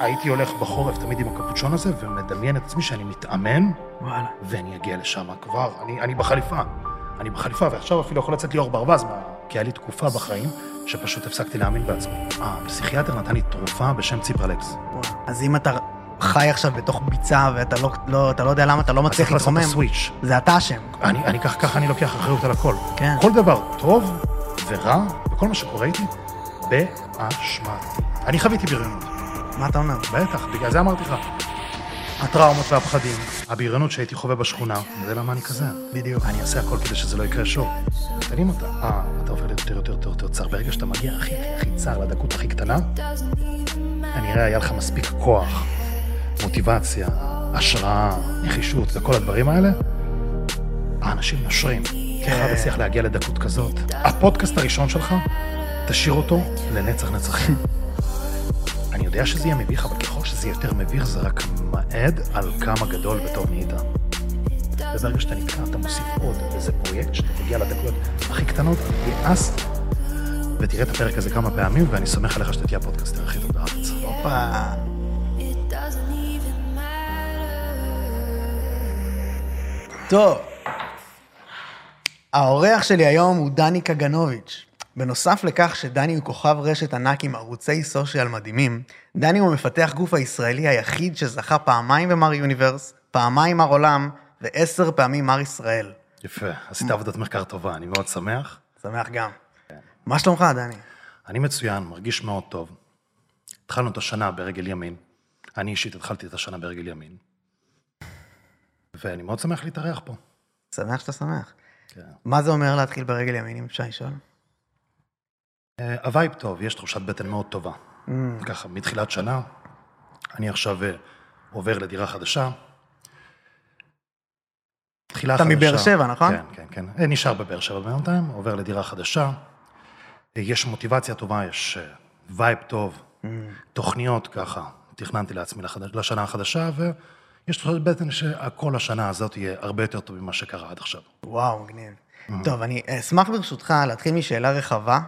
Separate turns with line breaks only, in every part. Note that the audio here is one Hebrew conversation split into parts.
הייתי הולך בחורף תמיד עם הקפוצ'ון הזה, ומדמיין את עצמי שאני מתאמן,
וואלה.
ואני אגיע לשם כבר, אני, אני בחליפה. אני בחליפה, ועכשיו אפילו יכול לצאת ליאור ברווז, מה- כי היה לי תקופה בחיים שפשוט הפסקתי להאמין בעצמי. הפסיכיאטר נתן לי תרופה בשם ציפרלקס.
וואו. אז אם אתה חי עכשיו בתוך ביצה ואתה לא, לא, אתה לא יודע למה אתה לא מצליח
צריך לעשות את
להתרומם,
הסוויץ'.
זה אתה אשם.
אני, אני כך, ככה אני לוקח אחריות על הכל.
כן.
כל דבר טוב ורע, וכל מה שקורה איתי, באשמתי. אני חוויתי בריונות.
מה אתה אומר?
בטח, בגלל זה אמרתי לך. הטראומות והפחדים, הבריונות שהייתי חווה בשכונה, זה למה אני כזה.
בדיוק.
אני אעשה הכל כדי שזה לא יקרה שוב. תרים אותה. אה, אתה עובר להיות יותר יותר יותר יותר צר. ברגע שאתה מגיע הכי הכי צר לדקות הכי קטנה, אני אראה, היה לך מספיק כוח, מוטיבציה, השראה, נחישות וכל הדברים האלה, האנשים נושרים.
כן.
אחד הצליח להגיע לדקות כזאת. הפודקאסט הראשון שלך, תשאיר אותו לנצח נצחים. אני יודע שזה יהיה מביך, אבל ככל שזה יותר מביך, זה רק מעד על כמה גדול וטוב נהיית. וברגע שאתה נתקע, אתה מוסיף עוד איזה פרויקט, שאתה תגיע לדקויות הכי קטנות, תיעש, ותראה את הפרק הזה כמה פעמים, ואני סומך עליך שאתה תהיה הפודקאסטר הכי טוב בארץ.
הופה. טוב. האורח שלי היום הוא דני קגנוביץ'. בנוסף לכך שדני הוא כוכב רשת ענק עם ערוצי סושיאל מדהימים, דני הוא המפתח גוף הישראלי היחיד שזכה פעמיים במר יוניברס, פעמיים מר עולם ועשר פעמים מר ישראל.
יפה, עשית עבודת מחקר טובה, אני מאוד שמח.
שמח גם. מה שלומך, דני?
אני מצוין, מרגיש מאוד טוב. התחלנו את השנה ברגל ימין. אני אישית התחלתי את השנה ברגל ימין. ואני מאוד שמח להתארח פה.
שמח שאתה שמח.
כן.
מה זה אומר להתחיל ברגל ימין, אם אפשר לשאול?
אה, ה vibe טוב, יש תחושת בטן מאוד טובה. ככה, מתחילת שנה, אני עכשיו אה, עובר לדירה חדשה. תחילה
אתה
חדשה.
מבאר שבע, נכון?
כן, כן, כן. אה, נשאר בבאר שבע בינתיים, עובר לדירה חדשה. יש מוטיבציה טובה, יש וייב טוב, תוכניות ככה. תכננתי לעצמי לשנה החדשה, ויש תחושת בטן שכל השנה הזאת יהיה הרבה יותר טוב ממה שקרה עד עכשיו.
וואו, מגניב. טוב, אני אשמח ברשותך להתחיל משאלה רחבה,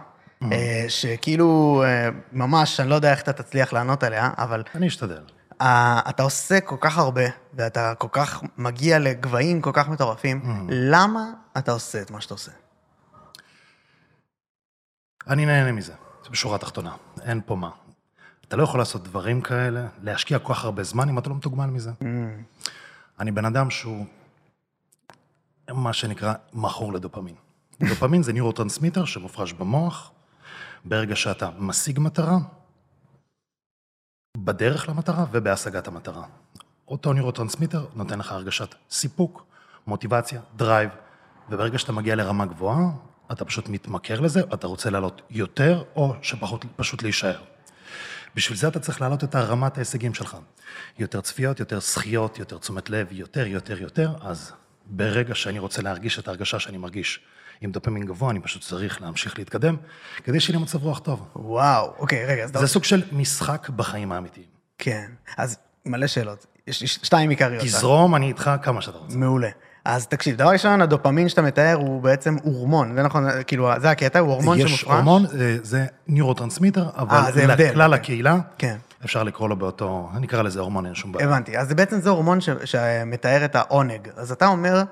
שכאילו, אה, ממש, אני לא יודע איך אתה תצליח לענות עליה, אבל
אני אשתדל.
אה, אתה עושה כל כך הרבה, ואתה כל כך מגיע לגבהים כל כך מטורפים, למה אתה עושה את מה שאתה עושה?
אני נהנה מזה, זה בשורה התחתונה, אין פה מה. אתה לא יכול לעשות דברים כאלה, להשקיע כל כך הרבה זמן אם אתה לא מתוגמל מזה. אני בן אדם שהוא, מה שנקרא, מכור לדופמין. דופמין זה ניורוטרנסמיטר שמופרש במוח, ברגע שאתה משיג מטרה, בדרך למטרה ובהשגת המטרה. אותו ניורוטרנסמיטר נותן לך הרגשת סיפוק, מוטיבציה, drive, וברגע שאתה מגיע לרמה גבוהה, אתה פשוט מתמכר לזה, אתה רוצה לעלות יותר, או שפחות פשוט להישאר. בשביל זה אתה צריך להעלות את רמת ההישגים שלך. יותר צפיות, יותר זכיות, יותר תשומת לב, יותר, יותר, יותר, אז ברגע שאני רוצה להרגיש את ההרגשה שאני מרגיש עם דופמין גבוה, אני פשוט צריך להמשיך להתקדם, כדי שיהיה לי מצב רוח טוב.
וואו, אוקיי, רגע, אז...
זה סוג של משחק בחיים האמיתיים.
כן, אז מלא שאלות. יש לי שתיים עיקריות.
תזרום, אני איתך כמה שאתה רוצה.
מעולה. אז תקשיב, דבר ראשון, הדופמין שאתה מתאר הוא בעצם הורמון, זה נכון, כאילו, זה הקטע, הוא הורמון
יש
שמופרש.
הורמון, אה, זה ניורוטרנסמיטר,
אה,
אבל. לכלל. הקהילה,
כן.
אפשר לקרוא לו באותו, אני אקרא לזה הורמון, אין שום בעיה.
הבנתי, אז בעצם זה הורמון ש- שמתאר את העונג. אז אתה אומר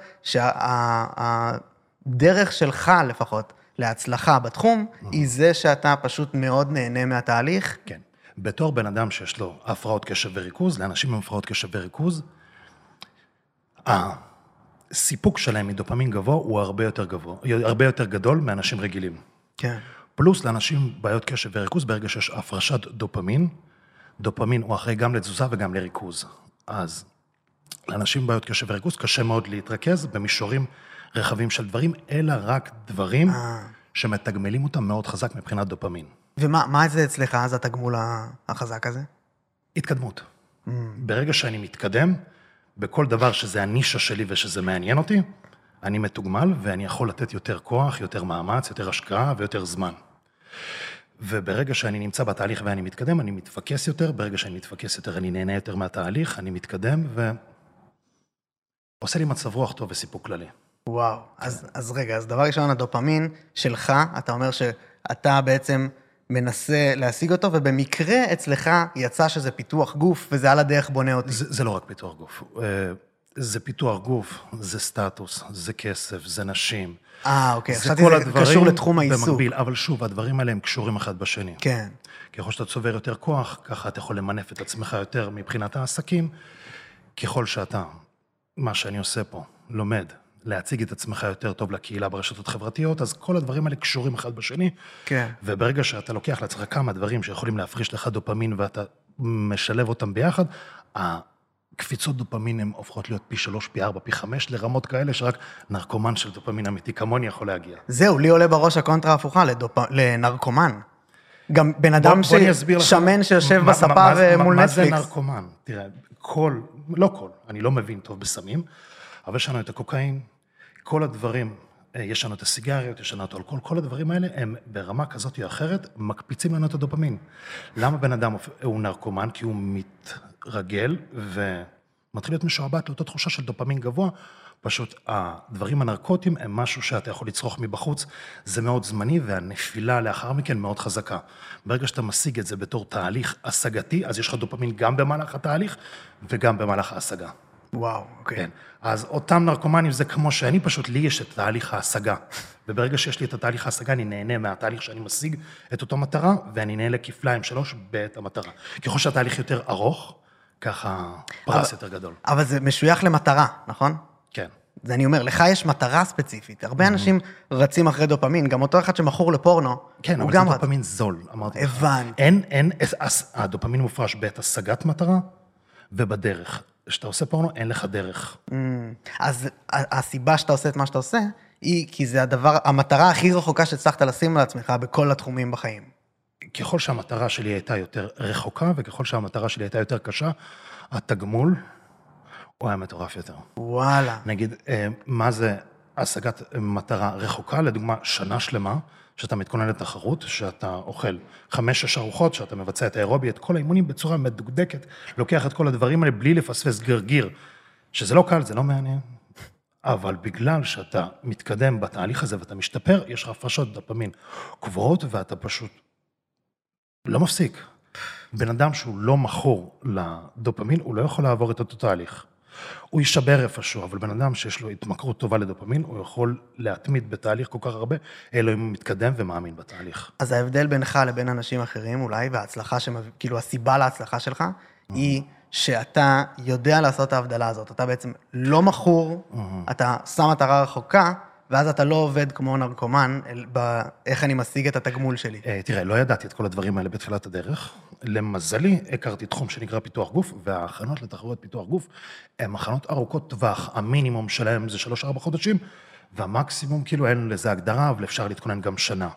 שהדרך שלך לפחות להצלחה בתחום, היא זה שאתה פשוט מאוד נהנה מהתהליך.
כן. בתור בן אדם שיש לו הפרעות קשב וריכוז, לאנשים עם הפרעות קשב וריכוז, הסיפוק שלהם מדופמין גבוה הוא הרבה יותר גבוה, הרבה יותר גדול מאנשים רגילים.
כן.
פלוס לאנשים עם בעיות קשב וריכוז, ברגע שיש הפרשת דופמין, דופמין הוא אחראי גם לתזוזה וגם לריכוז. אז לאנשים עם בעיות קשב וריכוז קשה מאוד להתרכז במישורים רחבים של דברים, אלא רק דברים שמתגמלים אותם מאוד חזק מבחינת דופמין.
ומה מה זה אצלך, אז התגמול החזק הזה?
התקדמות. ברגע שאני מתקדם, בכל דבר שזה הנישה שלי ושזה מעניין אותי, אני מתוגמל ואני יכול לתת יותר כוח, יותר מאמץ, יותר השקעה ויותר זמן. וברגע שאני נמצא בתהליך ואני מתקדם, אני מתפקס יותר, ברגע שאני מתפקס יותר, אני נהנה יותר מהתהליך, אני מתקדם ו... עושה לי מצב רוח טוב וסיפוק כללי.
וואו, אז, אז רגע, אז דבר ראשון, הדופמין שלך, אתה אומר שאתה בעצם מנסה להשיג אותו, ובמקרה אצלך יצא שזה פיתוח גוף, וזה על הדרך בונה אותי.
זה, זה לא רק פיתוח גוף. אה, זה פיתוח גוף, זה סטטוס, זה כסף, זה נשים.
אה, אוקיי, חשבתי
כל
זה
הדברים
קשור לתחום העיסוק.
במקביל, אבל שוב, הדברים האלה הם קשורים אחד בשני.
כן.
ככל שאתה צובר יותר כוח, ככה אתה יכול למנף את עצמך יותר מבחינת העסקים. ככל שאתה, מה שאני עושה פה, לומד להציג את עצמך יותר טוב לקהילה ברשתות חברתיות, אז כל הדברים האלה קשורים אחד בשני.
כן.
וברגע שאתה לוקח לעצמך כמה דברים שיכולים להפריש לך דופמין ואתה משלב אותם ביחד, הקפיצות דופמין הן הופכות להיות פי שלוש, פי ארבע, פי חמש, לרמות כאלה שרק נרקומן של דופמין אמיתי כמוני יכול להגיע.
זהו, לי עולה בראש הקונטרה ההפוכה לדופ... לנרקומן. גם בן אדם
בוא לך-
ששמן שיושב
מה-
בספה
מה- מה-
ומול
מה זה
נטפליקס.
נרקומן? תראה, כל, לא כל, אני לא מבין טוב בסמים, אבל יש לנו את הקוקאין, כל הדברים, אה, יש לנו את הסיגריות, יש לנו את האלכוהול, כל הדברים האלה הם ברמה כזאת או אחרת מקפיצים לנו את הדופמין. למה בן אדם הוא נרקומן? כי הוא מתרגל ומתחיל להיות משועבד לאותה תחושה של דופמין גבוה. פשוט הדברים הנרקוטיים הם משהו שאתה יכול לצרוך מבחוץ, זה מאוד זמני והנפילה לאחר מכן מאוד חזקה. ברגע שאתה משיג את זה בתור תהליך השגתי, אז יש לך דופמין גם במהלך התהליך וגם במהלך ההשגה.
וואו, אוקיי.
כן. אז אותם נרקומנים זה כמו שאני, פשוט לי יש את תהליך ההשגה. וברגע שיש לי את התהליך ההשגה, אני נהנה מהתהליך שאני משיג את אותו מטרה, ואני נהנה כפליים שלוש בעת המטרה. ככל שהתהליך יותר ארוך, ככה פרס יותר גדול.
אבל זה משוייך למטרה, נכון?
כן.
זה אני אומר, לך יש מטרה ספציפית. הרבה אנשים רצים אחרי דופמין, גם אותו אחד שמכור לפורנו,
כן,
הוא
אבל
גם
זה
רץ.
דופמין זול, אמרתי לך.
הבנתי.
אין, אין, אס- הדופמין מופרש בעת השגת מטרה ובדרך. כשאתה עושה פורנו, אין לך דרך.
אז ה- הסיבה שאתה עושה את מה שאתה עושה, היא כי זה הדבר, המטרה הכי רחוקה שהצלחת לשים לעצמך בכל התחומים בחיים.
ככל שהמטרה שלי הייתה יותר רחוקה, וככל שהמטרה שלי הייתה יותר קשה, התגמול הוא היה מטורף יותר.
וואלה.
נגיד, אה, מה זה השגת מטרה רחוקה? לדוגמה, שנה שלמה, שאתה מתכונן לתחרות, שאתה אוכל חמש-שש ארוחות, שאתה מבצע את האירובי, את כל האימונים בצורה מדוקדקת, לוקח את כל הדברים האלה בלי לפספס גרגיר, שזה לא קל, זה לא מעניין, אבל בגלל שאתה מתקדם בתהליך הזה ואתה משתפר, יש לך הפרשות דופמין קבועות, ואתה פשוט לא מפסיק. בן אדם שהוא לא מכור לדופמין, הוא לא יכול לעבור את אותו תהליך. הוא יישבר איפשהו, אבל בן אדם שיש לו התמכרות טובה לדופמין, הוא יכול להתמיד בתהליך כל כך הרבה, אלא אם הוא מתקדם ומאמין בתהליך.
אז ההבדל בינך לבין אנשים אחרים אולי, וההצלחה, שמב... כאילו הסיבה להצלחה שלך, היא שאתה יודע לעשות את ההבדלה הזאת. אתה בעצם לא מכור, אתה שם מטרה רחוקה, ואז אתה לא עובד כמו נרקומן, באיך אני משיג את התגמול שלי.
אה, תראה, לא ידעתי את כל הדברים האלה בתחילת הדרך. למזלי, הכרתי תחום שנקרא פיתוח גוף, וההכנות לתחרויות פיתוח גוף הן הכנות ארוכות טווח. המינימום שלהם זה שלוש-ארבע חודשים, והמקסימום, כאילו, אין לזה הגדרה, אבל אפשר להתכונן גם שנה.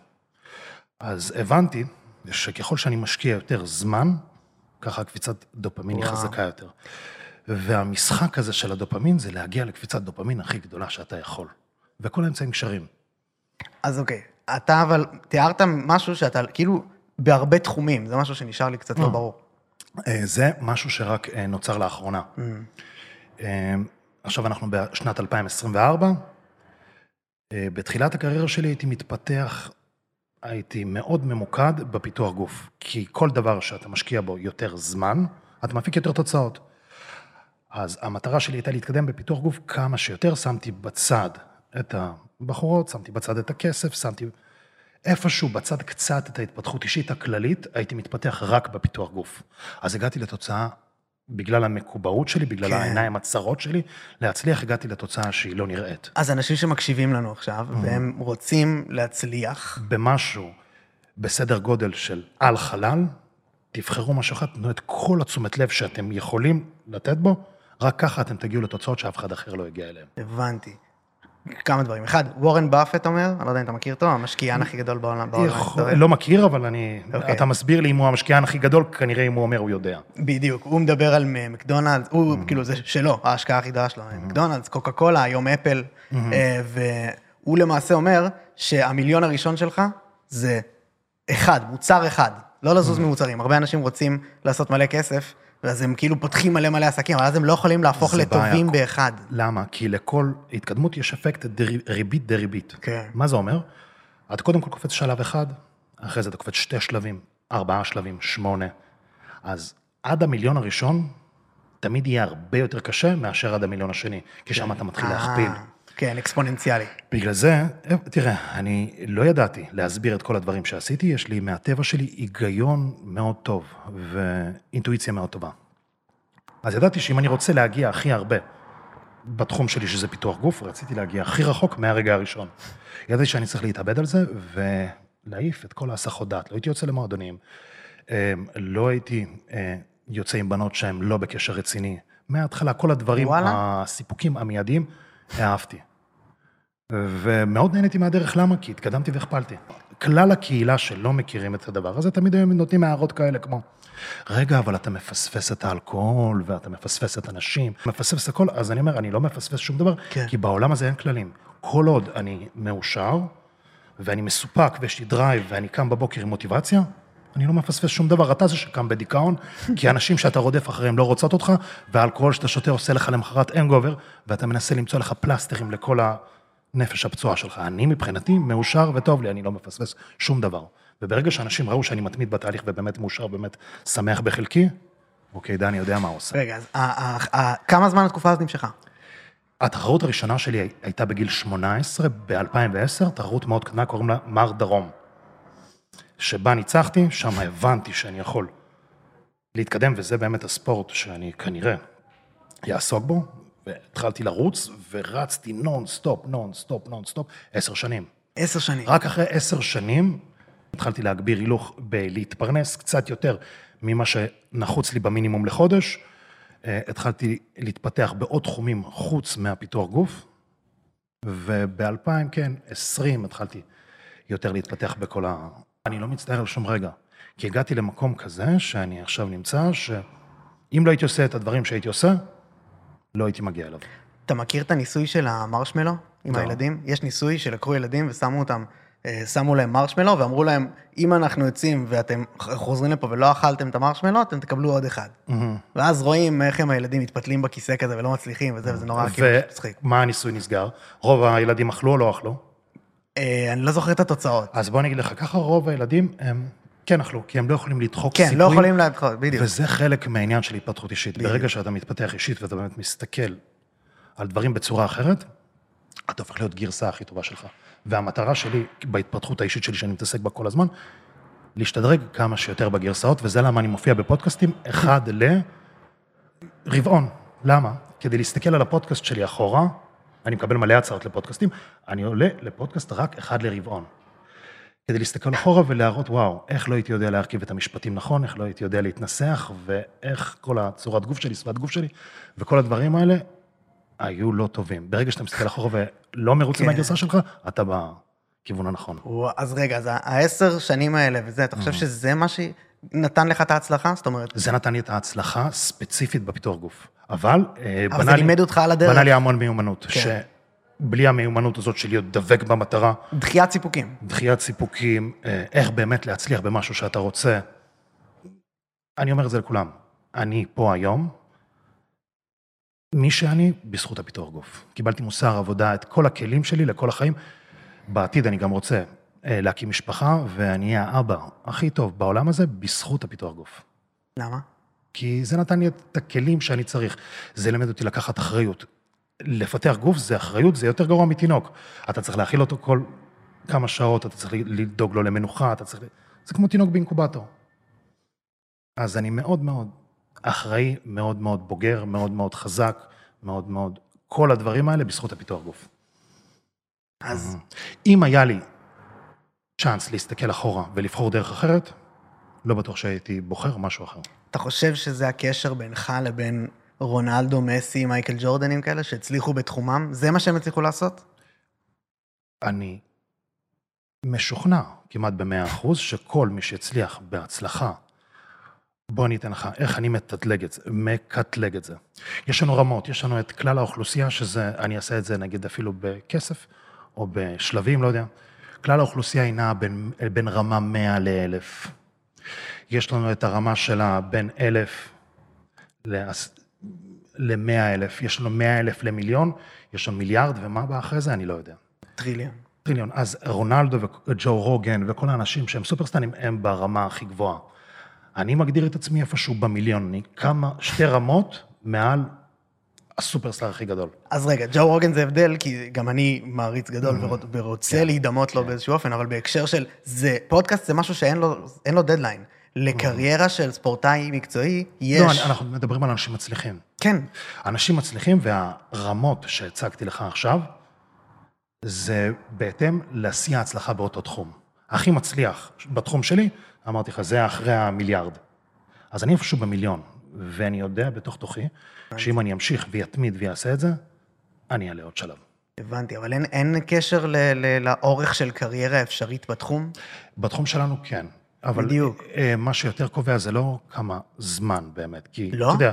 אז הבנתי שככל שאני משקיע יותר זמן, ככה קפיצת דופמין היא. חזקה יותר. והמשחק הזה של הדופמין זה להגיע לקפיצת דופמין הכי גדולה שאתה יכול. וכל האמצעים קשרים.
אז אוקיי, אתה אבל תיארת משהו שאתה כאילו בהרבה תחומים, זה משהו שנשאר לי קצת לא ברור.
אה, זה משהו שרק אה, נוצר לאחרונה. אה, עכשיו אנחנו בשנת 2024. אה, בתחילת הקריירה שלי הייתי מתפתח, הייתי מאוד ממוקד בפיתוח גוף. כי כל דבר שאתה משקיע בו יותר זמן, אתה מפיק יותר תוצאות. אז המטרה שלי הייתה להתקדם בפיתוח גוף כמה שיותר, שמתי בצד את הבחורות, שמתי בצד את הכסף, שמתי איפשהו בצד קצת את ההתפתחות אישית הכללית, הייתי מתפתח רק בפיתוח גוף. אז הגעתי לתוצאה, בגלל המקובעות שלי, בגלל
כן.
העיניים הצרות שלי, להצליח, הגעתי לתוצאה שהיא לא נראית.
אז אנשים שמקשיבים לנו עכשיו, והם רוצים להצליח,
במשהו בסדר גודל של על חלל, תבחרו משהו אחד, תנו את כל התשומת לב שאתם יכולים לתת בו, רק ככה אתם תגיעו לתוצאות שאף אחד אחר לא יגיע אליהן.
הבנתי. כמה דברים. אחד, וורן באפט אומר, אני לא יודע אם אתה מכיר אותו, המשקיען הכי גדול בעולם.
לא מכיר, אבל אני...
אוקיי.
אתה מסביר לי אם הוא המשקיען הכי גדול, כנראה אם הוא אומר, הוא יודע.
בדיוק, הוא מדבר על מ- מקדונלדס, הוא כאילו זה שלו, ההשקעה הכי גדולה שלו, מקדונלדס, קוקה קולה, היום אפל, אה, והוא למעשה אומר שהמיליון הראשון שלך זה אחד, מוצר אחד, לא לזוז ממוצרים. הרבה אנשים רוצים לעשות מלא כסף, ואז הם כאילו פותחים מלא מלא עסקים, אבל אז הם לא יכולים להפוך לטובים
בעיה.
באחד.
למה? כי לכל התקדמות יש אפקט ריבית דריבית.
כן.
מה זה אומר? אתה קודם כל קופץ שלב אחד, אחרי זה אתה קופץ שתי שלבים, ארבעה שלבים, שמונה. אז עד המיליון הראשון, תמיד יהיה הרבה יותר קשה מאשר עד המיליון השני, כי שם אתה מתחיל להכפיל.
כן, אקספוננציאלי.
בגלל זה, אה, תראה, אני לא ידעתי להסביר את כל הדברים שעשיתי, יש לי מהטבע שלי היגיון מאוד טוב ואינטואיציה מאוד טובה. אז ידעתי שאם אני רוצה להגיע הכי הרבה בתחום שלי, שזה פיתוח גוף, רציתי להגיע הכי רחוק מהרגע הראשון. ידעתי שאני צריך להתאבד על זה ולהעיף את כל ההסחות דעת. לא הייתי יוצא למועדונים, אה, לא הייתי אה, יוצא עם בנות שהן לא בקשר רציני. מההתחלה, כל הדברים,
וואלה.
הסיפוקים המיידיים, אהבתי. ומאוד נהניתי מהדרך, למה? כי התקדמתי והכפלתי. כלל הקהילה שלא מכירים את הדבר הזה, תמיד הם נותנים הערות כאלה כמו, רגע, אבל אתה מפספס את האלכוהול, ואתה מפספס את הנשים, מפספס הכל, אז אני אומר, אני לא מפספס שום דבר,
כן.
כי בעולם הזה אין כללים. כל עוד אני מאושר, ואני מסופק, ויש לי drive, ואני קם בבוקר עם מוטיבציה, אני לא מפספס שום דבר. אתה זה שקם בדיכאון, כי הנשים שאתה רודף אחריהם לא רוצות אותך, והאלכוהול שאתה שותה עושה לך למחרת hangover, ואתה מנסה למצוא לך פלסטרים לכל הנפש הפצועה שלך. אני מבחינתי מאושר וטוב לי, אני לא מפספס שום דבר. וברגע שאנשים ראו שאני מתמיד בתהליך ובאמת מאושר, באמת שמח בחלקי, אוקיי, דני יודע מה הוא עושה.
רגע, אז ה- ה- ה- כמה זמן התקופה הזאת נמשכה?
התחרות הראשונה שלי הייתה בגיל 18, ב-2010, תחרות מאוד קטנה, קוראים לה מר דרום. שבה ניצחתי, שם הבנתי שאני יכול להתקדם, וזה באמת הספורט שאני כנראה אעסוק בו, והתחלתי לרוץ, ורצתי nonstop, nonstop, nonstop, עשר שנים.
עשר שנים.
רק אחרי עשר שנים התחלתי להגביר הילוך בלהתפרנס קצת יותר ממה שנחוץ לי במינימום לחודש. אה, התחלתי להתפתח בעוד תחומים חוץ מהפיתוח גוף, וב-2000, כן, 20, התחלתי יותר להתפתח בכל ה... אני לא מצטער על שום רגע, כי הגעתי למקום כזה שאני עכשיו נמצא, שאם לא הייתי עושה את הדברים שהייתי עושה, לא הייתי מגיע אליו.
אתה מכיר את הניסוי של המרשמלו עם
לא.
הילדים? יש ניסוי שלקחו ילדים ושמו אותם, אה, שמו להם מרשמלו ואמרו להם, אם אנחנו יוצאים ואתם חוזרים לפה ולא אכלתם את המרשמלו, אתם תקבלו עוד אחד. ואז רואים איך הם הילדים מתפתלים בכיסא כזה ולא מצליחים וזה, וזה נורא כאילו מצחיק.
ומה הניסוי נסגר? רוב הילדים אכלו או לא אכלו?
אה, אני לא זוכר את התוצאות.
אז בוא אני אגיד לך, ככה רוב הילדים הם כן אכלו, כי הם לא יכולים לדחוק
כן,
סיכויים.
לא יכולים לדחות, בדיוק.
וזה חלק מהעניין של התפתחות אישית.
בדיוק.
ברגע שאתה מתפתח אישית ואתה באמת מסתכל על דברים בצורה אחרת, אתה הופך להיות גרסה הכי טובה שלך. והמטרה שלי, בהתפתחות האישית שלי, שאני מתעסק בה כל הזמן, להשתדרג כמה שיותר בגרסאות, וזה למה אני מופיע בפודקאסטים אחד לרבעון. למה? כדי להסתכל על הפודקאסט שלי אחורה, אני מקבל מלא הצעות לפודקאסטים, אני עולה לפודקאסט רק אחד לרבעון. כדי להסתכל אחורה ולהראות, וואו, איך לא הייתי יודע להרכיב את המשפטים נכון, איך לא הייתי יודע להתנסח, ואיך כל הצורת גוף שלי, שפת גוף שלי, וכל הדברים האלה היו לא טובים. ברגע שאתה מסתכל אחורה ולא מרוצה
כן.
מהגרסה שלך, אתה בכיוון הנכון.
אז רגע, אז העשר שנים האלה וזה, אתה חושב שזה מה שנתן לך את ההצלחה? זאת אומרת,
זה נתן לי את ההצלחה ספציפית בפיתוח גוף. אבל, אה,
אבל זה
לי-
לימד אותך על הדרך.
בנה לי המון מיומנות,
כן.
שבלי המיומנות הזאת של להיות דבק במטרה,
דחיית סיפוקים.
דחיית סיפוקים, אה, איך באמת להצליח במשהו שאתה רוצה. אני אומר את זה לכולם, אני פה היום, מי שאני, בזכות הפיתוח גוף. קיבלתי מוסר עבודה, את כל הכלים שלי לכל החיים. בעתיד אני גם רוצה אה, להקים משפחה, ואני אהיה האבא הכי טוב בעולם הזה בזכות הפיתוח גוף.
למה?
כי זה נתן לי את הכלים שאני צריך. זה לימד אותי לקחת אחריות. לפתח גוף זה אחריות, זה יותר גרוע מתינוק. אתה צריך להאכיל אותו כל כמה שעות, אתה צריך לדאוג לו למנוחה, אתה צריך... זה כמו תינוק באינקובטור. אז אני מאוד מאוד אחראי, מאוד מאוד בוגר, מאוד מאוד חזק, מאוד מאוד... כל הדברים האלה בזכות הפיתוח גוף.
אז
אם היה לי צ'אנס להסתכל אחורה ולבחור דרך אחרת, לא בטוח שהייתי בוחר משהו אחר.
אתה חושב שזה הקשר בינך לבין רונלדו, מסי, מייקל ג'ורדנים כאלה, שהצליחו בתחומם? זה מה שהם הצליחו לעשות?
אני משוכנע כמעט במאה אחוז שכל מי שהצליח בהצלחה, בוא אני אתן לך איך אני מתדלג את זה, מקטלג את זה. יש לנו רמות, יש לנו את כלל האוכלוסייה, שזה, אני אעשה את זה נגיד אפילו בכסף, או בשלבים, לא יודע. כלל האוכלוסייה היא נעה בין, בין רמה 100 ל-1000. יש לנו את הרמה שלה בין 1,000 ל-100 אלף, יש לנו 100 אלף למיליון, יש לנו מיליארד, ומה בא אחרי זה? אני לא יודע.
טריליון.
טריליון. אז רונלדו וג'ו רוגן וכל האנשים שהם סופרסטארים, הם ברמה הכי גבוהה. אני מגדיר את עצמי איפשהו במיליון, אני כמה, שתי רמות מעל ה superstar הכי גדול.
אז רגע, ג'ו רוגן זה הבדל, כי גם אני מעריץ גדול
Mm.
ורוצ- ורוצה
כן,
להידמות לו
כן.
באיזשהו אופן, אבל בהקשר של, זה, פודקאסט זה משהו שאין לו, לו דדליין. לקריירה של ספורטאי מקצועי, יש...
לא, אנחנו מדברים על אנשים מצליחים.
כן,
אנשים מצליחים והרמות שהצגתי לך עכשיו, זה בהתאם לשיא ההצלחה באותו תחום. הכי מצליח בתחום שלי, אמרתי לך, זה אחרי המיליארד. אז אני איפשהו במיליון, ואני יודע בתוך תוכי, שאם אני אמשיך ויתמיד ויעשה את זה, אני אעלה עוד שלב.
הבנתי, אבל אין, אין קשר ל, ל, לאורך של קריירה אפשרית בתחום?
בתחום שלנו כן. אבל
בדיוק.
אה, מה שיותר קובע זה לא כמה זמן באמת. כי,
לא?
אתה יודע,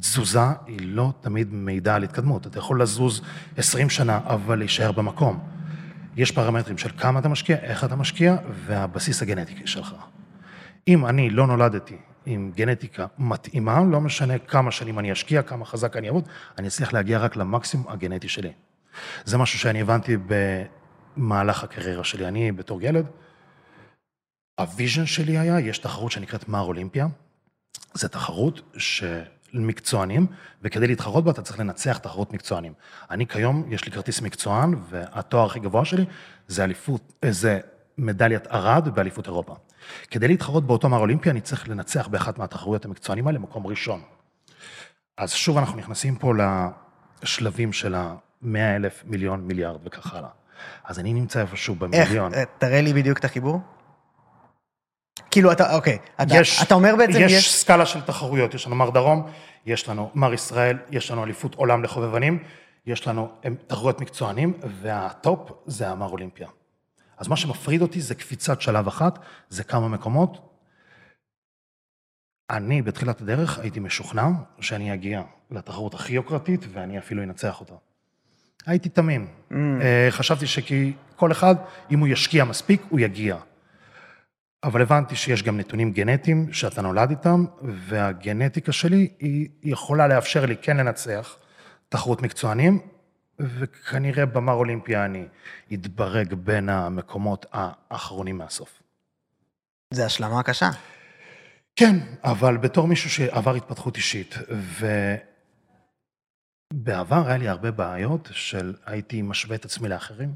תזוזה היא לא תמיד מעידה על התקדמות. אתה יכול לזוז 20 שנה, אבל להישאר במקום. יש פרמטרים של כמה אתה משקיע, איך אתה משקיע, והבסיס הגנטיקי שלך. אם אני לא נולדתי עם גנטיקה מתאימה, לא משנה כמה שנים אני אשקיע, כמה חזק אני אעבוד, אני אצליח להגיע רק למקסימום הגנטי שלי. זה משהו שאני הבנתי במהלך הקריירה שלי. אני בתור ילד, ה vision שלי היה, יש תחרות שנקראת מר אולימפיה. זו תחרות של מקצוענים, וכדי להתחרות בה אתה צריך לנצח תחרות מקצוענים. אני כיום, יש לי כרטיס מקצוען, והתואר הכי גבוה שלי זה אליפות, זה מדליית ארד באליפות אירופה. כדי להתחרות באותו מר אולימפיה, אני צריך לנצח באחת מהתחרויות המקצוענים האלה, מקום ראשון. אז שוב אנחנו נכנסים פה לשלבים של ה-100 אלף, מיליון, מיליארד וכך הלאה. אז אני נמצא איפשהו
איך?
במיליון.
אה, תראה לי בדיוק את החיבור. כאילו, אתה, אוקיי, אתה,
יש,
אתה אומר בעצם,
יש,
יש...
סקאלה של תחרויות, יש לנו מר דרום, יש לנו מר ישראל, יש לנו אליפות עולם לחובבנים, יש לנו תחרויות מקצוענים, והטופ זה המר אולימפיה. אז מה שמפריד אותי זה קפיצת שלב אחת, זה כמה מקומות. אני בתחילת הדרך הייתי משוכנע שאני אגיע לתחרות הכי יוקרתית ואני אפילו אנצח אותה. הייתי תמים.
Mm.
אה, חשבתי שכי כל אחד, אם הוא ישקיע מספיק, הוא יגיע. אבל הבנתי שיש גם נתונים גנטיים שאתה נולד איתם, והגנטיקה שלי היא יכולה לאפשר לי כן לנצח תחרות מקצוענים, וכנראה במר אולימפיה אני אתברג בין המקומות האחרונים מהסוף.
זה השלמה קשה.
כן, אבל בתור מישהו שעבר התפתחות אישית, ובעבר היה לי הרבה בעיות של הייתי משווה את עצמי לאחרים.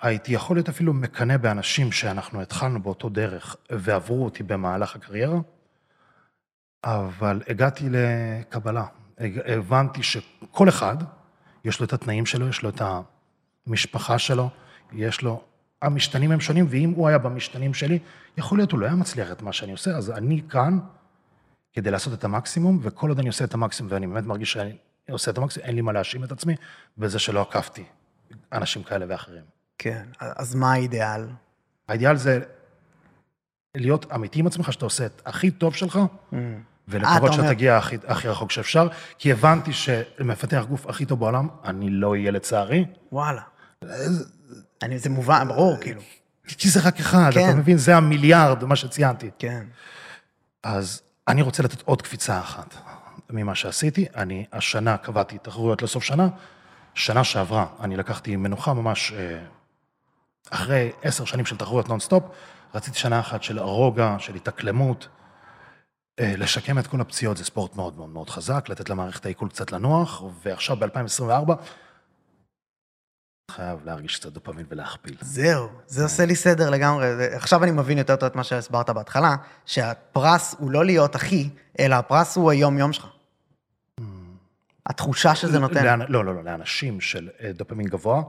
הייתי יכול להיות אפילו מקנא באנשים שאנחנו התחלנו באותו דרך ועברו אותי במהלך הקריירה, אבל הגעתי לקבלה. הבנתי שכל אחד, יש לו את התנאים שלו, יש לו את המשפחה שלו, יש לו... המשתנים הם שונים, ואם הוא היה במשתנים שלי, יכול להיות הוא לא היה מצליח את מה שאני עושה, אז אני כאן כדי לעשות את המקסימום, וכל עוד אני עושה את המקסימום, ואני באמת מרגיש שאני עושה את המקסימום, אין לי מה להאשים את עצמי בזה שלא עקפתי אנשים כאלה ואחרים.
כן, אז מה האידיאל?
האידיאל זה להיות אמיתי עם עצמך, שאתה עושה את הכי טוב שלך,
אה,
ולקוות
אתה אומר-
שתגיע הכי, הכי רחוק שאפשר, כי הבנתי שהמפתח גוף הכי טוב בעולם, אני לא אהיה לצערי,
וואלה. אני, זה מובן, ברור, כאילו.
כי זה רק אחד,
כן.
אתה מבין? זה המיליארד, מה שציינתי.
כן.
אז אני רוצה לתת עוד קפיצה אחת ממה שעשיתי. אני השנה קבעתי תחרויות לסוף שנה. שנה שעברה אני לקחתי מנוחה ממש אה, אחרי עשר שנים של תחרויות נונסטופ. רציתי שנה אחת של רוגע, של התאקלמות. אה, לשקם את כל הפציעות זה ספורט מאוד מאוד מאוד חזק, לתת למערכת העיכול קצת לנוח, ועכשיו ב-2024 חייב להרגיש קצת דופמין ולהכפיל.
זהו, זה עושה לי סדר לגמרי. עכשיו אני מבין יותר טוב את מה שהסברת בהתחלה, שהפרס הוא לא להיות אחי, אלא הפרס הוא היום-יום שלך. התחושה שזה נותן.
לא, לא, לא, לאנשים של אה, דופמין גבוה,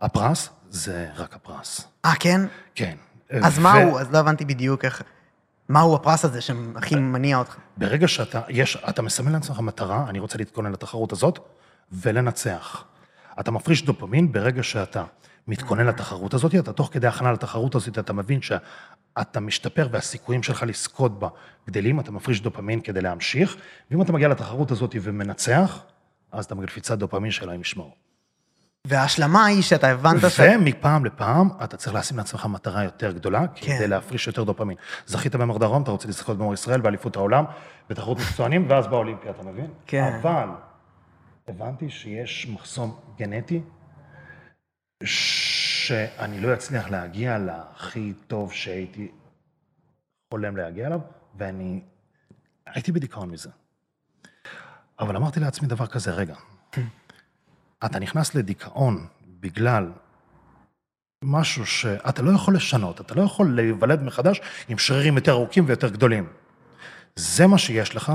הפרס זה רק הפרס.
אה, כן?
כן.
אז מה הוא? אז לא הבנתי בדיוק איך... מהו הפרס הזה שהכי מניע אותך?
ברגע שאתה, יש, אתה מסמן לעצמך מטרה, אני רוצה להתכונן לתחרות הזאת, ולנצח. אתה מפריש דופמין ברגע שאתה מתכונן לתחרות הזאת, אתה תוך כדי הכנה לתחרות הזאת, אתה מבין שאתה משתפר והסיכויים שלך לזכות בה גדלים, אתה מפריש דופמין כדי להמשיך, ואם אתה מגיע לתחרות הזאת ומנצח, אז אתה בקפיצת דופמין שאלוהים ישמור.
וההשלמה היא שאתה הבנת ש...
ומפעם לפעם אתה צריך לשים לעצמך מטרה יותר גדולה,
כן.
כדי להפריש יותר דופמין. זכית במר דרום, אתה רוצה לזכות במר ישראל, באליפות העולם, בתחרות מקצוענים, ואז באולימפיה, אתה מבין?
כן.
אבל הבנתי שיש מחסום גנטי, שאני לא אצליח להגיע להכי טוב שהייתי חולם להגיע אליו, ואני הייתי בדיכאון מזה. אבל אמרתי לעצמי דבר כזה, רגע, אתה נכנס לדיכאון בגלל משהו שאתה לא יכול לשנות, אתה לא יכול להיוולד מחדש עם שרירים יותר ארוכים ויותר גדולים. זה מה שיש לך,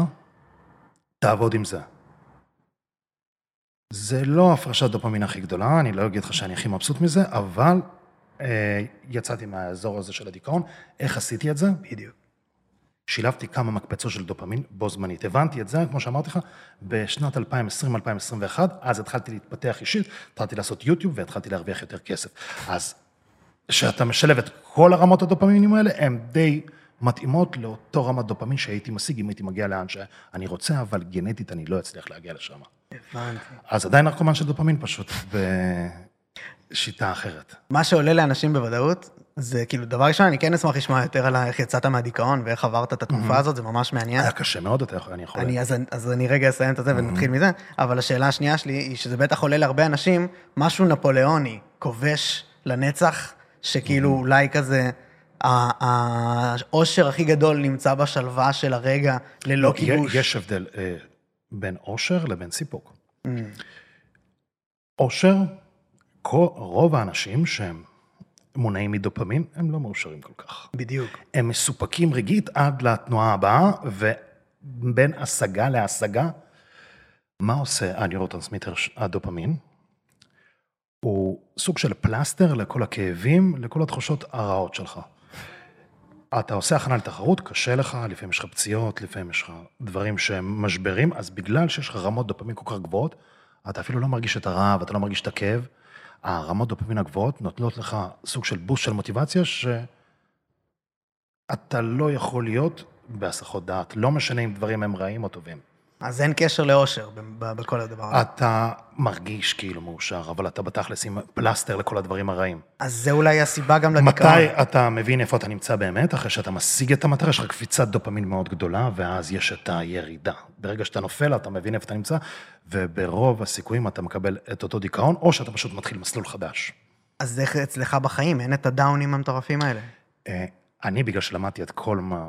תעבוד עם זה. זה לא הפרשת דופמין הכי גדולה, אני לא אגיד לך שאני הכי מבסוט מזה, אבל אה, יצאתי מהאזור הזה של הדיכאון. איך עשיתי את זה?
בדיוק.
שילבתי כמה מקפצות של דופמין בו זמנית. הבנתי את זה, כמו שאמרתי לך, בשנת 2020-2021, אז התחלתי להתפתח אישית, התחלתי לעשות יוטיוב והתחלתי להרוויח יותר כסף. אז כשאתה משלב את כל הרמות הדופמינים האלה, הן די מתאימות לאותו רמת דופמין שהייתי משיג אם הייתי מגיע לאן שאני רוצה, אבל גנטית אני לא אצליח להגיע לשם.
הבנתי.
אז עדיין נרקומן של דופמין פשוט בשיטה אחרת.
מה שעולה לאנשים בוודאות, זה כאילו, דבר ראשון, אני כן אשמח לשמוע יותר על איך יצאת מהדיכאון ואיך עברת את התקופה הזאת, זה ממש מעניין.
היה קשה מאוד, אתה יכול, אני יכול...
אני, אז, אז אני רגע אסיים את זה ונתחיל מזה, אבל השאלה השנייה שלי היא שזה בטח עולה להרבה אנשים, משהו נפוליאוני, כובש לנצח, שכאילו אולי כזה, העושר הכי גדול נמצא בשלווה של הרגע, ללא כיבוש.
יש הבדל אה, בין אושר לבין סיפוק. אושר, כל- רוב האנשים שהם מונעים מדופמין, הם לא מאושרים כל כך.
בדיוק.
הם מסופקים רגעית עד לתנועה הבאה, ובין השגה להשגה, מה עושה הנוירוטרנסמיטר ש- הדופמין? הוא סוג של פלסטר לכל הכאבים, לכל התחושות הרעות שלך. אתה עושה הכנה לתחרות, קשה לך, לפעמים יש לך פציעות, לפעמים יש לך דברים שהם משברים, אז בגלל שיש לך רמות דופמין כל כך גבוהות, אתה אפילו לא מרגיש את הרעב, אתה לא מרגיש את הכאב. הרמות דופמין הגבוהות נותנות לך סוג של בוסט של מוטיבציה, שאתה לא יכול להיות בהסחות דעת, לא משנה אם דברים הם רעים או טובים.
אז אין קשר לאושר בכל הדבר הזה.
אתה מרגיש כאילו מאושר, אבל אתה בתכלס עם פלסטר לכל הדברים הרעים.
אז זה אולי הסיבה גם לדיכאון.
מתי אתה מבין איפה אתה נמצא באמת? אחרי שאתה משיג את המטרה, יש לך קפיצת דופמין מאוד גדולה, ואז יש את הירידה. ברגע שאתה נופל, אתה מבין איפה אתה נמצא, וברוב הסיכויים אתה מקבל את אותו דיכאון, או שאתה פשוט מתחיל מסלול חדש.
אז איך אצלך בחיים? אין את הדאונים המטורפים האלה.
אה, אני, בגלל שלמדתי את כל, מה,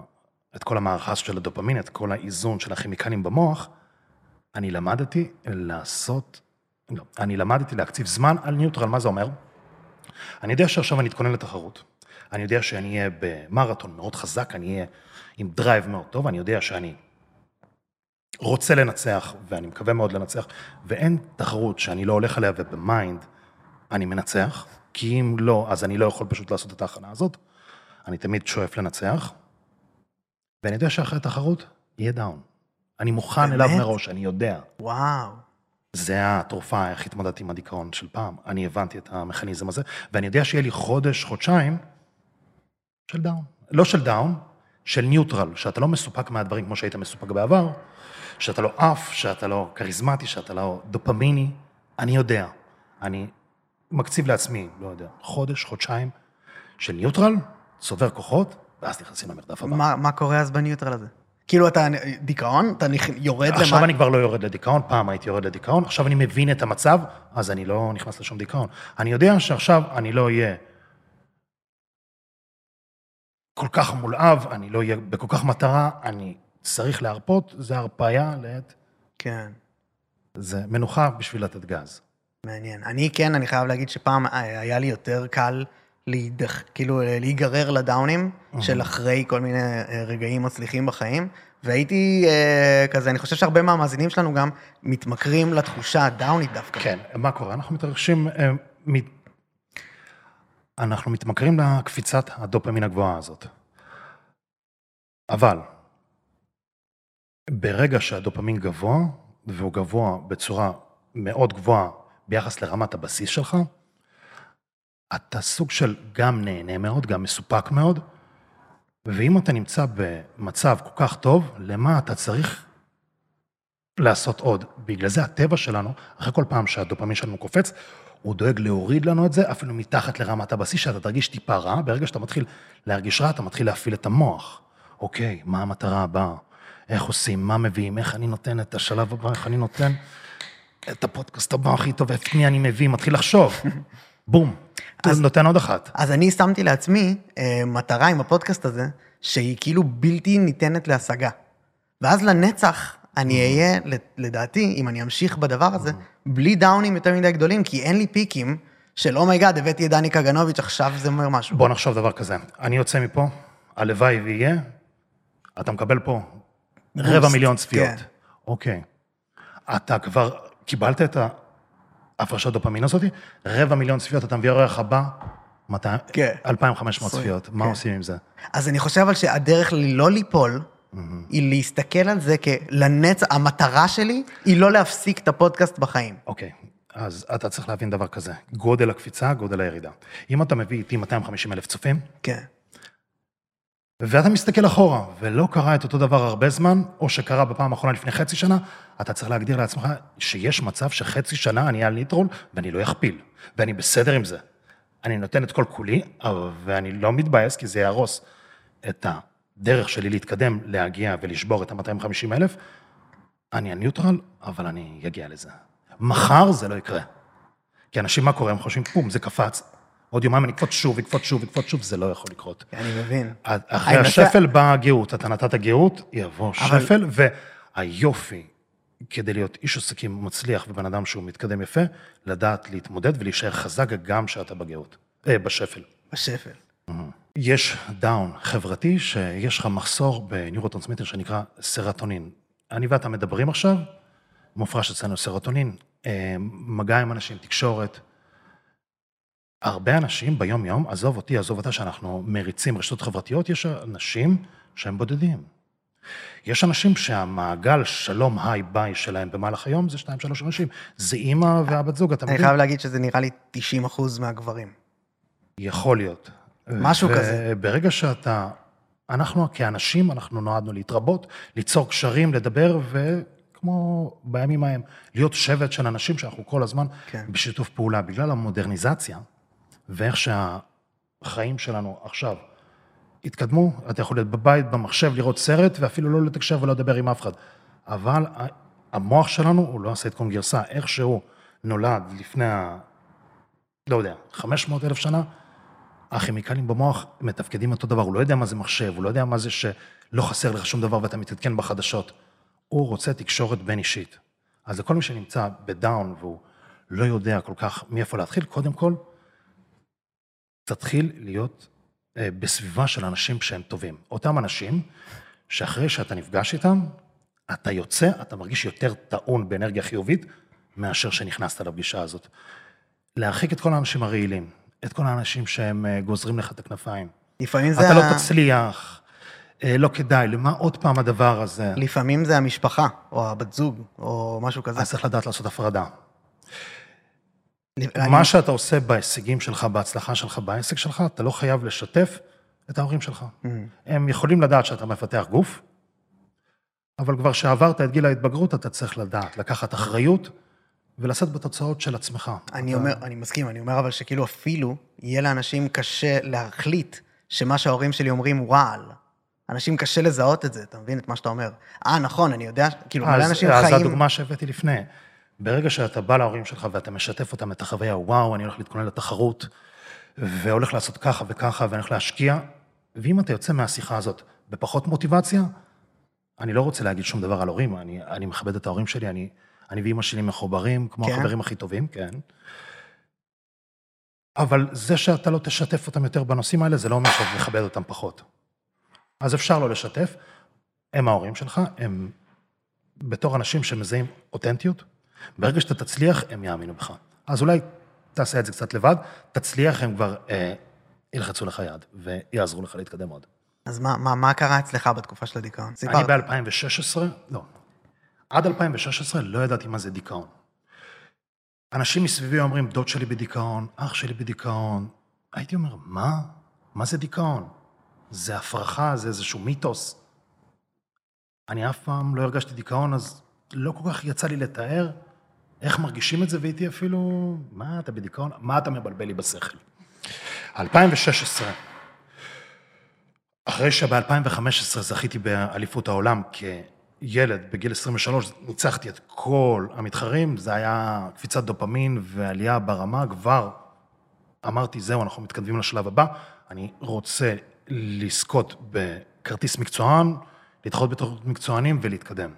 את כל המערכה של הדופמין, את כל האיזון של הכימיקלים במוח, אני למדתי לעשות, לא, אני למדתי להקציב זמן על neutral, מה זה אומר? אני יודע שעכשיו אני אתכונן לתחרות. אני יודע שאני אהיה במרתון מאוד חזק, אני אהיה עם drive מאוד טוב, אני יודע שאני רוצה לנצח, ואני מקווה מאוד לנצח, ואין תחרות שאני לא הולך עליה וב mind אני מנצח, כי אם לא, אז אני לא יכול פשוט לעשות את ההכנה הזאת. אני תמיד שואף לנצח, ואני יודע שאחרי תחרות יהיה down. אני מוכן אליו
באמת?
מראש, אני יודע.
וואו.
זה התרופה, איך התמודדתי עם הדיכאון של פעם. אני הבנתי את המכניזם הזה, ואני יודע שיהיה לי חודש, חודשיים של down. לא של down, של neutral, שאתה לא מסופק מהדברים כמו שהיית מסופק בעבר, שאתה לא עף, שאתה לא כריזמטי, שאתה לא דופמיני. אני יודע. אני מקציב לעצמי, לא יודע, חודש, חודשיים של neutral, צובר כוחות, ואז נכנסים למרדף הבא.
מה, מה קורה אז ב neutral הזה? כאילו אתה דיכאון? אתה. יורד למה?
עכשיו אני כבר לא יורד לדיכאון, פעם הייתי יורד לדיכאון, עכשיו אני מבין את המצב, אז אני לא נכנס לשום דיכאון. אני יודע שעכשיו אני לא אהיה כל כך מולאב, אני לא אהיה בכל כך מטרה, אני צריך להרפות, זה הרפאיה לעת,
כן,
זה מנוחה בשביל לתת גז.
מעניין. אני כן, אני חייב להגיד שפעם אה, היה לי יותר קל להידח, כאילו אה, להיגרר לדאונים של אחרי כל מיני אה, רגעים מצליחים בחיים, והייתי אה, כזה, אני חושב שהרבה מהמאזינים שלנו גם מתמכרים לתחושה הדאונית דווקא.
כן, מה קורה? אנחנו מתרגשים, אה, מ- אנחנו מתמכרים לקפיצת הדופמין הגבוהה הזאת. אבל, ברגע שהדופמין גבוה, והוא גבוה בצורה מאוד גבוהה ביחס לרמת הבסיס שלך, אתה סוג של גם נהנה מאוד, גם מסופק מאוד, ואם אתה נמצא במצב כל כך טוב, למה אתה צריך לעשות עוד? בגלל זה הטבע שלנו, אחרי כל פעם שהדופמין שלנו קופץ, הוא דואג להוריד לנו את זה אפילו מתחת לרמת הבסיס, שאתה תרגיש טיפה רע, ברגע שאתה מתחיל להרגיש רע, אתה מתחיל להפעיל את המוח. אוקיי, מה המטרה הבאה? איך עושים? מה מביאים? איך אני נותן את השלב הבא? איך אני נותן את הפודקאסט הבא הכי טוב? את מי אני מביא? מתחיל לחשוב. בום.
אז-
נותן עוד אחת.
אז אני שמתי לעצמי אה, מטרה עם הפודקאסט הזה, שהיא כאילו בלתי ניתנת להשגה. ואז לנצח אני אהיה, לדעתי, אם אני אמשיך בדבר הזה, בלי דאונים יותר מדי גדולים, כי אין לי פיקים של oh my God, הבאתי את דני קגנוביץ', עכשיו זה אומר משהו.
בוא נחשוב דבר כזה. אני יוצא מפה, הלוואי ויהיה, אתה מקבל פה רבע מיליון צפיות.
כן.
אוקיי. אתה כבר קיבלת את ההפרשת דופמין הזאת, רבע מיליון צפיות, אתה מביא אורח הבא, 200
כן.
2,500
עשרים,
צפיות. מה
כן.
עושים עם זה?
אז אני חושב אבל שהדרך לא ליפול, היא להסתכל על זה כלנצח, המטרה שלי היא לא להפסיק את הפודקאסט בחיים.
אוקיי, אז אתה צריך להבין דבר כזה, גודל הקפיצה, גודל הירידה. אם אתה מביא איתי 250 אלף צופים,
כן.
ואתה מסתכל אחורה, ולא קרה את אותו דבר הרבה זמן, או שקרה בפעם האחרונה לפני חצי שנה, אתה צריך להגדיר לעצמך שיש מצב שחצי שנה אני על ניוטרל, ואני לא אכפיל, ואני בסדר עם זה. אני נותן את כל כולי, ואני לא מתבאס, כי זה יהרוס את הדרך שלי להתקדם, להגיע ולשבור את ה-250 אלף. אני הניוטרל, אבל אני אגיע לזה. מחר זה לא יקרה. כי אנשים, מה קורה? הם חושבים, פום, זה קפץ. עוד יומיים אני אקפוץ שוב, אקפוץ שוב, אקפוץ שוב, זה לא יכול לקרות.
אני מבין.
אחרי
אני
השפל באה הגאות, אתה נתת גאות, יבוא
אבל-
שפל, והיופי, כדי להיות איש עסקים מצליח ובן אדם שהוא מתקדם יפה, לדעת להתמודד ולהישאר חזק גם כשאתה בגאות, אה, בשפל.
בשפל.
יש down חברתי, שיש לך מחסור בניורוטרנסמיטר שנקרא סרטונין. אני ואתה מדברים עכשיו, מופרש אצלנו סרטונין, אה, מגע עם אנשים, תקשורת. הרבה אנשים ביום-יום, עזוב אותי, עזוב אותה, שאנחנו מריצים רשתות חברתיות, יש אנשים שהם בודדים. יש אנשים שהמעגל שלום היי ביי שלהם במהלך היום זה שתיים, שלוש אנשים. זה אימא והבת זוג, אתה
אני
מבין?
חייב להגיד שזה נראה לי 90 אחוז מהגברים.
יכול להיות.
משהו כזה.
וברגע שאתה, אנחנו כאנשים, אנחנו נועדנו להתרבות, ליצור קשרים, לדבר, וכמו בימים ההם, להיות שבט של אנשים שאנחנו כל הזמן
כן.
בשיתוף פעולה. בגלל המודרניזציה, ואיך שהחיים שלנו עכשיו התקדמו, אתה יכול להיות בבית, במחשב, לראות סרט, ואפילו לא לתקשר ולא לדבר עם אף אחד. אבל המוח שלנו, הוא לא עשה עדכון גרסה, איך שהוא נולד לפני. לא יודע, 500 אלף שנה, הכימיקלים במוח מתפקדים אותו דבר, הוא לא יודע מה זה מחשב, הוא לא יודע מה זה שלא חסר לך שום דבר ואתה מתעדכן בחדשות. הוא רוצה תקשורת בין אישית. אז לכל מי שנמצא בדאון והוא לא יודע כל כך מאיפה להתחיל, קודם כל, תתחיל להיות אה, בסביבה של אנשים שהם טובים. אותם אנשים שאחרי שאתה נפגש איתם, אתה יוצא, אתה מרגיש יותר טעון באנרגיה חיובית מאשר שנכנסת לפגישה הזאת. להרחיק את כל האנשים הרעילים, את כל האנשים שהם אה, גוזרים לך את הכנפיים.
לפעמים זה...
אתה לא תצליח, אה, לא כדאי, למה עוד פעם הדבר הזה?
לפעמים זה המשפחה, או הבת זוג, או משהו כזה.
אז צריך לדעת לעשות הפרדה.
אני-
מה שאתה עושה בהישגים שלך, בהצלחה שלך, בעסק שלך, אתה לא חייב לשתף את ההורים שלך.
Mm.
הם יכולים לדעת שאתה מפתח גוף, אבל כבר שעברת את גיל ההתבגרות, אתה צריך לדעת, לקחת אחריות ולשאת בתוצאות של עצמך.
אני
אתה-
אומר, אני מסכים, אני אומר אבל שכאילו אפילו יהיה לאנשים קשה להחליט שמה שההורים שלי אומרים הוא רעל. אנשים קשה לזהות את זה, אתה מבין את מה שאתה אומר? אה, נכון, אני יודע, כאילו, מלא
אז,
אנשים
אז
חיים...
הדוגמה שהבאתי לפני, ברגע שאתה בא להורים שלך ואתה משתף אותם את החוויה, וואו, אני הולך להתכונן לתחרות, והולך לעשות ככה וככה, ואני הולך להשקיע, ואם אתה יוצא מהשיחה הזאת בפחות מוטיבציה, אני לא רוצה להגיד שום דבר על הורים, אני, אני מכבד את ההורים שלי, אני, אני ואימא שלי מחוברים, כמו
כן?
החברים הכי טובים, כן. אבל זה שאתה לא תשתף אותם יותר בנושאים האלה, זה לא אומר שאתה מכבד אותם פחות. אז אפשר לא לשתף, הם ההורים שלך, הם בתור אנשים שמזהים אותנטיות, ברגע שאתה תצליח, הם יאמינו בך. אז אולי תעשה את זה קצת לבד, תצליח, הם כבר אה, ילחצו לך יד ויעזרו לך להתקדם עוד.
אז מה, מה, מה קרה אצלך בתקופה של הדיכאון?
אני
סיפרת.
ב-2016, לא, עד 2016 לא ידעתי מה זה דיכאון. אנשים מסביבי אומרים, דוד שלי בדיכאון, אח שלי בדיכאון. הייתי אומר, מה? מה זה דיכאון? זה הפרחה, זה איזשהו מיתוס. אני אף פעם לא הרגשתי דיכאון, אז לא כל כך יצא לי לתאר איך מרגישים את זה, והייתי אפילו, מה, אתה בדיכאון? מה אתה מבלבל לי בשכל? 2016, אחרי שב-2015 זכיתי באליפות העולם כילד, בגיל 23, ניצחתי את כל המתחרים, זה היה קפיצת דופמין ועלייה ברמה כבר אמרתי, זהו, אנחנו מתקדמים לשלב הבא, אני רוצה לזכות בכרטיס מקצוען, להתחרות בתוך מקצוענים ולהתקדם.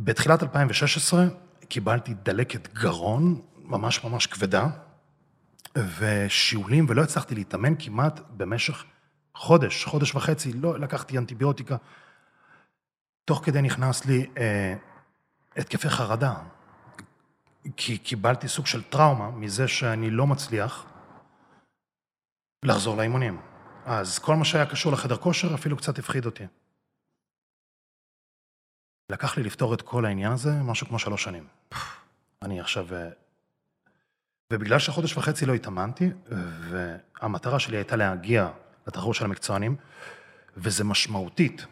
בתחילת 2016 קיבלתי דלקת גרון, ממש ממש כבדה, ושיעולים, ולא הצלחתי להתאמן כמעט במשך חודש, חודש וחצי, לא לקחתי אנטיביוטיקה. תוך כדי נכנס לי אה, התקפי חרדה, כי קיבלתי סוג של טראומה מזה שאני לא מצליח לחזור לאימונים. אז כל מה שהיה קשור לחדר כושר אפילו קצת הפחיד אותי. לקח לי לפתור את כל העניין הזה משהו כמו שלוש שנים. אני עכשיו... אה, ובגלל שחודש וחצי לא התאמנתי, והמטרה שלי הייתה להגיע לתחרות של המקצוענים, וזה משמעותית.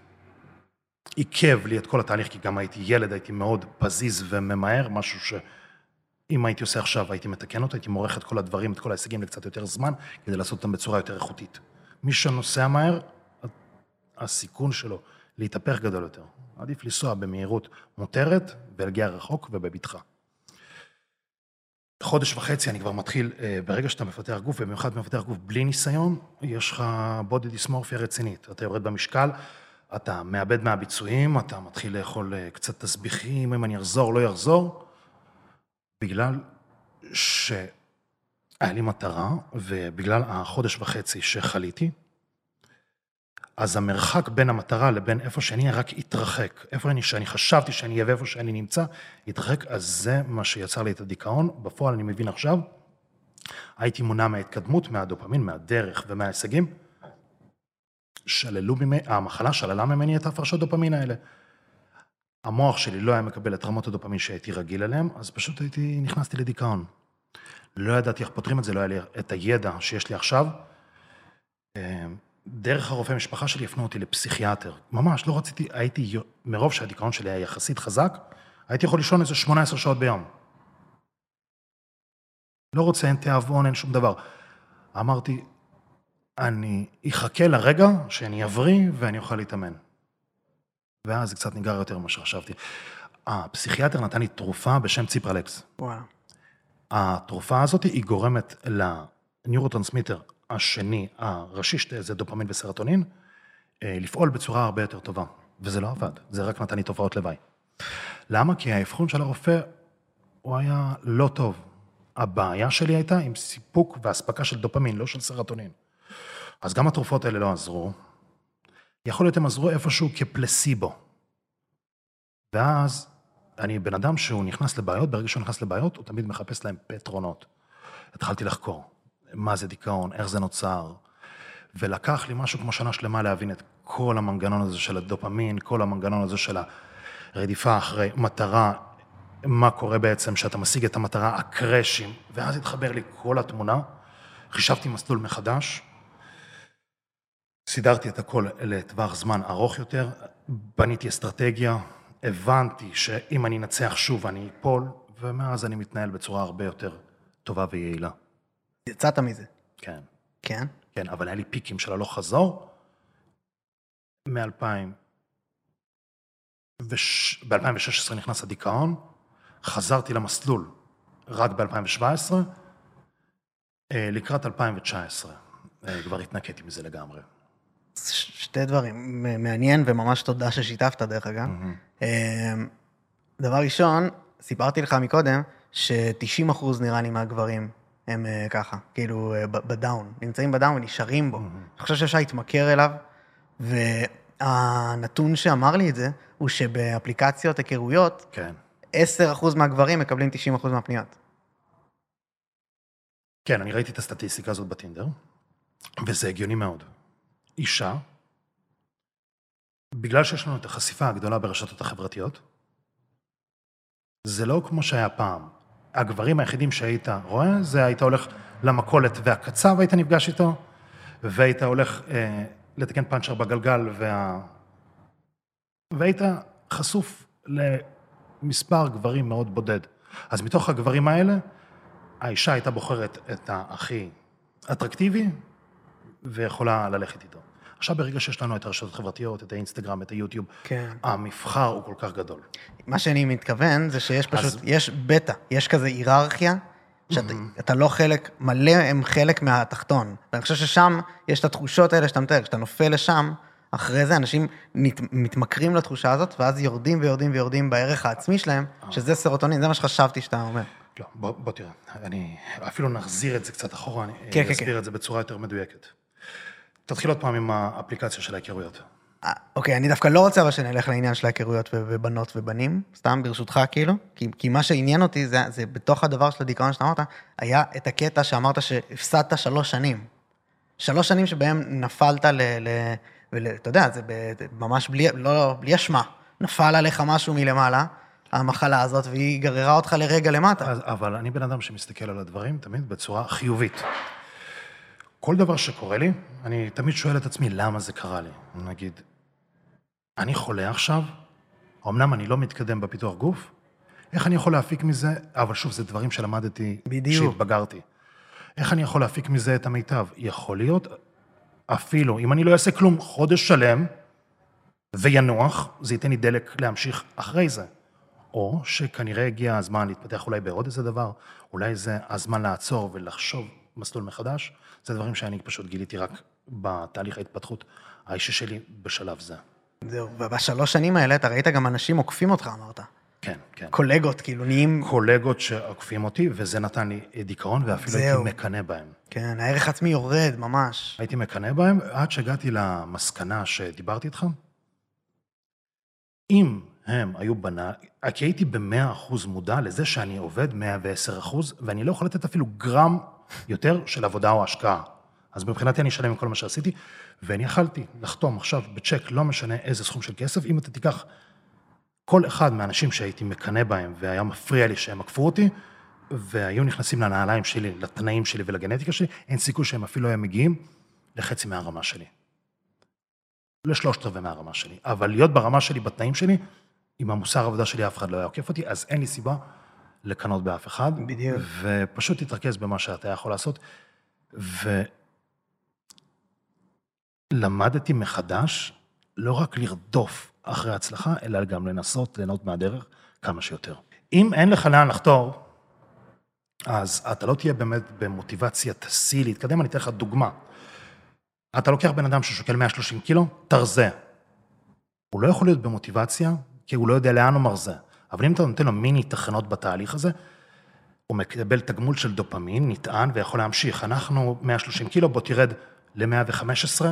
עיכב לי את כל התהליך, כי גם הייתי ילד, הייתי מאוד פזיז וממהר, משהו שאם הייתי עושה עכשיו, הייתי מתקן אותו, הייתי מורך את כל הדברים, את כל ההישגים לקצת יותר זמן, כדי לעשות אותם בצורה יותר איכותית. מי שנוסע מהר, הסיכון שלו להתהפך גדול יותר. עדיף לנסוע במהירות מותרת ולהגיע רחוק ובבטחה. חודש וחצי אני כבר מתחיל, אה, ברגע שאתה מפתח גוף, ובמיוחד מפתח גוף בלי ניסיון, יש לך בודי דיסמורפיה רצינית. אתה יורד במשקל, אתה מאבד מהביצועים, אתה מתחיל לאכול אה, קצת תסביכים, אם אני אחזור, לא יחזור, בגלל שהיה לי מטרה, ובגלל החודש וחצי שחליתי, אז המרחק בין המטרה לבין איפה שאני אהיה רק התרחק. איפה אני, שאני חשבתי שאני אהיה ואיפה שאני נמצא, התרחק, אז זה מה שיצר לי את הדיכאון. בפועל אני מבין עכשיו, הייתי מונע מההתקדמות, מהדופמין, מהדרך ומההישגים. שללו ממני, המחלה שללה ממני את ההפרשות דופמין האלה. המוח שלי לא היה מקבל את רמות הדופמין שהייתי רגיל אליהן, אז פשוט הייתי, נכנסתי לדיכאון. לא ידעתי איך פותרים את זה, לא היה לי את הידע שיש לי עכשיו. דרך הרופא משפחה שלי הפנו אותי לפסיכיאטר. ממש, לא רציתי, הייתי, מרוב שהדיכאון שלי היה יחסית חזק, הייתי יכול לישון איזה 18 שעות ביום. לא רוצה, אין תיאבון, אין שום דבר. אמרתי, אני אחכה לרגע שאני אבריא ואני אוכל להתאמן. ואז זה קצת נגרר יותר ממה שחשבתי. הפסיכיאטר נתן לי תרופה בשם ציפרלקס.
וואו.
התרופה הזאת היא גורמת לניורוטרנסמיטר השני, הראשי, זה דופמין וסרטונין, אה, לפעול בצורה הרבה יותר טובה. וזה לא עבד, זה רק נתן לי תופעות לוואי. למה? כי האבחון של הרופא, הוא היה לא טוב. הבעיה שלי הייתה עם סיפוק ואספקה של דופמין, לא של סרטונין. אז גם התרופות האלה לא עזרו. יכול להיות הם עזרו איפשהו כפלסיבו. ואז אני בן אדם שהוא נכנס לבעיות, ברגע שהוא נכנס לבעיות, הוא תמיד מחפש להם פתרונות. התחלתי לחקור. מה זה דיכאון, איך זה נוצר. ולקח לי משהו כמו שנה שלמה להבין את כל המנגנון הזה של הדופמין, כל המנגנון הזה של הרדיפה אחרי מטרה, מה קורה בעצם שאתה משיג את המטרה, הקרשים, ואז התחבר לי כל התמונה, חישבתי מסלול מחדש, סידרתי את הכל לטווח זמן ארוך יותר, בניתי אסטרטגיה, הבנתי שאם אני אנצח שוב אני אפול, ומאז אני מתנהל בצורה הרבה יותר טובה ויעילה.
יצאת מזה.
כן.
כן?
כן, אבל היה לי פיקים של הלוך חזור מ-2000. וש... ב-2016 נכנס הדיכאון, חזרתי למסלול רק ב-2017, אה, לקראת 2019 אה, כבר התנקטתי מזה לגמרי.
שתי דברים, מעניין וממש תודה ששיתפת דרך אגב. Mm-hmm. דבר ראשון, סיפרתי לך מקודם, ש-90 אחוז נראה לי מהגברים הם uh, ככה, כאילו uh, בדאון, נמצאים בדאון ונשארים בו. אני חושב שאפשר להתמכר אליו, והנתון שאמר לי את זה, הוא שבאפליקציות היכרויות,
כן.
10% מהגברים מקבלים 90% מהפניות.
כן, אני ראיתי את הסטטיסטיקה הזאת בטינדר, וזה הגיוני מאוד. אישה, בגלל שיש לנו את החשיפה הגדולה ברשתות החברתיות, זה לא כמו שהיה פעם. הגברים היחידים שהיית רואה, זה היית הולך למכולת והקצב היית נפגש איתו, והיית הולך אה, לתקן פאנצ'ר בגלגל, וה... והיית חשוף למספר גברים מאוד בודד. אז מתוך הגברים האלה, האישה הייתה בוחרת את הכי אטרקטיבי, ויכולה ללכת איתו. עכשיו, ברגע שיש לנו את הרשתות החברתיות, את האינסטגרם, את היוטיוב,
כן.
המבחר הוא כל כך גדול.
מה שאני מתכוון זה שיש פשוט, אז... יש בטא, יש כזה היררכיה שאתה אתה לא חלק, מלא הם חלק מהתחתון. ואני חושב ששם יש את התחושות האלה שאתה מתאר, כשאתה נופל לשם, אחרי זה אנשים נת, מתמכרים לתחושה הזאת, ואז יורדים ויורדים ויורדים בערך העצמי שלהם, שזה סרוטונין, זה מה שחשבתי שאתה אומר.
לא, בוא, בוא תראה, אני אפילו נחזיר את זה קצת אחורה, אני
כן, כן,
אסביר
כן.
את זה בצורה יותר מדויקת. תתחיל עוד פעם עם האפליקציה של ההיכרויות.
אה, אוקיי, אני דווקא לא רוצה אבל שנלך לעניין של ההיכרויות ובנות ובנים, סתם ברשותך כאילו, כי, כי מה שעניין אותי זה, זה בתוך הדבר של הדיכאון שאתה אמרת, היה את הקטע שאמרת שהפסדת שלוש שנים. שלוש שנים שבהם נפלת ל... ל ול, אתה יודע, זה ב, ממש בלי, לא, בלי אשמה. נפל עליך משהו מלמעלה, המחלה הזאת, והיא גררה אותך לרגע למטה.
אז, אבל אני בן אדם שמסתכל על הדברים תמיד בצורה חיובית. כל דבר שקורה לי, אני תמיד שואל את עצמי, למה זה קרה לי? נגיד, אני חולה עכשיו, אמנם אני לא מתקדם בפיתוח גוף, איך אני יכול להפיק מזה, אבל שוב, זה דברים שלמדתי. כשהתבגרתי. איך אני יכול להפיק מזה את המיטב? יכול להיות, אפילו, אם אני לא אעשה כלום חודש שלם, וינוח, זה ייתן לי דלק להמשיך אחרי זה. או שכנראה הגיע הזמן להתפתח אולי בעוד איזה דבר, אולי זה הזמן לעצור ולחשוב מסלול מחדש. זה דברים שאני פשוט גיליתי רק בתהליך ההתפתחות האישי שלי בשלב זה.
זהו, ובשלוש שנים האלה אתה ראית גם אנשים עוקפים אותך, אמרת.
כן, כן.
קולגות, כאילו נהיים,
קולגות שעוקפים אותי, וזה נתן לי דיכאון, ואפילו
זהו.
הייתי מקנא בהם.
כן, הערך עצמי יורד, ממש.
הייתי מקנא בהם עד שהגעתי למסקנה שדיברתי איתך. אם הם היו בנה, כי הייתי במאה אחוז מודע לזה שאני עובד 110 אחוז, ואני לא יכול לתת אפילו גרם יותר של עבודה או השקעה. אז מבחינתי אני אשלם עם כל מה שעשיתי, ואני יכלתי לחתום עכשיו בצ'ק, לא משנה איזה סכום של כסף, אם אתה תיקח כל אחד מהאנשים שהייתי מקנא בהם, והיה מפריע לי שהם עקפו אותי, והיו נכנסים לנעליים שלי, לתנאים שלי ולגנטיקה שלי, אין סיכוי שהם אפילו היו מגיעים לחצי מהרמה שלי. לשלושת רבעי מהרמה שלי. אבל להיות ברמה שלי, בתנאים שלי, עם המוסר העבודה שלי אף אחד לא היה עוקף אותי, אז אין לי סיבה לקנות באף אחד.
בדיוק.
ופשוט תתרכז במה שאתה יכול לעשות. ולמדתי מחדש לא רק לרדוף אחרי הצלחה, אלא גם לנסות ליהנות מהדרך כמה שיותר. אם אין לך לאן לחתור, אז אתה לא תהיה באמת במוטיבציה, תשיא להתקדם. אני אתן לך דוגמה. אתה לוקח בן אדם ששוקל 130 קילו, תרזה. הוא לא יכול להיות במוטיבציה, כי הוא לא יודע לאן הוא מרזה. אבל אם אתה נותן לו מיני תחנות בתהליך הזה, הוא מקבל תגמול של דופמין, נטען, ויכול להמשיך. אנחנו 130 קילו, בוא תרד ל-115,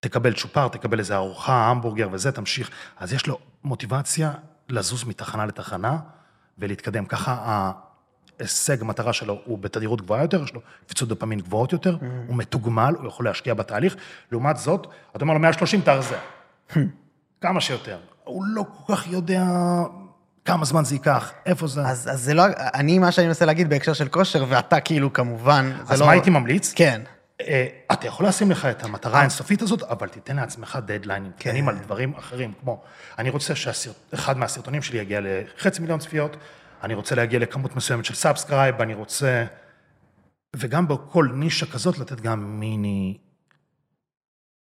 תקבל צ'ופר, תקבל איזה ארוחה, המבורגר וזה, תמשיך. אז יש לו מוטיבציה לזוז מתחנה לתחנה ולהתקדם. ככה ההישג, המטרה שלו הוא בתדירות גבוהה יותר, יש לו קפיצות דופמין גבוהות יותר, הוא מתוגמל, הוא יכול להשקיע בתהליך. לעומת זאת, אתה אומר לו 130 תרזה. כמה שיותר. הוא לא כל כך יודע כמה זמן זה ייקח, איפה זה.
אז, אז זה לא, אני, מה שאני מנסה להגיד בהקשר של כושר, ואתה כאילו כמובן,
אז
לא...
מה הייתי ממליץ?
כן.
אה, אתה יכול לשים לך את המטרה האינסופית הזאת, אבל תיתן לעצמך דדליינים קטנים על דברים אחרים, כמו, אני רוצה שאחד מהסרטונים שלי יגיע לחצי מיליון צפיות, אני רוצה להגיע לכמות מסוימת של subscribe, אני רוצה... וגם בכל נישה כזאת לתת גם מיני,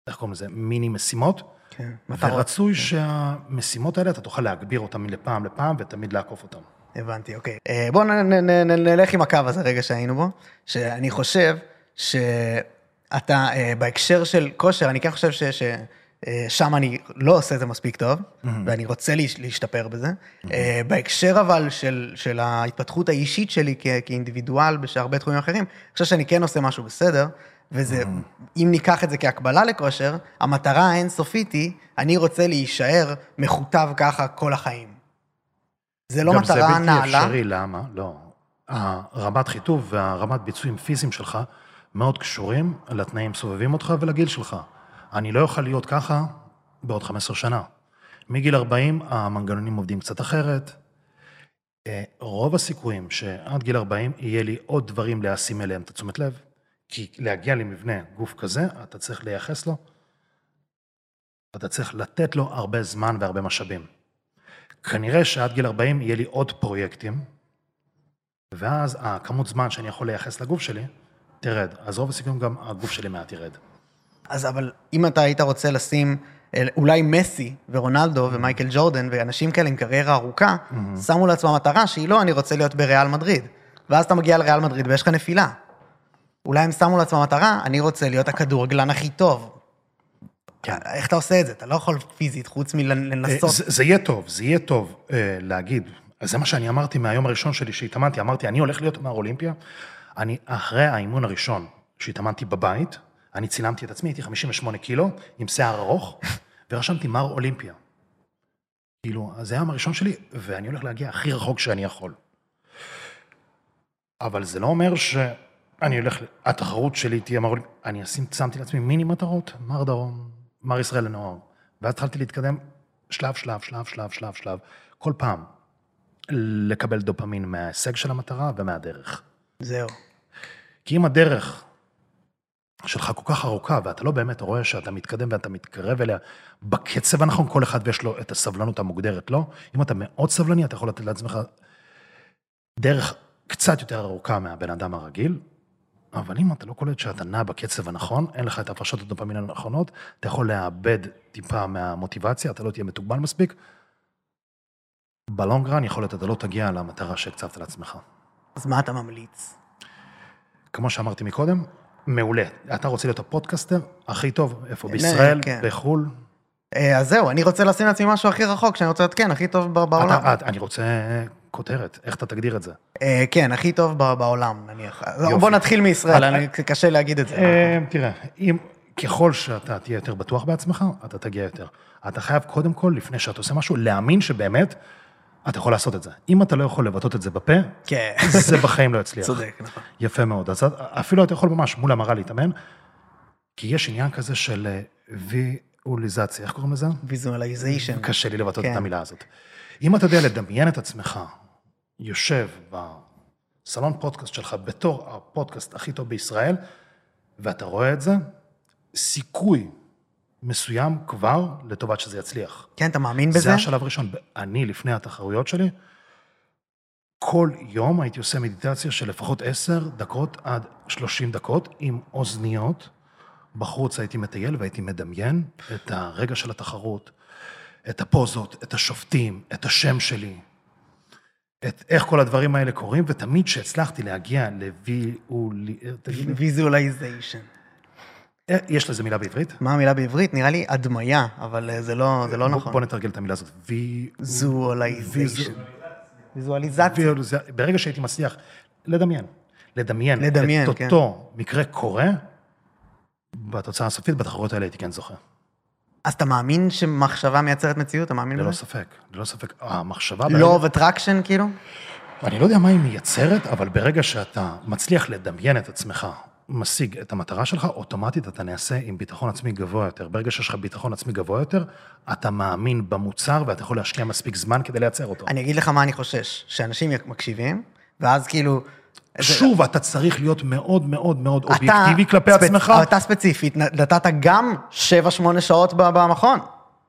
איך קוראים לזה? מיני משימות.
כן.
ורצוי שהמשימות האלה, אתה תוכל להגביר אותן מלפעם לפעם ותמיד לעקוף אותן.
הבנתי, אוקיי. אה, בואו נלך עם הקו הזה רגע שהיינו בו, שאני חושב שאתה, אה, בהקשר של כושר, אני כן חושב ש... ש אה, שם אני לא עושה את זה מספיק טוב, ואני רוצה להש- להשתפר בזה. אה, בהקשר אבל של, של ההתפתחות האישית שלי כ, כאינדיבידואל בהרבה תחומים אחרים, אני חושב שאני כן עושה משהו בסדר, וזה, אם ניקח את זה כהקבלה לכושר, המטרה האינסופית היא, אני רוצה להישאר מכותב ככה כל החיים. זה לא
גם
מטרה
זה בלתי
נעלה.
אפשרי, למה? לא. הרמת חיטוב והרמת ביצועים פיזיים שלך מאוד קשורים לתנאים סובבים אותך ולגיל שלך. אני לא אוכל להיות ככה בעוד 15 שנה. מגיל 40 המנגנונים עובדים קצת אחרת. אה, רוב הסיכויים שעד גיל 40 יהיה לי עוד דברים להשים אליהם את התשומת לב, כי להגיע למבנה גוף כזה, אתה צריך לייחס לו, אתה צריך לתת לו הרבה זמן והרבה משאבים. כנראה שעד גיל 40 יהיה לי עוד פרויקטים, ואז הכמות זמן שאני יכול לייחס לגוף שלי תרד. אז רוב הסיכויים גם הגוף שלי מעט ירד.
אז אבל אם אתה היית רוצה לשים אל- אולי מסי ורונלדו ומייקל ג'ורדן ואנשים כאלה עם קריירה ארוכה, שמו לעצמם מטרה שהיא לא, אני רוצה להיות בריאל מדריד. ואז אתה מגיע לריאל מדריד ויש לך נפילה. אולי הם שמו לעצמם מטרה, אני רוצה להיות הכדורגלן הכי טוב. איך אתה עושה את זה? אתה לא יכול פיזית, חוץ
אה,
מלנסות.
זה, זה יהיה טוב, זה יהיה טוב אה, להגיד. זה מה שאני אמרתי מהיום הראשון שלי שהתאמנתי, אמרתי, אני הולך להיות נער אולימפיה. אני, אחרי האימון הראשון שהתאמנתי בבית, אני צילמתי את עצמי, הייתי 58 קילו, עם שיער ארוך, ורשמתי מר אולימפיה. כאילו, אז זה היום הראשון שלי, ואני הולך להגיע הכי רחוק שאני יכול. אבל זה לא אומר שאני הולך, התחרות שלי תהיה מר אולימפיה, אני אשים, שמתי לעצמי מיני מטרות, מר דרום, מר ישראל לנוער. ואז התחלתי להתקדם שלב, שלב, שלב, שלב, שלב, שלב, כל פעם לקבל דופמין מההישג של המטרה ומהדרך.
זהו.
כי אם הדרך שלך כל כך ארוכה, ואתה לא באמת רואה שאתה מתקדם ואתה מתקרב אליה בקצב הנכון, כל אחד ויש לו את הסבלנות המוגדרת, לא? אם אתה מאוד סבלני, אתה יכול לתת לעצמך דרך קצת יותר ארוכה מהבן אדם הרגיל, אבל אם אתה לא קולט שאתה נע בקצב הנכון, אין לך את הפרשות הדופמין הנכונות, אתה יכול לאבד טיפה מהמוטיבציה, אתה לא תהיה מתוגבל מספיק. ב long run יכול להיות אתה לא תגיע למטרה שהקצבת לעצמך.
אז מה אתה ממליץ?
כמו שאמרתי מקודם, מעולה. אתה רוצה להיות הפודקאסטר הכי טוב, איפה?
כן,
בישראל,
כן.
בחו"ל?
אה, אז זהו, אני רוצה לשים לעצמי משהו הכי רחוק, שאני רוצה להיות, כן, הכי טוב בעולם.
אתה, את- אני רוצה כותרת, איך אתה תגדיר את זה?
אה, כן, הכי טוב בעולם, נניח.
יופי.
בוא נתחיל מישראל, קשה להגיד את זה.
אה, תראה, ככל שאתה תהיה יותר בטוח בעצמך, אתה תגיע יותר. אתה חייב קודם כל, לפני שאתה עושה משהו, להאמין שבאמת אתה יכול לעשות את זה. אם אתה לא יכול לבטא את זה בפה,
כן,
זה בחיים לא יצליח.
צודק, נכון.
יפה מאוד. אז אפילו אתה יכול ממש מול המראה להתאמן, כי יש עניין כזה של אה, ויזואליזציה, איך קוראים לזה?
ויזואליזיישן.
קשה לי לבטא
כן.
את המילה הזאת. אם אתה יודע לדמיין את עצמך, יושב בסלון פודקאסט שלך בתור הפודקאסט הכי טוב בישראל, ואתה רואה את זה, סיכוי מסוים כבר לטובת שזה יצליח.
כן, אתה מאמין בזה?
זה השלב הראשון. אני, לפני התחרויות שלי, כל יום הייתי עושה מדיטציה של לפחות 10 דקות עד 30 דקות עם אוזניות. בחוץ הייתי מטייל והייתי מדמיין את הרגע של התחרות, את הפוזות, את השופטים, את השם שלי, את איך כל הדברים האלה קורים, ותמיד כשהצלחתי להגיע לויזואלי... תגיד לי,
visualization.
אה, יש לזה מילה בעברית?
מה המילה בעברית? נראה לי הדמיה, אבל אה, זה לא זה לא
בוא-
נכון.
בוא נתרגל את המילה הזאת. וי...
visualization. ויזואליזציה.
ברגע שהייתי מצליח לדמיין, לדמיין,
לדמיין,
את
כן.
אותו מקרה קורה, בתוצאה הסופית, בתחרויות האלה הייתי כן זוכה.
אז אתה מאמין שמחשבה מייצרת מציאות? אתה מאמין
ללא
בזה?
ספק, ללא ספק. המחשבה...
law of attraction, כאילו?
אני לא יודע מה היא מייצרת, אבל ברגע שאתה מצליח לדמיין את עצמך, משיג את המטרה שלך, אוטומטית אתה נעשה עם ביטחון עצמי גבוה יותר. ברגע שיש לך ביטחון עצמי גבוה יותר, אתה מאמין במוצר ואתה יכול להשקיע מספיק זמן כדי לייצר אותו.
אני אגיד לך מה אני חושש, שאנשים מקשיבים, ואז כאילו...
שוב, אתה צריך להיות מאוד מאוד מאוד
אתה
אובייקטיבי כלפי עצמך.
אתה ספציפית נתת גם 7-8 שעות במכון.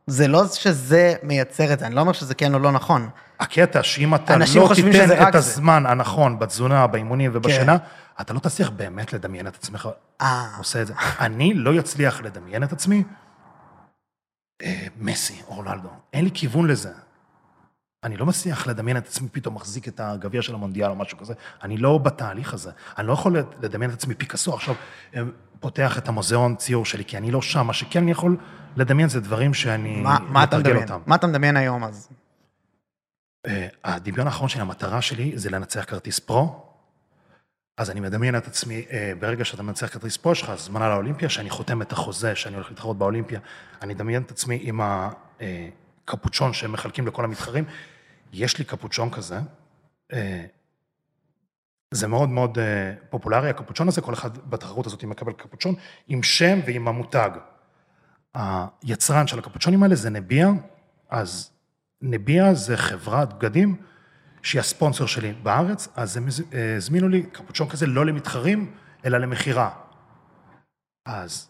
זה לא שזה מייצר את זה, אני לא אומר שזה כן או לא נכון.
הקטע שאם אתה לא תיתן את
זה.
הזמן הנכון בתזונה, באימונים ובשינה, אתה לא תצליח באמת לדמיין את עצמך
אה.
עושה את זה. אני לא אצליח לדמיין את עצמי אה, מסי או רונלדו. אין לי כיוון לזה. אני לא מצליח לדמיין את עצמי פתאום מחזיק את הגביע של המונדיאל או משהו כזה. אני לא בתהליך הזה. אני לא יכול לדמיין את עצמי פיקאסו עכשיו אה, פותח את המוזיאון ציור שלי, כי אני לא שם. מה שכן אני יכול לדמיין זה דברים שאני מתרגל
מדמיין?
אותם.
מה אתה מדמיין היום אז?
אה, הדמיון האחרון שלי, המטרה שלי זה לנצח כרטיס פרו. אז אני מדמיין את עצמי, אה, ברגע שאתה מנצח כרטיס פרו, יש לך הזמנה לאולימפיה, שאני חותם את החוזה שאני הולך להתחרות באולימפיה, אני אדמיין את עצמי עם הקפוצ'ון שהם מחלקים לכל המתחרים. יש לי קפוצ'ון כזה, אה, זה מאוד מאוד אה, פופולרי, הקפוצ'ון הזה, כל אחד בתחרות הזאת מקבל קפוצ'ון עם שם ועם המותג. היצרן של הקפוצ'ונים האלה זה נביע, אז נביע זה חברת בגדים שהיא הספונסר שלי בארץ, אז הם הז- הזמינו לי קפוצ'ון כזה לא למתחרים, אלא למכירה. אז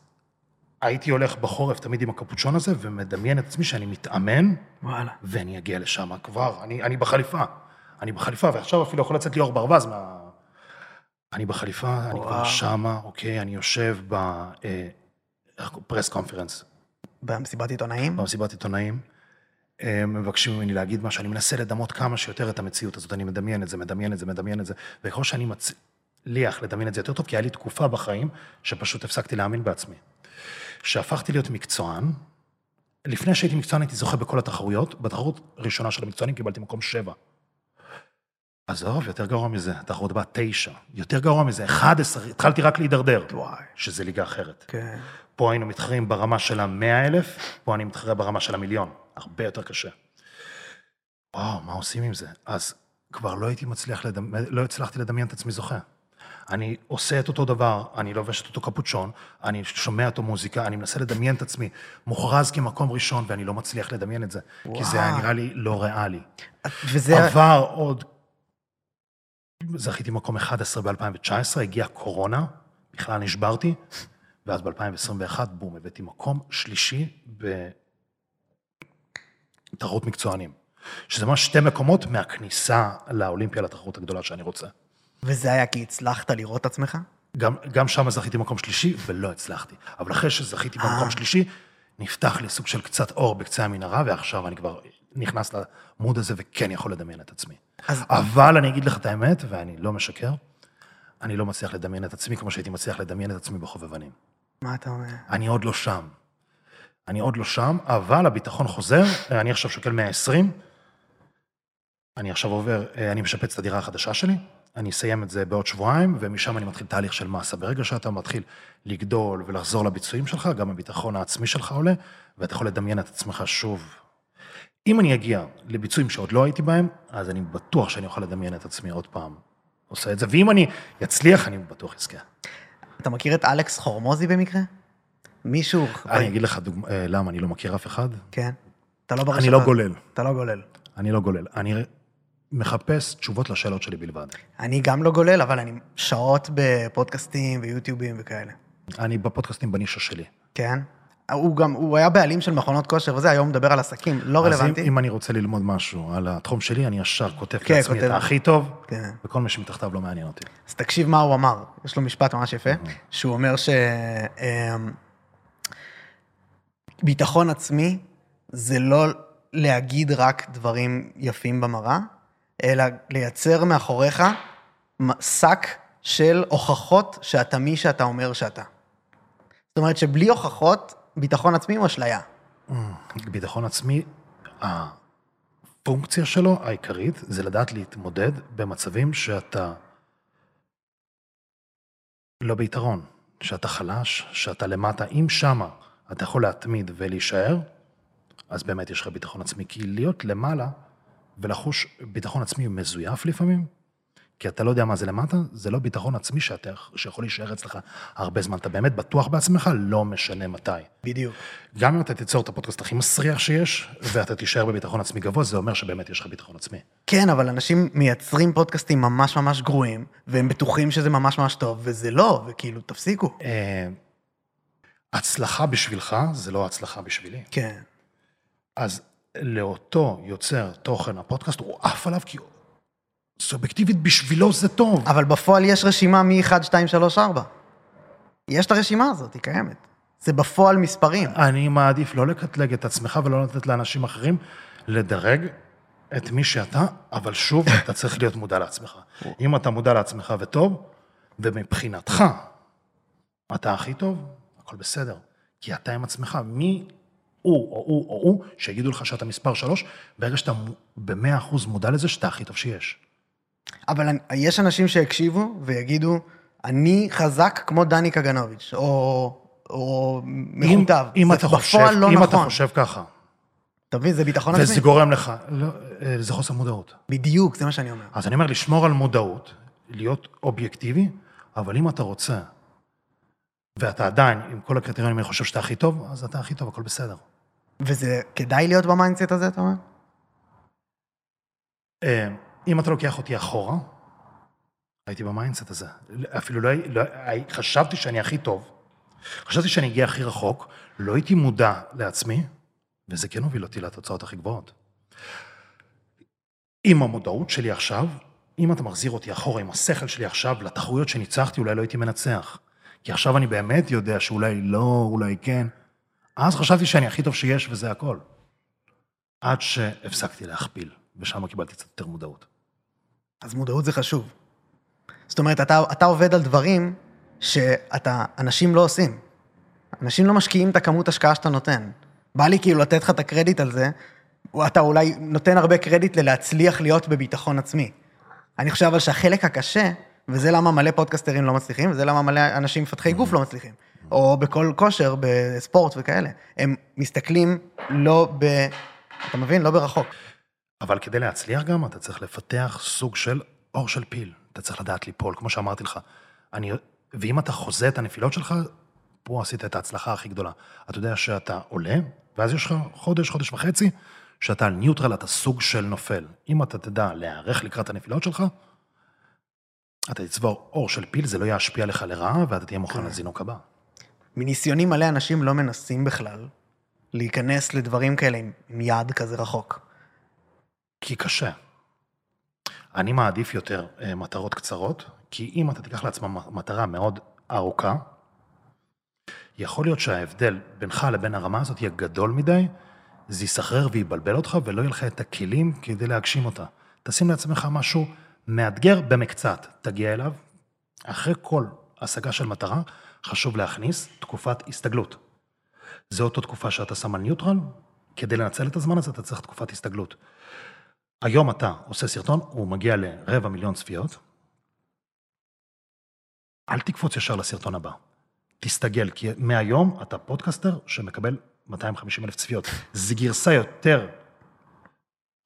הייתי הולך בחורף תמיד עם הקפוצ'ון הזה, ומדמיין את עצמי שאני מתאמן,
וואלה.
ואני אגיע לשם כבר, אני, אני בחליפה. אני בחליפה, ועכשיו אפילו יכול לצאת ליאור ברווז מה... אני בחליפה, אני כבר
וואו.
שמה, אוקיי, אני יושב בפרס קונפרנס.
במסיבת עיתונאים?
במסיבת עיתונאים. הם מבקשים ממני להגיד משהו, אני מנסה לדמות כמה שיותר את המציאות הזאת, אני מדמיין את זה, מדמיין את זה, מדמיין את זה, וככל שאני מצליח לדמיין את זה יותר טוב, כי היה לי תקופה בחיים שפשוט הפסקתי להאמין בעצמי. כשהפכתי להיות מקצוען, לפני שהייתי מקצוען הייתי זוכה בכל התחרויות, בתחרות הראשונה של המקצוענים קיבלתי מקום שבע. עזוב, יותר גרוע מזה, התחרות הבאה תשע. יותר גרוע מזה, 11, התחלתי רק להידרדר.
וואי.
שזה ליגה אחרת.
כן.
פה היינו מתחרים ברמה של המאה אלף, פה אני מתחרה ברמה של המיליון. הרבה יותר קשה. וואו, מה עושים עם זה? אז כבר לא הייתי מצליח לדמיין, לא הצלחתי לדמיין את עצמי זוכה. אני עושה את אותו דבר, אני לובש את אותו קפוצ'ון, אני שומע אותו מוזיקה, אני מנסה לדמיין את עצמי מוכרז כמקום ראשון, ואני לא מצליח לדמיין את זה, כי זה היה
וואו.
נראה לי לא ריאלי.
וזה...
עבר עוד... זכיתי מקום 11 ב-2019, הגיעה קורונה, בכלל נשברתי, ואז ב-2021, בום, הבאתי מקום שלישי בתחרות מקצוענים. שזה ממש שתי מקומות מהכניסה לאולימפיה, לתחרות הגדולה שאני רוצה.
וזה היה כי הצלחת לראות את עצמך?
גם, גם שם זכיתי מקום שלישי, ולא הצלחתי. אבל אחרי שזכיתי במקום
אה.
שלישי, נפתח לי סוג של קצת אור בקצה המנהרה, ועכשיו אני כבר נכנס למוד הזה וכן יכול לדמיין את עצמי.
אז-
אבל אני אגיד לך את האמת, ואני לא משקר, אני לא מצליח לדמיין את עצמי כמו שהייתי מצליח לדמיין את עצמי בחובבנים.
מה אתה אומר?
אני עוד לא שם. אני עוד לא שם, אבל הביטחון חוזר, אני עכשיו שוקל 120, אני עכשיו עובר, אני משפץ את הדירה החדשה שלי, אני אסיים את זה בעוד שבועיים, ומשם אני מתחיל תהליך של מסה. ברגע שאתה מתחיל לגדול ולחזור לביצועים שלך, גם הביטחון העצמי שלך עולה, ואתה יכול לדמיין את עצמך שוב. אם אני אגיע לביצועים שעוד לא הייתי בהם, אז אני בטוח שאני אוכל לדמיין את עצמי עוד פעם עושה את זה, ואם אני אצליח, אני בטוח אזכה.
אתה מכיר את אלכס חורמוזי במקרה? מישהו...
אני אגיד לך דוגמא, אה, למה, אני לא מכיר אף אחד.
כן. אתה לא ברשתות.
אני לא גולל.
אתה לא גולל.
אני לא גולל. אני מחפש תשובות לשאלות שלי בלבד.
אני גם לא גולל, אבל אני שעות בפודקאסטים ויוטיובים וכאלה.
אני בפודקאסטים בנישה שלי.
כן? הוא גם, הוא היה בעלים של מכונות כושר וזה, היום מדבר על עסקים, לא
אז אם,
רלוונטי.
אם אני רוצה ללמוד משהו על התחום שלי, אני ישר כותב
כן,
לעצמי את
כותב.
הכי טוב,
כן.
וכל מי שמתחתיו לא מעניין אותי.
אז תקשיב מה הוא אמר, יש לו משפט ממש יפה, שהוא אומר ש... אמ, ביטחון עצמי זה לא להגיד רק דברים יפים במראה, אלא לייצר מאחוריך שק של הוכחות שאתה מי שאתה אומר שאתה. זאת אומרת שבלי הוכחות, ביטחון עצמי הוא אשליה.
ביטחון עצמי, הפונקציה שלו העיקרית זה לדעת להתמודד במצבים שאתה לא ביתרון, שאתה חלש, שאתה למטה. אם שמה אתה יכול להתמיד ולהישאר, אז באמת יש לך ביטחון עצמי. כי להיות למעלה ולחוש ביטחון עצמי מזויף לפעמים, כי אתה לא יודע מה זה למטה, זה לא ביטחון עצמי שאתה, שיכול להישאר אצלך הרבה זמן. אתה באמת בטוח בעצמך, לא משנה מתי.
בדיוק.
גם אם אתה תיצור את הפודקאסט הכי מסריח שיש, ואתה תישאר בביטחון עצמי גבוה, זה אומר שבאמת יש לך ביטחון עצמי.
כן, אבל אנשים מייצרים פודקאסטים ממש ממש גרועים, והם בטוחים שזה ממש ממש טוב, וזה לא, וכאילו, תפסיקו.
אה, הצלחה בשבילך זה לא הצלחה בשבילי.
כן.
אז לאותו יוצר תוכן הפודקאסט, הוא עף עליו כי סובייקטיבית בשבילו זה טוב.
אבל בפועל יש רשימה מ-1, 2, 3, 4. יש את הרשימה הזאת, היא קיימת. זה בפועל מספרים.
אני מעדיף לא לקטלג את עצמך ולא לתת לאנשים אחרים לדרג את מי שאתה, אבל שוב, אתה צריך להיות מודע לעצמך. אם אתה מודע לעצמך וטוב, ומבחינתך אתה הכי טוב, הכל בסדר. כי אתה עם עצמך, מי הוא או הוא או הוא, שיגידו לך שאתה מספר שלוש, ברגע שאתה במאה אחוז מודע לזה שאתה הכי טוב שיש.
אבל יש אנשים שיקשיבו ויגידו, אני חזק כמו דני קגנוביץ', או, או מכותב.
אם, אם אתה חושב,
לא
אם
נכון.
אתה חושב ככה,
אתה מבין, זה ביטחון
וזה
עצמי.
גורם לך, לא, אה, זה חוסר מודעות.
בדיוק, זה מה שאני אומר.
אז אני אומר, לשמור על מודעות, להיות אובייקטיבי, אבל אם אתה רוצה, ואתה עדיין, עם כל הקריטריונים, אני חושב שאתה הכי טוב, אז אתה הכי טוב, הכל בסדר.
וזה כדאי להיות ב mindset הזה, אתה אומר?
אה, אם אתה לוקח אותי אחורה, הייתי ב mindset הזה. אפילו לא, הי- לא חשבתי שאני הכי טוב, חשבתי שאני אגיע הכי רחוק, לא הייתי מודע לעצמי, וזה כן הוביל אותי לתוצאות הכי גבוהות. עם המודעות שלי עכשיו, אם אתה מחזיר אותי אחורה עם השכל שלי עכשיו לתחרויות שניצחתי, אולי לא הייתי מנצח. כי עכשיו אני באמת יודע שאולי לא, אולי כן, אז חשבתי שאני הכי טוב שיש וזה הכל. עד שהפסקתי להכפיל, ושם קיבלתי קצת יותר מודעות.
אז מודעות זה חשוב. זאת אומרת, אתה, אתה עובד על דברים שאתה, אנשים לא עושים. אנשים לא משקיעים את הכמות השקעה שאתה נותן. בא לי כאילו לתת לך את הקרדיט על זה, או אתה אולי נותן הרבה קרדיט ללהצליח להיות בביטחון עצמי. אני חושב אבל שהחלק הקשה, וזה למה מלא פודקסטרים לא מצליחים, וזה למה מלא אנשים מפתחי גוף לא מצליחים, או בכל כושר, בספורט וכאלה, הם מסתכלים לא ב... אתה מבין? לא ברחוק.
אבל כדי להצליח גם, אתה צריך לפתח סוג של אור של פיל. אתה צריך לדעת ליפול, כמו שאמרתי לך. אני, ואם אתה חוזה את הנפילות שלך, פה עשית את ההצלחה הכי גדולה. אתה יודע שאתה עולה, ואז יש לך חודש, חודש וחצי, שאתה על ניוטרל, אתה סוג של נופל. אם אתה תדע להיערך לקראת הנפילות שלך, אתה תצבור אור של פיל, זה לא ישפיע לך לרעה, ואתה תהיה מוכן
כן.
לזינוק הבא.
מניסיוני מלא אנשים לא מנסים בכלל להיכנס לדברים כאלה עם, יעד כזה רחוק.
כי קשה. אני מעדיף יותר אה, מטרות קצרות, כי אם אתה תיקח לעצמך מטרה מאוד ארוכה, יכול להיות שההבדל בינך לבין הרמה הזאת יהיה גדול מדי, זה יסחרר ויבלבל אותך ולא יהיה לך את הכלים כדי להגשים אותה. תשים לעצמך משהו מאתגר במקצת, תגיע אליו. אחרי כל השגה של מטרה, חשוב להכניס תקופת הסתגלות. זו אותו תקופה שאתה שם על ניוטרל, כדי לנצל את הזמן הזה אתה צריך תקופת הסתגלות. היום אתה עושה סרטון, הוא מגיע לרבע מיליון צפיות, אל תקפוץ ישר לסרטון הבא. תסתגל, כי מהיום אתה פודקאסטר שמקבל 250 אלף צפיות. זו גרסה יותר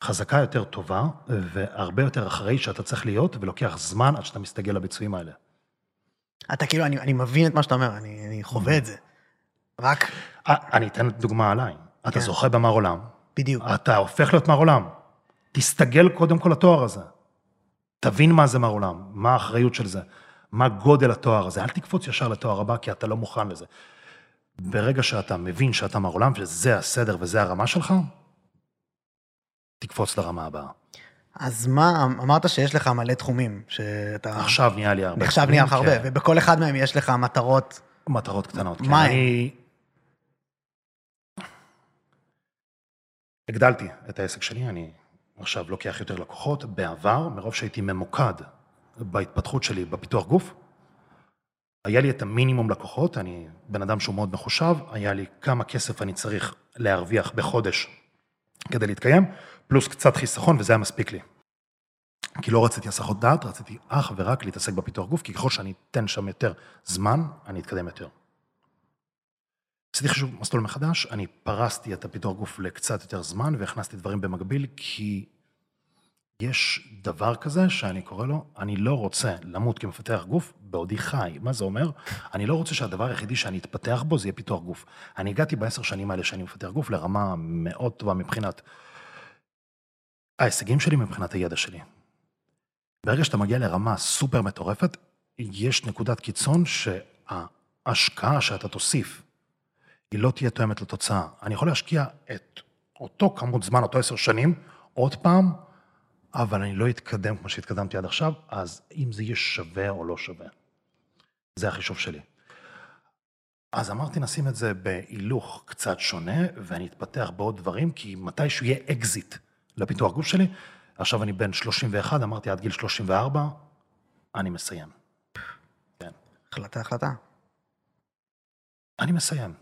חזקה, יותר טובה, והרבה יותר אחראי שאתה צריך להיות, ולוקח זמן עד שאתה מסתגל לביצועים האלה.
אתה כאילו, אני, אני מבין את מה שאתה אומר, אני, אני חווה את זה. רק,
אה, אני אתן דוגמה עליי. אתה
כן.
זוכה במר עולם,
בדיוק.
אתה הופך להיות מר עולם. תסתגל קודם כל לתואר הזה. תבין מה זה מר עולם, מה האחריות של זה, מה גודל התואר הזה. אל תקפוץ ישר לתואר הבא, כי אתה לא מוכן לזה. ברגע שאתה מבין שאתה מר עולם, שזה הסדר וזה הרמה שלך, תקפוץ לרמה הבאה.
אז מה, אמרת שיש לך מלא תחומים, שאתה...
עכשיו נהיה לי הרבה.
עכשיו נהיה לך הרבה,
כן.
ובכל אחד מהם יש לך מטרות.
מטרות קטנות. כן.
מה הם?
אני... הגדלתי את העסק שלי, אני עכשיו לוקח יותר לקוחות. בעבר, מרוב שהייתי ממוקד בהתפתחות שלי בפיתוח גוף, היה לי את המינימום לקוחות, אני בן אדם שהוא מאוד מחושב, היה לי כמה כסף אני צריך להרוויח בחודש כדי להתקיים, פלוס קצת חיסכון, וזה היה מספיק לי. כי לא רציתי הסחות דעת, רציתי אך ורק להתעסק בפיתוח גוף, כי ככל שאני אתן שם יותר זמן, אני אתקדם יותר. עשיתי חישוב מסלול מחדש, אני פרסתי את הפיתוח גוף לקצת יותר זמן, והכנסתי דברים במקביל, כי יש דבר כזה שאני קורא לו, אני לא רוצה למות כמפתח גוף בעודי חי. מה זה אומר? אני לא רוצה שהדבר היחידי שאני אתפתח בו זה יהיה פיתוח גוף. אני הגעתי בעשר שנים האלה שאני מפתח גוף לרמה מאוד טובה מבחינת ההישגים שלי, מבחינת הידע שלי. ברגע שאתה מגיע לרמה סופר מטורפת, יש נקודת קיצון שההשקעה שאתה תוסיף, היא לא תהיה תואמת לתוצאה. אני יכול להשקיע את אותו כמות זמן, אותו עשר שנים, עוד פעם, אבל אני לא אתקדם כמו שהתקדמתי עד עכשיו, אז אם זה יהיה שווה או לא שווה. זה החישוב שלי. אז אמרתי, נשים את זה בהילוך קצת שונה, ואני אתפתח בעוד דברים, כי מתישהו יהיה אקזיט לפיתוח גוף שלי. עכשיו אני בן 31, אמרתי עד גיל 34, אני מסיים. כן.
החלטה, החלטה.
אני מסיים.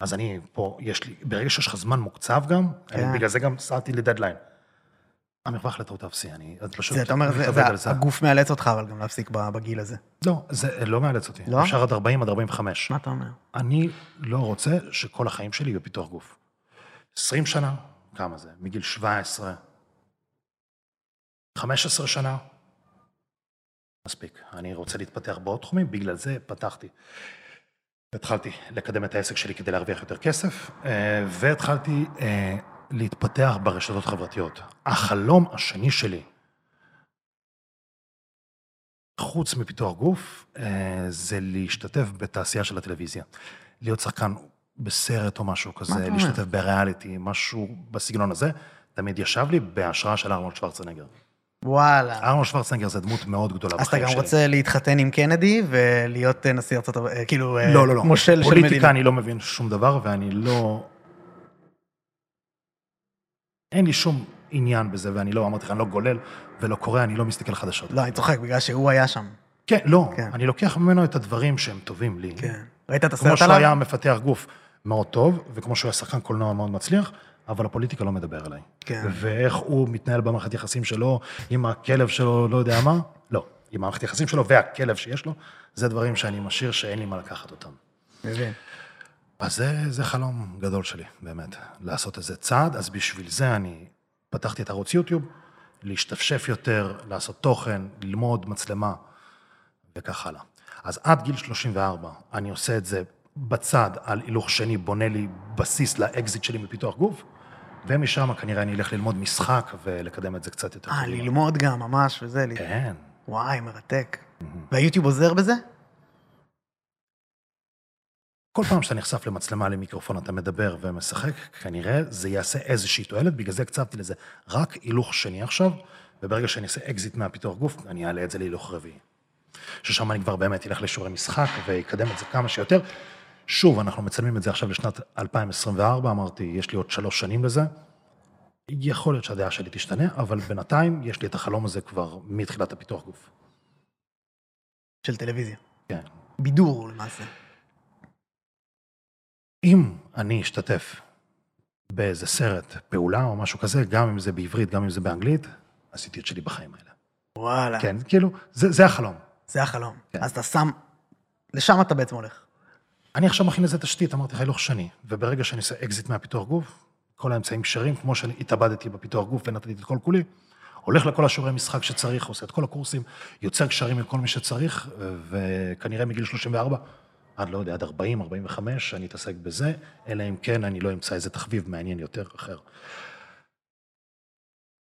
אז אני פה, יש לי, ברגע שיש לך זמן מוקצב גם,
כן.
אני בגלל זה גם סעתי לדדליין. המרווח לטעות אפסי, אני אז פשוט
זה, אתה אומר, זה, זה,
זה.
הגוף מאלץ אותך, אבל גם להפסיק בגיל הזה.
לא, זה לא מאלץ אותי.
לא?
אפשר עד 40, עד 45.
מה אתה אומר?
אני לא רוצה שכל החיים שלי יהיו בפיתוח גוף. 20 שנה, כמה זה? מגיל 17, 15 שנה, מספיק. אני רוצה להתפתח בעוד תחומים, בגלל זה פתחתי. התחלתי לקדם את העסק שלי כדי להרוויח יותר כסף, אה, והתחלתי אה, להתפתח ברשתות החברתיות. החלום השני שלי, חוץ מפיתוח גוף, אה, זה להשתתף בתעשייה של הטלוויזיה. להיות שחקן בסרט או משהו כזה? להשתתף בריאליטי, משהו בסגנון הזה, תמיד ישב לי בהשראה של ארנולד שוורצנגר.
וואלה.
ארנולד שוורצנגר זה דמות מאוד גדולה
אז אתה
בחיים
גם
שלי.
רוצה להתחתן עם קנדי ולהיות אה, נשיא ארצות הברית, אה, כאילו, אה,
לא, לא, לא.
מושל של
פוליטיקה
מדינה.
אני לא מבין שום דבר, ואני לא... אין לי שום עניין בזה, ואני לא, אמרתי לך, אני לא גולל ולא קורא, אני לא מסתכל חדשות.
לא, אני צוחק, בגלל שהוא היה שם.
כן, לא,
כן.
אני לוקח ממנו את הדברים שהם טובים לי.
כן. ראית את
כמו
הסרט
שהוא
עליו?
היה מפתח גוף מאוד טוב, וכמו שהוא היה שחקן קולנוע מאוד מצליח, אבל הפוליטיקה לא מדבר אליי.
כן.
ואיך הוא מתנהל במערכת יחסים שלו, עם הכלב שלו, לא יודע מה, לא. עם מערכת יחסים שלו והכלב שיש לו, זה דברים שאני משאיר שאין לי מה לקחת אותם.
מבין.
אז זה, זה חלום גדול שלי, באמת, לעשות איזה צעד, אז בשביל זה אני פתחתי את ערוץ יוטיוב, להשתפשף יותר, לעשות תוכן, ללמוד מצלמה, וכך הלאה. אז עד גיל 34, אני עושה את זה בצד, על הילוך שני, בונה לי בסיס לאקזיט שלי מפיתוח גוף, ומשם כנראה אני אלך ללמוד משחק ולקדם את זה קצת יותר
אה. ללמוד גם, ממש, וזה,
כן.
וואי, מרתק. והיוטיוב עוזר בזה?
כל פעם שאתה נחשף למצלמה, למיקרופון, אתה מדבר ומשחק, כנראה זה יעשה איזושהי תועלת, בגלל זה הקצבתי לזה רק הילוך שני עכשיו, וברגע שאני אעשה אקזיט מהפיתוח גוף, אני אעלה את זה להילוך רביעי. ששם אני כבר באמת אלך לשיעורי משחק ויקדם את זה כמה שיותר. שוב, אנחנו מצלמים את זה עכשיו לשנת 2024, אמרתי, יש לי עוד שלוש שנים לזה. יכול להיות שהדעה שלי תשתנה, אבל בינתיים יש לי את החלום הזה כבר מתחילת הפיתוח גוף.
של טלוויזיה.
כן.
בידור, למעשה.
אם אני אשתתף באיזה סרט פעולה או משהו כזה, גם אם זה בעברית, גם אם זה באנגלית, עשיתי את שלי בחיים האלה.
וואלה.
כן, כאילו, זה, זה החלום.
זה החלום.
כן.
אז אתה שם... לשם אתה בעצם הולך.
אני עכשיו מכין לזה תשתית, אמרתי הילוך שני, וברגע שאני עושה אקזיט מהפיתוח גוף, כל האמצעים כשרים, כמו שאני התאבדתי בפיתוח גוף ונתתי את כל כולי, הולך לכל השיעורי משחק שצריך, עושה את כל הקורסים, יוצר קשרים עם כל מי שצריך, וכנראה מגיל 34, עד לא יודע, עד 40, 45, אני אתעסק בזה, אלא אם כן אני לא אמצא איזה תחביב מעניין יותר אחר.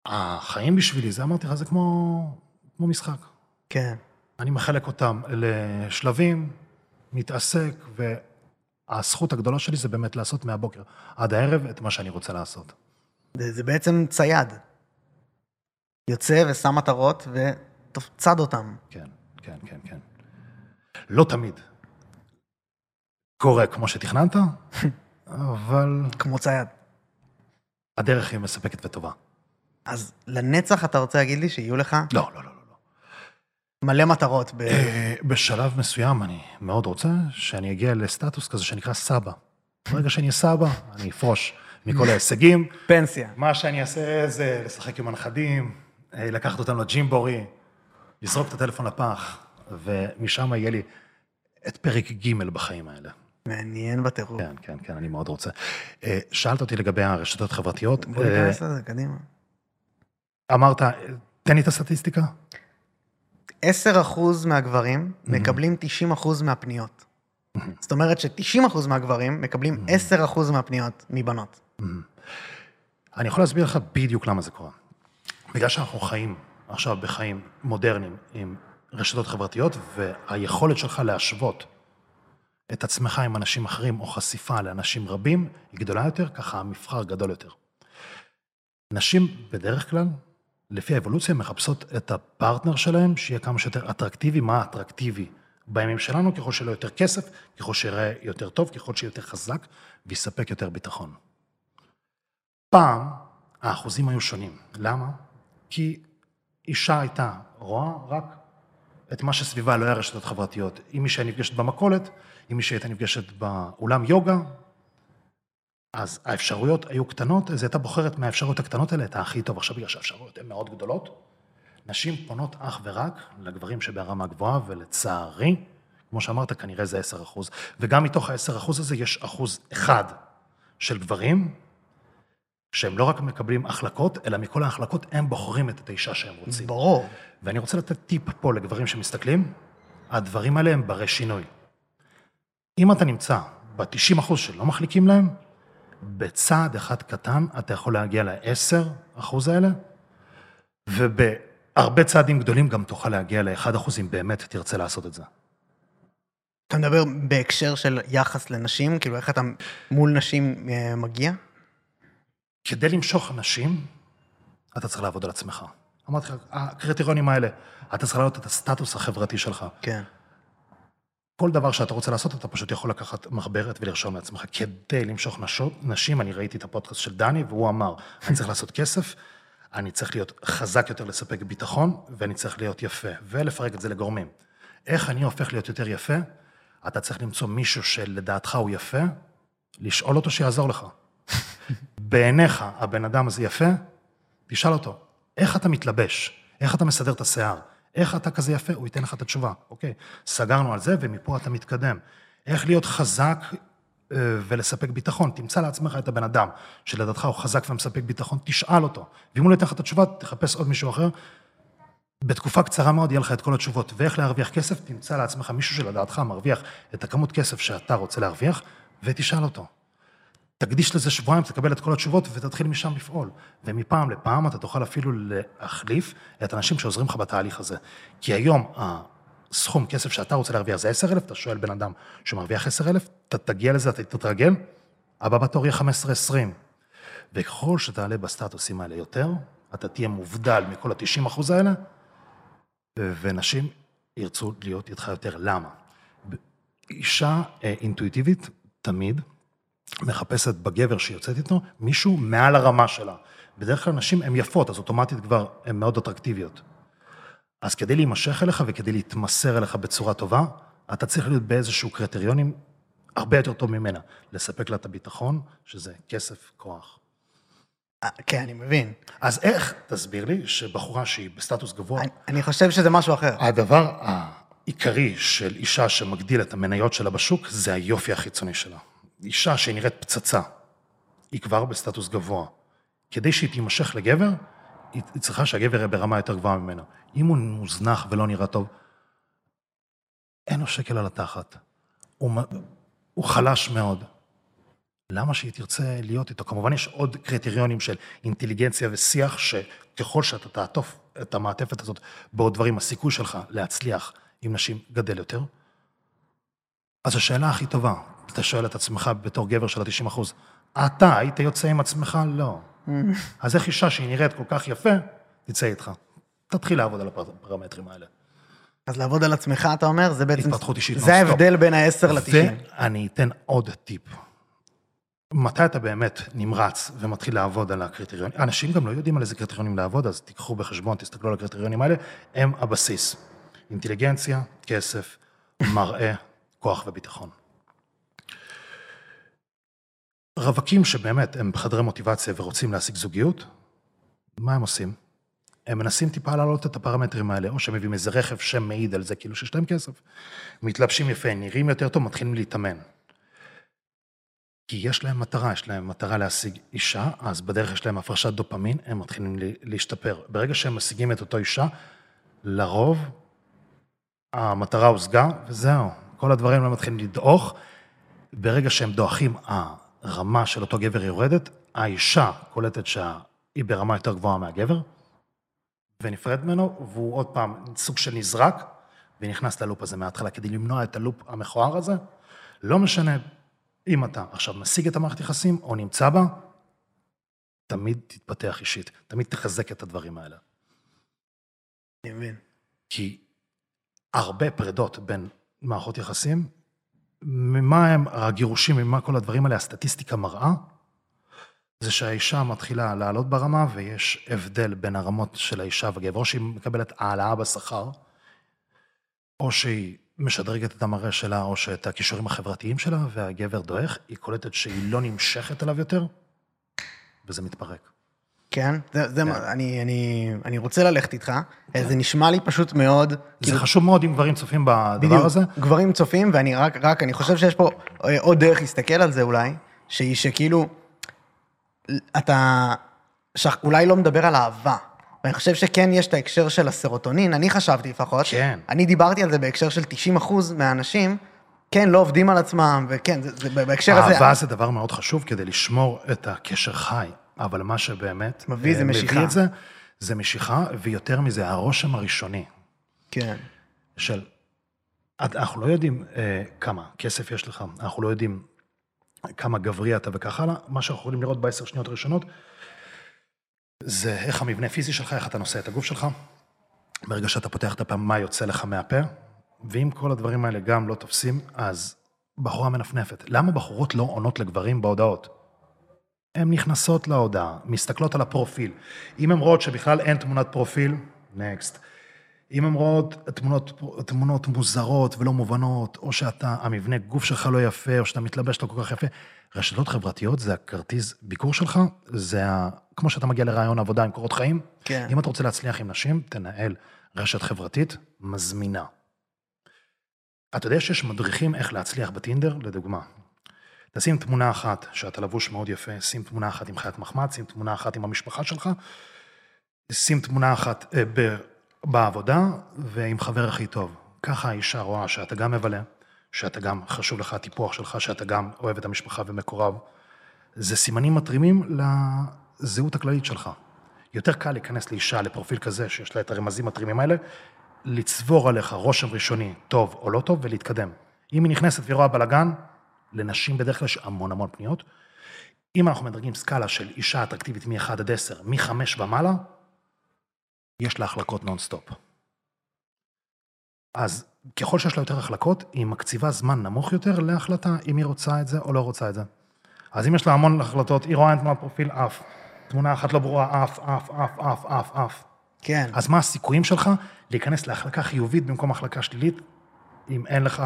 החיים בשבילי, זה אמרתי לך, זה כמו, כמו משחק.
כן.
אני מחלק אותם לשלבים, מתעסק, והזכות הגדולה שלי זה באמת לעשות מהבוקר עד הערב את מה שאני רוצה לעשות.
זה, זה בעצם צייד. יוצא ושם מטרות וצד אותם.
כן, כן, כן, כן. לא תמיד קורה כמו שתכננת, אבל
כמו צייד.
הדרך היא מספקת וטובה.
אז לנצח אתה רוצה להגיד לי שיהיו לך
לא, לא, לא.
מלא מטרות ב...
אה, בשלב מסוים אני מאוד רוצה שאני אגיע לסטטוס כזה שנקרא סבא. ברגע שאני סבא, אני אפרוש מכל ההישגים.
פנסיה.
מה שאני אעשה זה לשחק עם הנכדים, אה, לקחת אותם לג'ימבורי, לזרוק את הטלפון לפח, ומשם יהיה לי את פרק ג' בחיים האלה.
מעניין בטירוף.
כן, כן, כן, אני מאוד רוצה. אה, שאלת אותי לגבי הרשתות החברתיות.
בוא ניכנס לזה, קדימה.
אמרת, תן לי את הסטטיסטיקה.
10% מהגברים מקבלים 90% מהפניות. זאת אומרת ש-90% מהגברים מקבלים 10% מהפניות מבנות.
אני יכול להסביר לך בדיוק למה זה קורה. בגלל שאנחנו חיים עכשיו בחיים מודרניים עם רשתות חברתיות, והיכולת שלך להשוות את עצמך עם אנשים אחרים, או חשיפה לאנשים רבים, היא גדולה יותר, ככה המבחר גדול יותר. נשים בדרך כלל, לפי האבולוציה, מחפשות את הפרטנר שלהם, שיהיה כמה שיותר אטרקטיבי. מה אטרקטיבי בימים שלנו? ככל לו יותר כסף, ככל שיראה יותר טוב, ככל שיהיה יותר חזק, ויספק יותר ביטחון. פעם האחוזים היו שונים. למה? כי אישה הייתה רואה רק את מה שסביבה, לא היה רשתות חברתיות. אם מישהי נפגשת במכולת, אם מישהי הייתה נפגשת באולם יוגה, אז האפשרויות היו קטנות, אז הייתה בוחרת מהאפשרויות הקטנות האלה את הכי טוב. עכשיו, בגלל שהאפשרויות הן מאוד גדולות, נשים פונות אך ורק לגברים שברמה גבוהה, ולצערי, כמו שאמרת, כנראה זה 10 אחוז. וגם מתוך ה-10 אחוז הזה יש אחוז אחד של גברים, שהם לא רק מקבלים החלקות, אלא מכל ההחלקות הם בוחרים את האישה שהם רוצים.
ברור.
ואני רוצה לתת טיפ פה לגברים שמסתכלים, הדברים האלה הם ברי שינוי. אם אתה נמצא ב-90 אחוז שלא מחליקים להם, בצעד אחד קטן אתה יכול להגיע ל-10 אחוז האלה, ובהרבה צעדים גדולים גם תוכל להגיע ל-1 אחוז אם באמת תרצה לעשות את זה.
אתה מדבר בהקשר של יחס לנשים, כאילו איך אתה מול נשים אה, מגיע?
כדי למשוך אנשים, אתה צריך לעבוד על עצמך. אמרתי לך, הקריטריונים האלה, אתה צריך להעלות את הסטטוס החברתי שלך.
כן.
כל דבר שאתה רוצה לעשות, אתה פשוט יכול לקחת מחברת ולרשום לעצמך. כדי למשוך נשות, נשים, אני ראיתי את הפודקאסט של דני, והוא אמר, אני צריך לעשות כסף, אני צריך להיות חזק יותר לספק ביטחון, ואני צריך להיות יפה, ולפרק את זה לגורמים. איך אני הופך להיות יותר יפה? אתה צריך למצוא מישהו שלדעתך הוא יפה, לשאול אותו שיעזור לך. בעיניך הבן אדם הזה יפה, תשאל אותו, איך אתה מתלבש? איך אתה מסדר את השיער? איך אתה כזה יפה? הוא ייתן לך את התשובה. אוקיי, סגרנו על זה, ומפה אתה מתקדם. איך להיות חזק אה, ולספק ביטחון? תמצא לעצמך את הבן אדם שלדעתך הוא חזק ומספק ביטחון, תשאל אותו. ואם הוא לא ייתן לך את התשובה, תחפש עוד מישהו אחר. בתקופה קצרה מאוד יהיה לך את כל התשובות. ואיך להרוויח כסף? תמצא לעצמך מישהו שלדעתך מרוויח את הכמות כסף שאתה רוצה להרוויח, ותשאל אותו. תקדיש לזה שבועיים, תקבל את כל התשובות ותתחיל משם לפעול. ומפעם לפעם אתה תוכל אפילו להחליף את האנשים שעוזרים לך בתהליך הזה. כי היום הסכום כסף שאתה רוצה להרוויח זה 10,000, אתה שואל בן אדם שמרוויח 10,000, אתה תגיע לזה, אתה תתרגל, הבא בתור יהיה 15-20. וככל שתעלה בסטטוסים האלה יותר, אתה תהיה מובדל מכל ה-90 אחוז האלה, ונשים ירצו להיות איתך יותר. למה? אישה אה, אינטואיטיבית, תמיד, מחפשת בגבר שהיא יוצאת איתו, מישהו מעל הרמה שלה. בדרך כלל נשים הן יפות, אז אוטומטית כבר הן מאוד אטרקטיביות. אז כדי להימשך אליך וכדי להתמסר אליך בצורה טובה, אתה צריך להיות באיזשהו קריטריונים הרבה יותר טוב ממנה. לספק לה את הביטחון, שזה כסף, כוח.
אה, כן, אני מבין.
אז איך, תסביר לי, שבחורה שהיא בסטטוס גבוה...
אני, אני חושב שזה משהו אחר.
הדבר העיקרי של אישה שמגדיל את המניות שלה בשוק, זה היופי החיצוני שלה. אישה שנראית פצצה, היא כבר בסטטוס גבוה. כדי שהיא תימשך לגבר, היא צריכה שהגבר יהיה ברמה יותר גבוהה ממנה. אם הוא מוזנח ולא נראה טוב, אין לו שקל על התחת. הוא, הוא חלש מאוד. למה שהיא תרצה להיות איתו? כמובן יש עוד קריטריונים של אינטליגנציה ושיח, שככל שאתה תעטוף את המעטפת הזאת בעוד דברים, הסיכוי שלך להצליח עם נשים גדל יותר. אז השאלה הכי טובה, אתה שואל את עצמך בתור גבר של ה-90 אחוז, אתה היית יוצא עם עצמך? לא. אז איך אישה שהיא נראית כל כך יפה, תצא איתך. תתחיל לעבוד על הפרמטרים האלה.
אז לעבוד על עצמך, אתה אומר, זה בעצם...
התפתחות אישית.
זה ההבדל בין ה-10 ל-90.
ואני אתן עוד טיפ. מתי אתה באמת נמרץ ומתחיל לעבוד על הקריטריונים? אנשים גם לא יודעים על איזה קריטריונים לעבוד, אז תיקחו בחשבון, תסתכלו על הקריטריונים האלה, הם הבסיס. אינטליגנציה, כסף, מראה, כוח וביטחון. רווקים שבאמת הם בחדרי מוטיבציה ורוצים להשיג זוגיות, מה הם עושים? הם מנסים טיפה להעלות את הפרמטרים האלה, או שהם מביאים איזה רכב שמעיד על זה כאילו שיש להם כסף. מתלבשים יפה, נראים יותר טוב, מתחילים להתאמן. כי יש להם מטרה, יש להם מטרה להשיג אישה, אז בדרך יש להם הפרשת דופמין, הם מתחילים להשתפר. ברגע שהם משיגים את אותו אישה, לרוב המטרה הושגה, וזהו. כל הדברים לא מתחילים לדעוך. ברגע שהם דועכים, הרמה של אותו גבר יורדת, האישה קולטת שהיא ברמה יותר גבוהה מהגבר, ונפרד ממנו, והוא עוד פעם סוג של נזרק, ונכנס ללופ הזה מההתחלה, כדי למנוע את הלופ המכוער הזה. לא משנה אם אתה עכשיו משיג את המערכת יחסים, או נמצא בה, תמיד תתפתח אישית, תמיד תחזק את הדברים האלה.
אני מבין.
כי הרבה פרדות בין מערכות יחסים, ממה הם הגירושים, ממה כל הדברים האלה, הסטטיסטיקה מראה, זה שהאישה מתחילה לעלות ברמה ויש הבדל בין הרמות של האישה והגבר, או שהיא מקבלת העלאה בשכר, או שהיא משדרגת את המראה שלה, או שאת הכישורים החברתיים שלה, והגבר דועך, היא קולטת שהיא לא נמשכת אליו יותר, וזה מתפרק.
כן, זה, זה מה, אני, אני, אני רוצה ללכת איתך, כן. זה נשמע לי פשוט מאוד...
זה כאילו... חשוב מאוד אם גברים צופים בדבר בדיוק, הזה.
גברים צופים, ואני רק, רק, אני חושב שיש פה אה, עוד דרך להסתכל על זה אולי, שהיא שכאילו, אתה שח, אולי לא מדבר על אהבה. ואני חושב שכן יש את ההקשר של הסרוטונין, אני חשבתי לפחות.
כן.
אני דיברתי על זה בהקשר של 90 אחוז מהאנשים, כן, לא עובדים על עצמם, וכן, זה, זה בהקשר
הזה...
אהבה
זה דבר מאוד חשוב כדי לשמור את הקשר חי. אבל מה שבאמת...
מביא זה משיכה. מביא
את זה, זה משיכה, ויותר מזה, הרושם הראשוני.
כן.
של, אנחנו לא יודעים אה, כמה כסף יש לך, אנחנו לא יודעים כמה גברי אתה וכך הלאה, מה שאנחנו יכולים לראות בעשר שניות הראשונות, זה איך המבנה הפיזי שלך, איך אתה נושא את הגוף שלך. ברגע שאתה פותח את הפה, מה יוצא לך מהפה, ואם כל הדברים האלה גם לא תופסים, אז בחורה מנפנפת. למה בחורות לא עונות לגברים בהודעות? הן נכנסות להודעה, מסתכלות על הפרופיל. אם הן רואות שבכלל אין תמונת פרופיל, נקסט. אם הן רואות תמונות, תמונות מוזרות ולא מובנות, או שאתה, המבנה גוף שלך לא יפה, או שאתה מתלבש לא כל כך יפה, רשתות חברתיות זה הכרטיס ביקור שלך, זה ה... כמו שאתה מגיע לרעיון עבודה עם קורות חיים.
כן.
אם אתה רוצה להצליח עם נשים, תנהל רשת חברתית מזמינה. אתה יודע שיש מדריכים איך להצליח בטינדר, לדוגמה. תשים תמונה אחת שאתה לבוש מאוד יפה, שים תמונה אחת עם חיית מחמד, שים תמונה אחת עם המשפחה שלך, שים תמונה אחת אה, ב, בעבודה ועם חבר הכי טוב. ככה האישה רואה שאתה גם מבלה, שאתה גם חשוב לך הטיפוח שלך, שאתה גם אוהב את המשפחה ומקורב. זה סימנים מטרימים לזהות הכללית שלך. יותר קל להיכנס לאישה, לפרופיל כזה, שיש לה את הרמזים מטרימים האלה, לצבור עליך רושם ראשוני, טוב או לא טוב, ולהתקדם. אם היא נכנסת ורואה בלאגן, לנשים בדרך כלל יש המון המון פניות. אם אנחנו מדרגים סקאלה של אישה אטרקטיבית מ-1 עד 10, מ-5 ומעלה, יש לה החלקות נונסטופ. אז ככל שיש לה יותר החלקות, היא מקציבה זמן נמוך יותר להחלטה אם היא רוצה את זה או לא רוצה את זה. אז אם יש לה המון החלטות, היא רואה את תמונת פרופיל אף, תמונה אחת לא ברורה אף, אף, אף, אף, אף, אף.
כן.
אז מה הסיכויים שלך להיכנס להחלקה חיובית במקום החלקה שלילית, אם אין לך,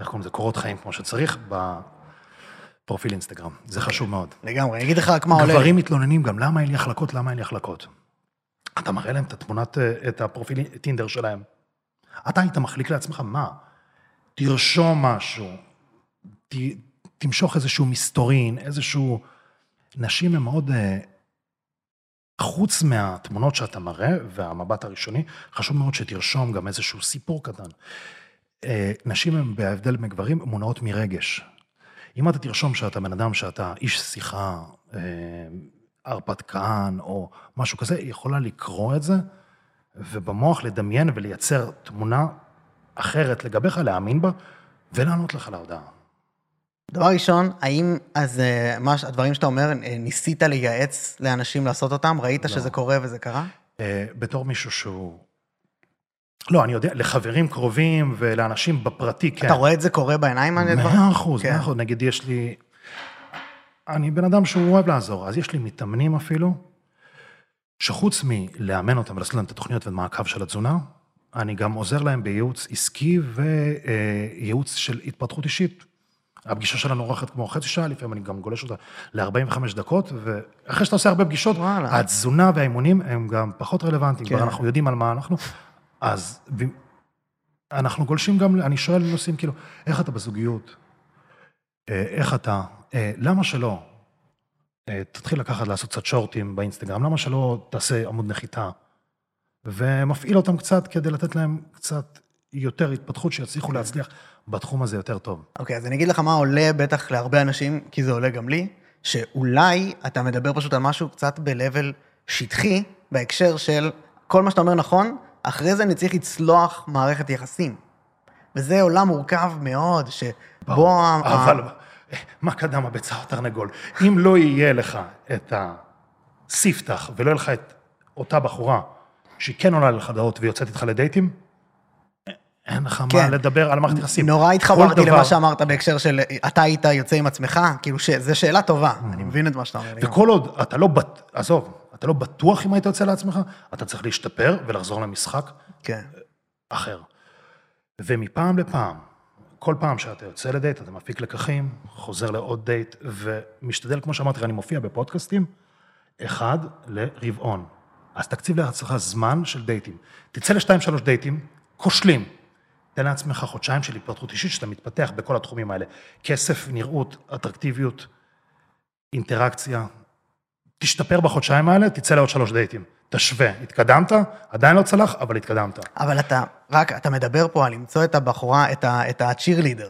איך קוראים לזה, קורות חיים כמו שצריך, בפרופיל אינסטגרם. זה חשוב מאוד.
לגמרי. אני אגיד לך רק מה עולה.
גברים מתלוננים גם, למה אין לי החלקות, למה אין לי החלקות. אתה מראה להם את התמונת, אה, את הפרופיל טינדר שלהם. אתה היית מחליק לעצמך, מה? תרשום משהו, ת, תמשוך איזשהו מסתורין, איזשהו... נשים הן מאוד... אה, חוץ מהתמונות שאתה מראה והמבט הראשוני, חשוב מאוד שתרשום גם איזשהו סיפור קטן. אה, נשים הן, בהבדל מגברים, מונעות מרגש. אם אתה תרשום שאתה בן אדם, שאתה איש שיחה, אה, הרפתקן או משהו כזה, היא יכולה לקרוא את זה, ובמוח לדמיין ולייצר תמונה אחרת לגביך, להאמין בה, ולענות לך להודעה.
דבר ראשון, האם אז אה, מה, הדברים שאתה אומר, אה, ניסית לייעץ לאנשים לעשות אותם? ראית
לא.
שזה קורה וזה קרה?
אה, בתור מישהו שהוא... לא, אני יודע, לחברים קרובים ולאנשים בפרטי, כן.
אתה רואה את זה קורה בעיניים?
מאה אחוז,
כן.
מאה אחוז. נגיד, יש לי... אני בן אדם שהוא אוהב לעזור, אז יש לי מתאמנים אפילו, שחוץ מלאמן אותם ולעשות להם את התוכניות ומעקב של התזונה, אני גם עוזר להם בייעוץ עסקי וייעוץ של התפתחות אישית. הפגישה שלנו אורכת כמו חצי שעה, לפעמים אני גם גולש אותה ל-45 דקות, ואחרי שאתה עושה הרבה פגישות,
וואלה.
התזונה והאימונים הם גם פחות רלוונטיים,
כן.
אנחנו יודעים על מה אנחנו, אז ב- אנחנו גולשים גם, אני שואל נושאים כאילו, איך אתה בזוגיות? אה, איך אתה? אה, למה שלא? אה, תתחיל לקחת, לעשות קצת שורטים באינסטגרם, למה שלא תעשה עמוד נחיתה? ומפעיל אותם קצת כדי לתת להם קצת יותר התפתחות, שיצליחו להצליח בתחום הזה יותר טוב.
אוקיי, אז אני אגיד לך מה עולה בטח להרבה אנשים, כי זה עולה גם לי, שאולי אתה מדבר פשוט על משהו קצת ב-level שטחי, בהקשר של כל מה שאתה אומר נכון, אחרי זה אני צריך לצלוח מערכת יחסים. וזה עולם מורכב מאוד, שבו...
אבל מה קדם הביצה או תרנגול? אם לא יהיה לך את הספתח ולא יהיה לך את אותה בחורה שהיא כן עולה לך דעות ויוצאת איתך לדייטים, אין לך
כן.
מה לדבר על מערכת יחסים.
נורא התחברתי
דבר-
למה שאמרת בהקשר של אתה היית יוצא עם עצמך, כאילו שזו שאלה טובה, אני מבין את מה שאתה אומר.
וכל עוד אתה לא, עזוב, אתה לא בטוח אם היית יוצא לעצמך, אתה צריך להשתפר ולחזור למשחק
כן.
אחר. ומפעם לפעם, כל פעם שאתה יוצא לדייט, אתה מפיק לקחים, חוזר לעוד דייט, ומשתדל, כמו שאמרתי לך, אני מופיע בפודקאסטים, אחד לרבעון. אז תקציב לעצמך זמן של דייטים. תצא לשתיים, שלוש דייטים, כושלים. תן לעצמך חודשיים של התפתחות אישית, שאתה מתפתח בכל התחומים האלה. כסף, נראות, אטרקטיביות, אינטראקציה. תשתפר בחודשיים האלה, תצא לעוד שלוש דייטים. תשווה, התקדמת, עדיין לא צלח, אבל התקדמת.
אבל אתה, רק, אתה מדבר פה על למצוא את הבחורה, את ה- את ה-cheerleader.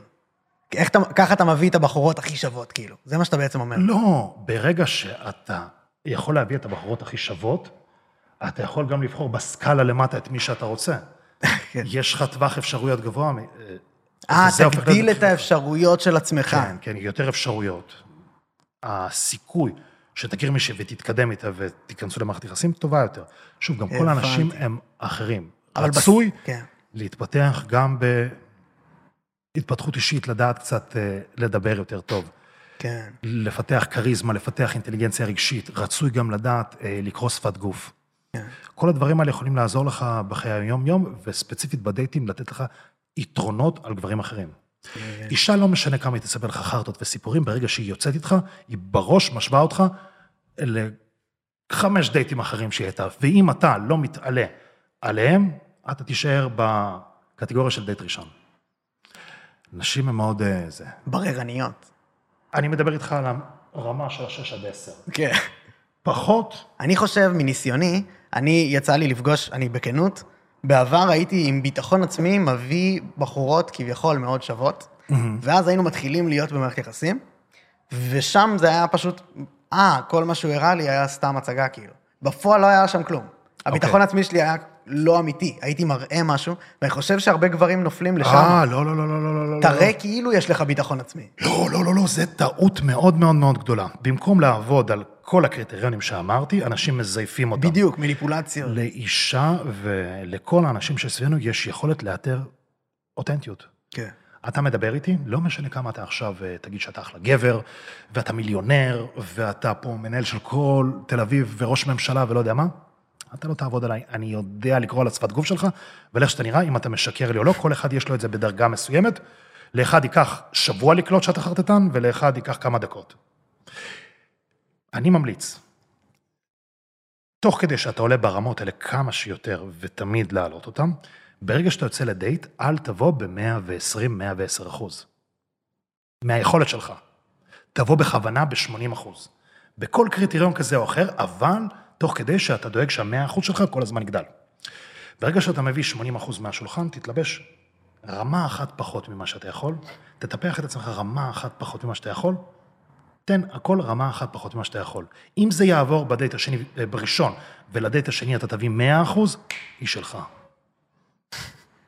איך אתה, ככה אתה מביא את הבחורות הכי שוות, כאילו. זה מה שאתה בעצם אומר.
לא, ברגע שאתה יכול להביא את הבחורות הכי שוות, אתה יכול גם לבחור בסקאלה למטה את מי שאתה רוצה.
כן.
יש לך טווח אפשרויות גבוה.
אה, תגדיל את. האפשרויות של עצמך.
כן, כן, יותר אפשרויות. הסיכוי שתכיר מישהי ותתקדם איתה ותיכנסו למערכת יחסים טובה יותר. שוב, גם כל. האנשים הם אחרים. רצוי
כן.
להתפתח גם בהתפתחות אישית, לדעת קצת אה, לדבר יותר טוב.
כן.
לפתח כריזמה, לפתח אינטליגנציה רגשית, רצוי גם לדעת אה, לקרוא שפת גוף.
כן.
כל הדברים האלה יכולים לעזור לך בחיי היום-יום, וספציפית בדייטים לתת לך יתרונות על גברים אחרים. אישה לא משנה כמה היא תספר לך חרטות וסיפורים, ברגע שהיא יוצאת איתך, היא בראש משווה אותך לחמש דייטים אחרים שהיא הייתה. ואם אתה לא מתעלה עליהם, אתה תישאר בקטגוריה של דייט ראשון. נשים הן מאוד אה, זה.
בררניות.
אני מדבר איתך על הרמה של ה-6 עד 10.
כן.
פחות,
אני חושב, מניסיוני, אני, יצא לי לפגוש, אני בכנות, בעבר הייתי עם ביטחון עצמי מביא בחורות כביכול מאוד שוות, ואז היינו מתחילים להיות במערכת יחסים, ושם זה היה פשוט, אה, כל מה שהוא הראה לי היה סתם הצגה כאילו. בפועל לא היה שם כלום. הביטחון העצמי שלי היה לא אמיתי, הייתי מראה משהו, ואני חושב שהרבה גברים נופלים לשם.
אה, לא, לא, לא, לא, לא, לא, לא.
תראה כאילו יש לך ביטחון עצמי.
לא, לא, לא, לא, זה טעות מאוד מאוד מאוד גדולה. במקום לעבוד על כל הקריטריונים שאמרתי, אנשים מזייפים אותם.
בדיוק, מניפולציות.
לאישה ולכל האנשים שסביבנו יש יכולת לאתר אותנטיות.
כן.
אתה מדבר איתי, לא משנה כמה אתה עכשיו אה, תגיד שאתה אחלה גבר, ואתה מיליונר, ואתה פה מנהל של כל תל אביב וראש ממשלה ולא יודע מה, אתה לא תעבוד עליי. אני יודע לקרוא על השפת גוף שלך, ולאיך שאתה נראה, אם אתה משקר לי או לא, כל אחד יש לו את זה בדרגה מסוימת. לאחד ייקח שבוע לקלוט שאתה חרטטן, ולאחד ייקח כמה דקות. אני ממליץ, תוך כדי שאתה עולה ברמות האלה כמה שיותר, ותמיד להעלות אותן, ברגע שאתה יוצא לדייט, אל תבוא ב-120-110 אחוז. מהיכולת שלך. תבוא בכוונה ב-80 אחוז. בכל קריטריון כזה או אחר, אבל תוך כדי שאתה דואג שה-100 אחוז שלך כל הזמן יגדל. ברגע שאתה מביא 80 אחוז מהשולחן, תתלבש רמה אחת פחות ממה שאתה יכול, תטפח את עצמך רמה אחת פחות ממה שאתה יכול, תן הכל רמה אחת פחות ממה שאתה יכול. אם זה יעבור בדייט השני, אה, בראשון, ולדייט השני אתה תביא 100 אחוז, היא שלך.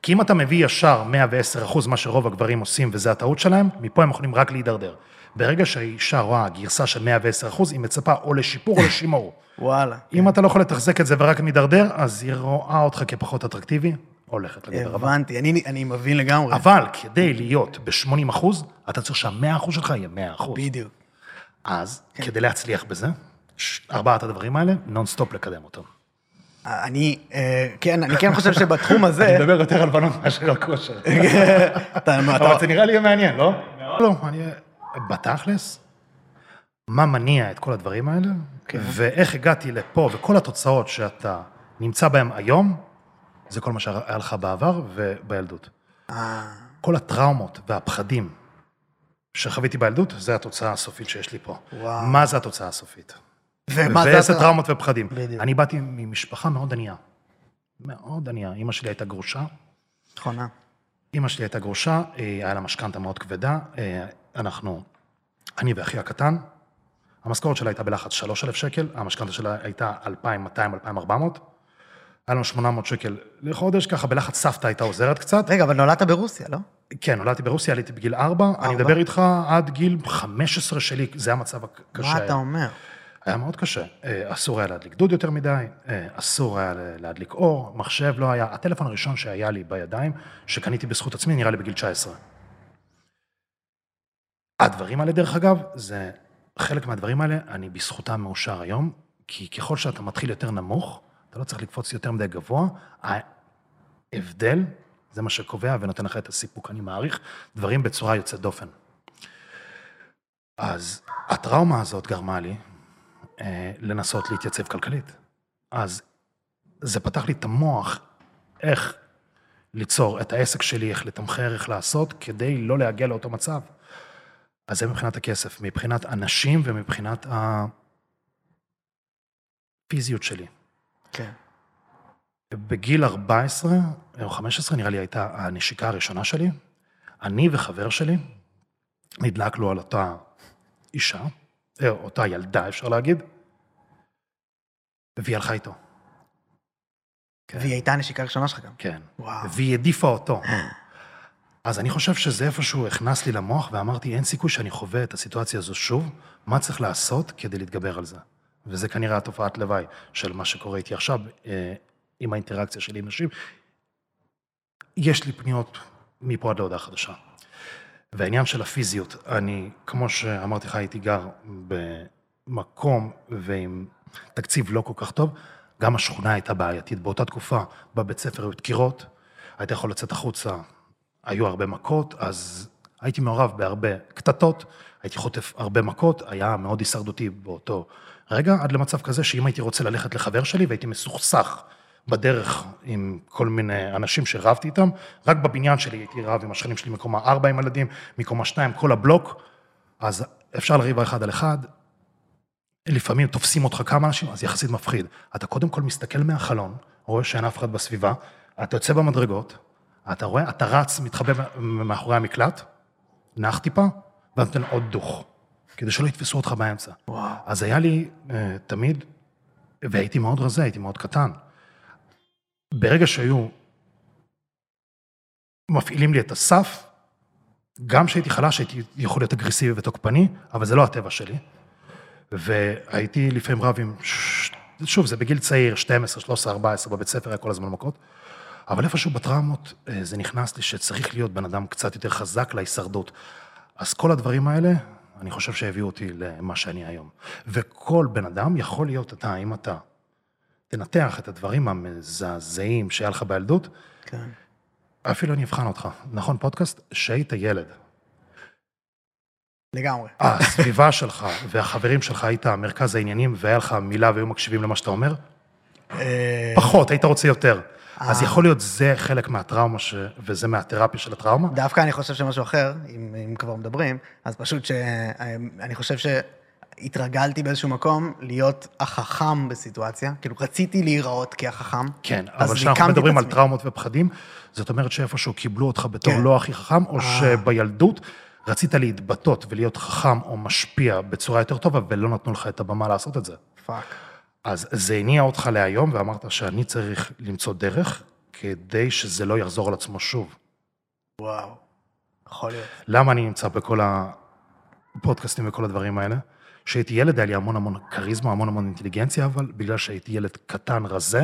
כי אם אתה מביא ישר 110 אחוז, מה שרוב הגברים עושים, וזה הטעות שלהם, מפה הם יכולים רק להידרדר. ברגע שהאישה רואה גרסה של 110 אחוז, היא מצפה או לשיפור או לשימור.
וואלה.
אם אתה לא יכול לתחזק את זה ורק מידרדר, אז היא רואה אותך כפחות אטרקטיבי, הולכת לגבר הבא.
הבנתי, אני, אני מבין לגמרי.
אבל כדי להיות ב-80 אחוז, אתה צריך שה-100 אחוז שלך יהיה 100 אחוז.
בדיוק.
אז, כדי להצליח בזה, ארבעת הדברים האלה, נונסטופ לקדם אותם.
אני, אה, כן, אני כן חושב שבתחום הזה...
אני מדבר יותר על בנות מאשר על כושר. אבל זה נראה לי מעניין, לא? לא, אני... בתכלס, מה מניע את כל הדברים האלה, ואיך הגעתי לפה, וכל התוצאות שאתה נמצא בהן היום, זה כל מה שהיה לך בעבר ובילדות.
אה,
כל הטראומות והפחדים שחוויתי בילדות, זה התוצאה הסופית שיש לי פה.
וואו.
מה זה התוצאה הסופית?
ומה זה...
ואיזה טראומות ופחדים.
בדיוק.
אני באתי ממשפחה מאוד ענייה. מאוד ענייה. אימא שלי הייתה גרושה.
נכונה.
אימא שלי הייתה גרושה, אה, היה לה משכנתה מאוד כבדה. אה, אנחנו, אני ואחי הקטן, המשכורת שלה הייתה בלחץ 3,000 שקל, המשכנתה שלה הייתה 2,200, 2,400. היה לנו 800 שקל לחודש, ככה בלחץ סבתא הייתה עוזרת קצת.
רגע, אבל נולדת ברוסיה, לא?
כן, נולדתי ברוסיה, עליתי בגיל 4, אני מדבר איתך עד גיל 15 שלי, זה המצב הקשה.
מה. אתה אומר?
היה מאוד קשה. אה, אסור היה להדליק דוד יותר מדי, אה, אסור היה להדליק אור, מחשב לא היה. הטלפון הראשון שהיה לי בידיים, שקניתי בזכות עצמי, נראה לי בגיל 19. הדברים האלה, דרך אגב, זה, חלק מהדברים האלה, אני בזכותם מאושר היום, כי ככל שאתה מתחיל יותר נמוך, אתה לא צריך לקפוץ יותר מדי גבוה, ההבדל, זה מה שקובע ונותן לך את הסיפוק, אני מעריך דברים בצורה יוצאת דופן. אז הטראומה הזאת גרמה לי אה, לנסות להתייצב כלכלית. אז זה פתח לי את המוח איך ליצור את העסק שלי, איך לתמחר, איך לעשות, כדי לא להגיע לאותו מצב. אז זה מבחינת הכסף, מבחינת אנשים ומבחינת הפיזיות שלי.
כן.
בגיל 14 או 15, נראה לי הייתה הנשיקה הראשונה שלי. אני וחבר שלי נדלקנו על אותה אישה, אה, אותה ילדה, אפשר להגיד, והיא הלכה איתו. כן.
והיא הייתה הנשיקה הראשונה שלך גם.
כן.
וואו.
והיא העדיפה אותו. אז אני חושב שזה איפשהו הכנס לי למוח, ואמרתי, אין סיכוי שאני חווה את הסיטואציה הזו שוב, מה צריך לעשות כדי להתגבר על זה? וזה כנראה התופעת לוואי של מה שקורה איתי עכשיו, אה, עם האינטראקציה שלי עם נשים. יש לי פניות מפה עד להודעה חדשה. והעניין של הפיזיות, אני, כמו שאמרתי לך, הייתי גר במקום ועם תקציב לא כל כך טוב, גם השכונה הייתה בעייתית. באותה תקופה, בבית ספר היו דקירות, היית יכול לצאת החוצה, היו הרבה מכות, אז הייתי מעורב בהרבה קטטות, הייתי חוטף הרבה מכות, היה מאוד הישרדותי באותו רגע, עד למצב כזה שאם הייתי רוצה ללכת לחבר שלי והייתי מסוכסך בדרך עם כל מיני אנשים שרבתי איתם, רק בבניין שלי הייתי רב עם השכנים שלי מקומה ארבע עם ילדים, מקומה שתיים, כל הבלוק, אז אפשר לריב אחד על אחד, לפעמים תופסים אותך כמה אנשים, אז יחסית מפחיד. אתה קודם כל מסתכל מהחלון, רואה שאין אף אחד בסביבה, אתה יוצא במדרגות, אתה רואה, אתה רץ, מתחבא מאחורי המקלט, נח טיפה, ואתה נותן עוד דוך, כדי שלא יתפסו אותך באמצע.
וואו.
אז היה לי uh, תמיד, והייתי מאוד רזה, הייתי מאוד קטן. ברגע שהיו מפעילים לי את הסף, גם כשהייתי חלש הייתי יכול להיות אגרסיבי ותוקפני, אבל זה לא הטבע שלי. והייתי לפעמים רב עם, שוב, זה בגיל צעיר, 12, 13, 14, בבית ספר היה כל הזמן מכות. אבל איפשהו בטראומות אה, זה נכנס לי שצריך להיות בן אדם קצת יותר חזק להישרדות. אז כל הדברים האלה, אני חושב שהביאו אותי למה שאני היום. וכל בן אדם יכול להיות אתה, אם אתה תנתח את הדברים המזעזעים שהיה לך בילדות,
כן.
אפילו אני אבחן אותך. נכון, פודקאסט? שהיית ילד.
לגמרי.
הסביבה שלך והחברים שלך היית מרכז העניינים והיה לך מילה והיו מקשיבים למה שאתה אומר?
אה,
פחות, היית רוצה יותר. אז
אה.
יכול להיות זה חלק מהטראומה ש... וזה מהתרפיה של הטראומה?
דווקא אני חושב שמשהו אחר, אם, אם כבר מדברים, אז פשוט שאני חושב שהתרגלתי באיזשהו מקום להיות החכם בסיטואציה, כאילו רציתי להיראות כהחכם.
כן, אבל כשאנחנו מדברים על. טראומות ופחדים, זאת אומרת שאיפשהו קיבלו אותך בתור
כן.
לא הכי חכם, או
אה.
שבילדות רצית להתבטא ולהיות חכם או משפיע בצורה יותר טובה, ולא נתנו לך את הבמה לעשות את זה.
fuck.
אז זה הניע אותך להיום, ואמרת שאני צריך למצוא דרך כדי שזה לא יחזור על עצמו שוב.
וואו. יכול להיות.
למה אני נמצא בכל הפודקאסטים וכל הדברים האלה? כשהייתי ילד היה לי המון המון כריזמה, המון המון אינטליגנציה, אבל בגלל שהייתי ילד קטן רזה,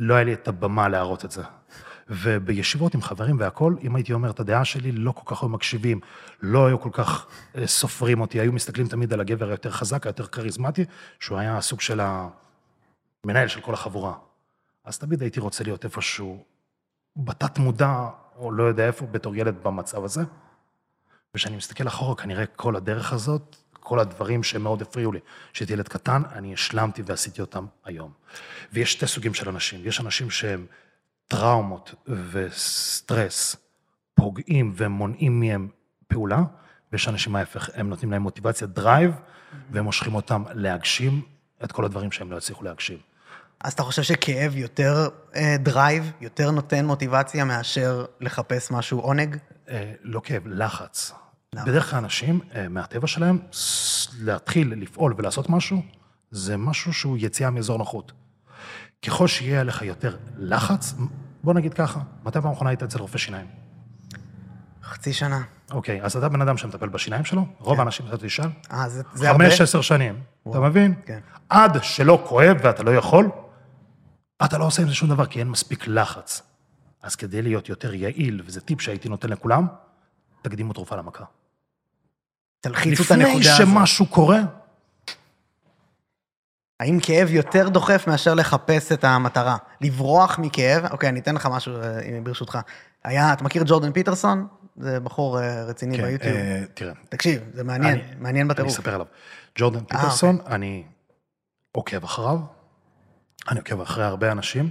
לא היה לי את הבמה להראות את זה. ובישיבות עם חברים והכול, אם הייתי אומר את הדעה שלי, לא כל כך היו מקשיבים, לא היו כל כך אה, סופרים אותי, היו מסתכלים תמיד על הגבר היותר חזק, היותר כריזמטי, שהוא היה הסוג של המנהל של כל החבורה. אז תמיד הייתי רוצה להיות איפשהו בתת מודע, או לא יודע איפה, בתור ילד במצב הזה. וכשאני מסתכל אחורה, כנראה כל הדרך הזאת, כל הדברים שמאוד הפריעו לי, כשהייתי ילד קטן, אני השלמתי ועשיתי אותם היום. ויש שתי סוגים של אנשים. יש אנשים שהם טראומות וסטרס פוגעים ומונעים מהם פעולה, ויש אנשים ההפך, הם נותנים להם מוטיבציה, drive, והם מושכים אותם להגשים את כל הדברים שהם לא הצליחו להגשים.
אז אתה חושב שכאב יותר אה, drive, יותר נותן מוטיבציה מאשר לחפש משהו עונג?
אה, לא כאב, לחץ. בדרך כלל אנשים, אה, מהטבע שלהם, להתחיל לפעול ולעשות משהו, זה משהו שהוא יציאה מאזור נוחות. ככל שיהיה עליך יותר לחץ, בוא נגיד ככה, מתי פעם אחרונה היית אצל רופא שיניים?
חצי שנה.
אוקיי, אז אתה בן אדם שמטפל בשיניים שלו, רוב האנשים שאתה תשאל,
אה, זה, זה הרבה?
חמש, עשר שנים, אתה מבין?
כן.
עד שלא כואב ואתה לא יכול, אתה לא עושה עם זה שום דבר, כי אין מספיק לחץ. אז כדי להיות יותר יעיל, וזה טיפ שהייתי נותן לכולם, תקדימו תרופה למכה.
תלחיצו את הנקודה
לפני
הזאת.
שמשהו קורה,
האם כאב יותר דוחף מאשר לחפש את המטרה? לברוח מכאב? אוקיי, אני אתן לך משהו, אה, ברשותך. היה, אתה מכיר את ג'ורדן פיטרסון? זה בחור אה, רציני ביוטיוב.
אה, תראה,
תקשיב, זה מעניין,
אני-
מעניין
אני
בטירוף.
אספר עליו. ג'ורדן
אה,
פיטרסון, אני עוקב אחריו, אני עוקב אחרי הרבה אנשים,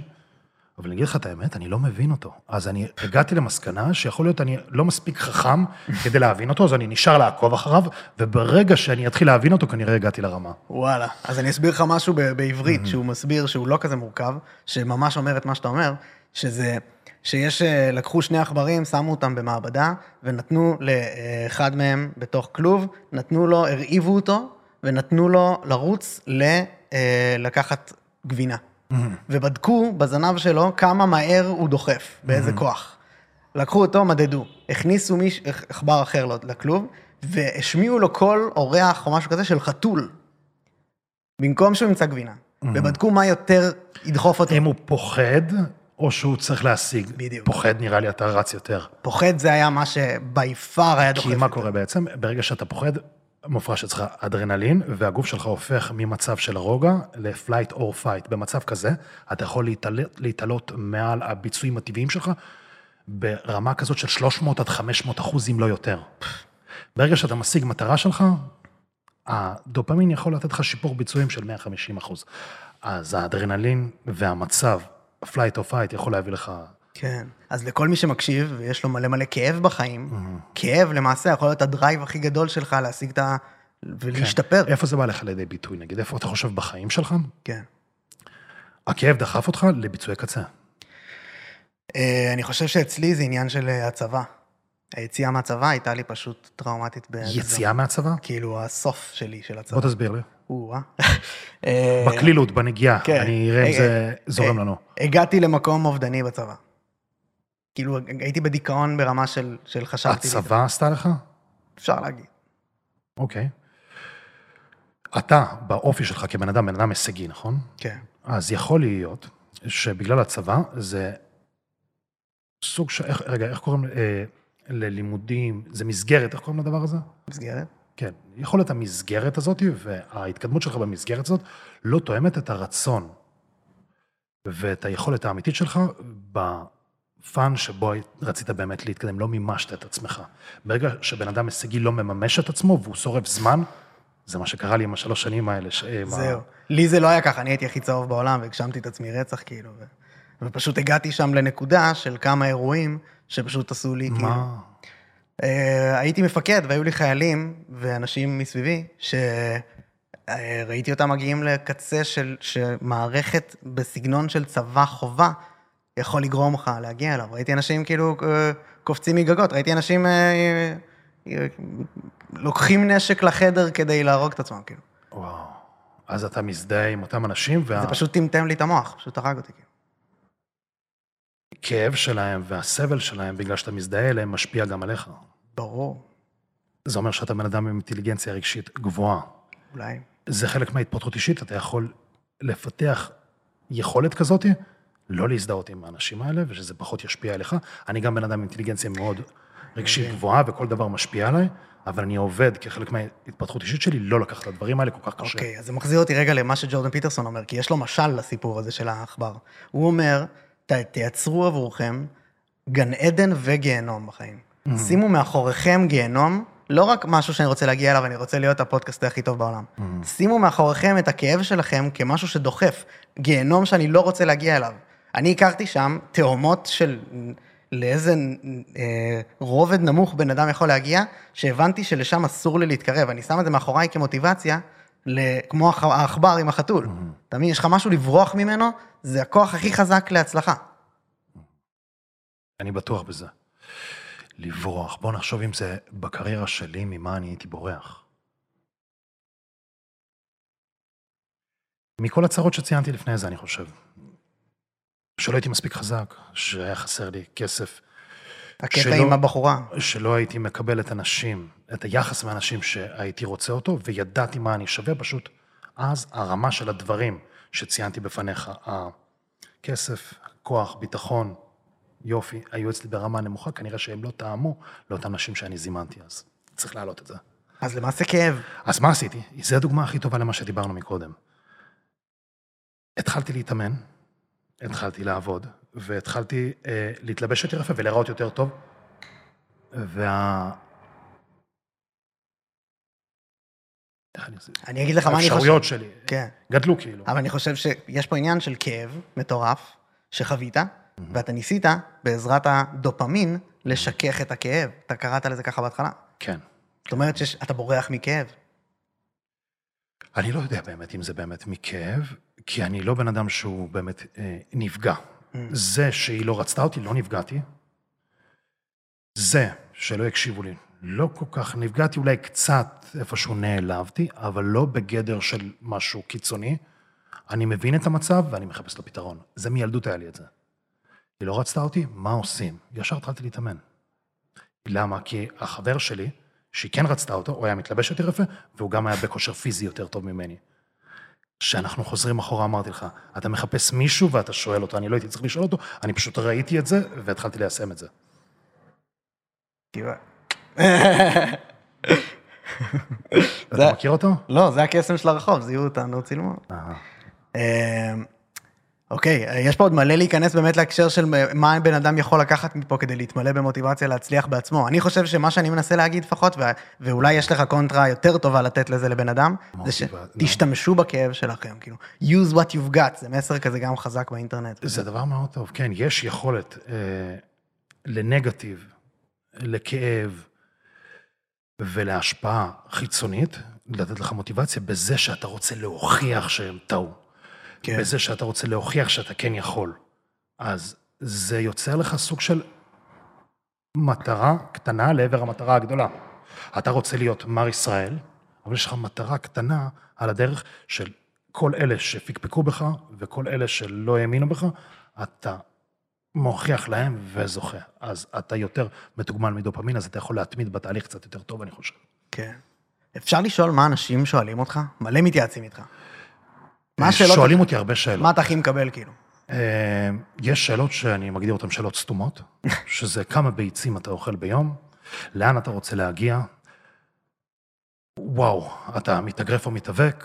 אבל אני אגיד לך את האמת, אני לא מבין אותו. אז אני הגעתי למסקנה שיכול להיות אני לא מספיק חכם כדי להבין אותו, אז אני נשאר לעקוב אחריו, וברגע שאני אתחיל להבין אותו, כנראה הגעתי לרמה.
וואלה. אז אני אסביר לך משהו בעברית, שהוא מסביר שהוא לא כזה מורכב, שממש אומר את מה שאתה אומר, שזה, שיש, אה, לקחו שני עכברים, שמו אותם במעבדה, ונתנו לאחד מהם בתוך כלוב, נתנו לו, הרעיבו אותו, ונתנו לו לרוץ ל, אה, לקחת גבינה. ובדקו בזנב שלו כמה מהר הוא דוחף, באיזה כוח. לקחו אותו, מדדו. הכניסו מיש... עכבר אחר לכלוב, והשמיעו לו קול אורח או משהו כזה של חתול. במקום שהוא ימצא גבינה. ובדקו מה יותר ידחוף אותו.
אם הוא פוחד, או שהוא צריך להשיג.
בדיוק.
פוחד, נראה לי, אתה רץ יותר.
פוחד זה היה מה שבי פאר היה דוחף.
כי מה. קורה בעצם? ברגע שאתה פוחד, מופרש אצלך אדרנלין, והגוף שלך הופך ממצב של רוגע ל-flight or fight. במצב כזה, אתה יכול להתעלות, להתעלות מעל הביצועים הטבעיים שלך ברמה כזאת של 300 עד 500 אחוז, אם לא יותר. ברגע שאתה משיג מטרה שלך, הדופמין יכול לתת לך שיפור ביצועים של 150 אחוז. אז האדרנלין והמצב, flight or fight, יכול להביא לך...
כן. אז לכל מי שמקשיב, ויש לו מלא מלא כאב בחיים, כאב למעשה יכול להיות הדרייב הכי גדול שלך להשיג את ה... ולהשתפר.
איפה זה בא לך לידי ביטוי, נגיד? איפה אתה חושב בחיים שלך?
כן.
הכאב דחף אותך לביצועי קצה.
אה, אני חושב שאצלי זה עניין של אה, הצבא. היציאה מהצבא הייתה לי פשוט טראומטית.
יציאה מהצבא?
כאילו, הסוף שלי של הצבא.
בוא תסביר לי. בקלילות, בנגיעה,
כן.
אני אראה אם
אה,
זה זורם לנו.
הגעתי למקום אובדני בצבא. כאילו, הייתי בדיכאון ברמה של, של חשבתי...
הצבא עשתה לך?
אפשר להגיד.
אוקיי. אתה, באופי שלך כבן אדם, בן אדם הישגי, נכון?
כן.
אז יכול להיות שבגלל הצבא זה סוג של, איך, רגע, איך קוראים אה, ללימודים, זה מסגרת, איך קוראים לדבר הזה?
מסגרת?
כן, יכול להיות המסגרת הזאת, וההתקדמות שלך במסגרת הזאת לא תואמת את הרצון ואת היכולת האמיתית שלך בפאן שבו רצית באמת להתקדם, לא מימשת את עצמך. ברגע שבן אדם הישגי לא מממש את עצמו והוא שורף זמן, זה מה שקרה לי עם השלוש שנים האלה. ש... עם ה-
זהו. לי זה לא היה ככה, אני הייתי הכי צהוב בעולם והגשמתי את עצמי רצח, כאילו. ו... ופשוט הגעתי שם לנקודה של כמה אירועים שפשוט עשו לי, כאילו...
מה?
אה, הייתי מפקד והיו לי חיילים ואנשים מסביבי שראיתי אותם מגיעים לקצה של שמערכת בסגנון של צבא חובה יכול לגרום לך להגיע אליו. ראיתי אנשים כאילו אה, קופצים מגגות, ראיתי אנשים אה, אה, לוקחים נשק לחדר כדי להרוג את עצמם, כאילו.
וואו. אז אתה מזדהה עם אותם אנשים,
זה
והכאב
פשוט טמטם לי את המוח, פשוט הרג אותי, כאילו.
שלהם והסבל שלהם, בגלל שאתה מזדהה אליהם, משפיע גם עליך.
ברור,
זה אומר שאתה בן אדם עם אינטליגנציה רגשית גבוהה.
אולי.
זה חלק מההתפתחות אישית, אתה יכול לפתח יכולת כזאת, לא להזדהות עם האנשים האלה, ושזה פחות ישפיע עליך. אני גם בן אדם עם אינטליגנציה מאוד רגשית גבוהה, וכל דבר משפיע עליי, אבל אני עובד כחלק מההתפתחות אישית שלי, לא לקחת את הדברים האלה כל כך קשה.
אוקיי, אז זה מחזיר אותי רגע למה שג'ורדן פיטרסון אומר, כי יש לו משל לסיפור הזה של העכבר. הוא אומר, "ת- תייצרו עבורכם גן עדן וגיהנום בחיים. שימו מאחוריכם גיהנום, לא רק משהו שאני רוצה להגיע אליו, אני רוצה להיות הפודקאסט הכי טוב בעולם. שימו מאחוריכם את הכאב שלכם כמשהו שדוחף, גיהנום שאני לא רוצה להגיע אליו. אני הכרתי שם תאומות של לאיזה אה, רובד נמוך בן אדם יכול להגיע, שהבנתי שלשם אסור לי להתקרב. אני שם את זה מאחוריי כמוטיבציה, כמו העכבר עם החתול. אתה מבין, יש לך משהו לברוח ממנו, זה הכוח הכי חזק להצלחה.
אני בטוח בזה. לברוח. בוא נחשוב אם זה בקריירה שלי, ממה אני הייתי בורח. מכל הצרות שציינתי לפני זה, אני חושב. שלא הייתי מספיק חזק, שהיה חסר לי כסף,
הקטע
שלא-
עם הבחורה.
שלא הייתי מקבל את הנשים, את היחס מהאנשים שהייתי רוצה אותו, וידעתי מה אני שווה, פשוט אז הרמה של הדברים שציינתי בפניך, הכסף, כוח, ביטחון, יופי, היו אצלי ברמה נמוכה, כנראה שהם לא טעמו לאותן נשים שאני זימנתי אז. צריך להעלות את זה.
אז למעשה כאב.
אז מה עשיתי? זו הדוגמה הכי טובה למה שדיברנו מקודם. התחלתי להתאמן, התחלתי לעבוד, והתחלתי אה, להתלבש יותר יפה ולהיראות יותר טוב, וה... אני
אגיד לך מה אני חושב.
האפשרויות שלי
כן.
גדלו כאילו.
אבל אני חושב שיש פה עניין של כאב מטורף שחווית, ואתה ניסית בעזרת הדופמין לשכך את הכאב. אתה קראת לזה ככה בהתחלה.
כן.
זאת אומרת שאתה בורח מכאב.
אני לא יודע באמת אם זה באמת מכאב, כי אני לא בן אדם שהוא באמת אה, נפגע. זה שהיא לא רצתה אותי, לא נפגעתי. זה שלא הקשיבו לי, לא כל כך נפגעתי, אולי קצת איפשהו נעלבתי, אבל לא בגדר של משהו קיצוני. אני מבין את המצב ואני מחפש לו פתרון. זה מילדות היה לי את זה. היא לא רצתה אותי, מה עושים? ישר התחלתי להתאמן. למה? כי החבר שלי, שהיא כן רצתה אותו, הוא היה מתלבש יותר יפה, והוא גם היה בכושר פיזי יותר טוב ממני. כשאנחנו חוזרים אחורה, אמרתי לך, אתה מחפש מישהו ואתה שואל אותו, אני לא הייתי צריך לשאול אותו, אני פשוט ראיתי את זה והתחלתי ליישם את זה. אתה מכיר אותו?
לא, זה הקסם של הרחוב, זיהו אותנו, צילמו.
אה,
אה, אוקיי, יש פה עוד מלא להיכנס באמת להקשר של מה בן אדם יכול לקחת מפה כדי להתמלא במוטיבציה להצליח בעצמו. אני חושב שמה שאני מנסה להגיד לפחות, ו- ואולי יש לך קונטרה יותר טובה לתת לזה לבן אדם, זה. שתשתמשו בכאב שלכם, כאילו, use what you've got, זה מסר כזה גם חזק באינטרנט.
זה דבר מאוד טוב, כן, יש יכולת אה, לנגטיב, לכאב ולהשפעה חיצונית, לתת לך מוטיבציה בזה שאתה רוצה להוכיח שהם טעו.
כן.
בזה שאתה רוצה להוכיח שאתה כן יכול. אז זה יוצר לך סוג של מטרה קטנה לעבר המטרה הגדולה. אתה רוצה להיות מר ישראל, אבל יש לך מטרה קטנה על הדרך של כל אלה שפקפקו בך וכל אלה שלא האמינו בך, אתה מוכיח להם וזוכה. אז אתה יותר מתוגמל מדופמין, אז אתה יכול להתמיד בתהליך קצת יותר טוב, אני חושב.
כן. אפשר לשאול מה אנשים שואלים אותך? מלא מתייעצים איתך. מה השאלות?
שואלים אותי הרבה שאלות.
מה אתה הכי מקבל, כאילו?
אה, יש שאלות שאני מגדיר אותן שאלות סתומות, שזה כמה ביצים אתה אוכל ביום, לאן אתה רוצה להגיע, וואו, אתה מתאגרף או מתאבק.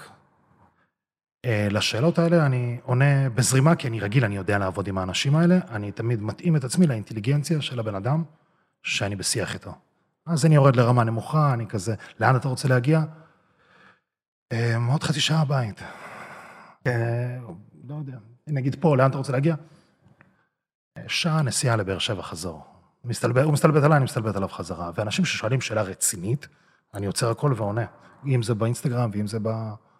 אה, לשאלות האלה אני עונה בזרימה, כי אני רגיל, אני יודע לעבוד עם האנשים האלה, אני תמיד מתאים את עצמי לאינטליגנציה של הבן אדם שאני בשיח איתו. אז אני יורד לרמה נמוכה, אני כזה, לאן אתה רוצה להגיע? אה, עוד חצי שעה הבית. אה, לא יודע, נגיד פה, לאן אתה רוצה להגיע? אה, שעה נסיעה לבאר שבע חזור. מסתלבט, הוא מסתלבט עליי, אני מסתלבט עליו חזרה. ואנשים ששואלים שאלה רצינית, אני עוצר הכל ועונה. אם זה באינסטגרם ואם זה ב...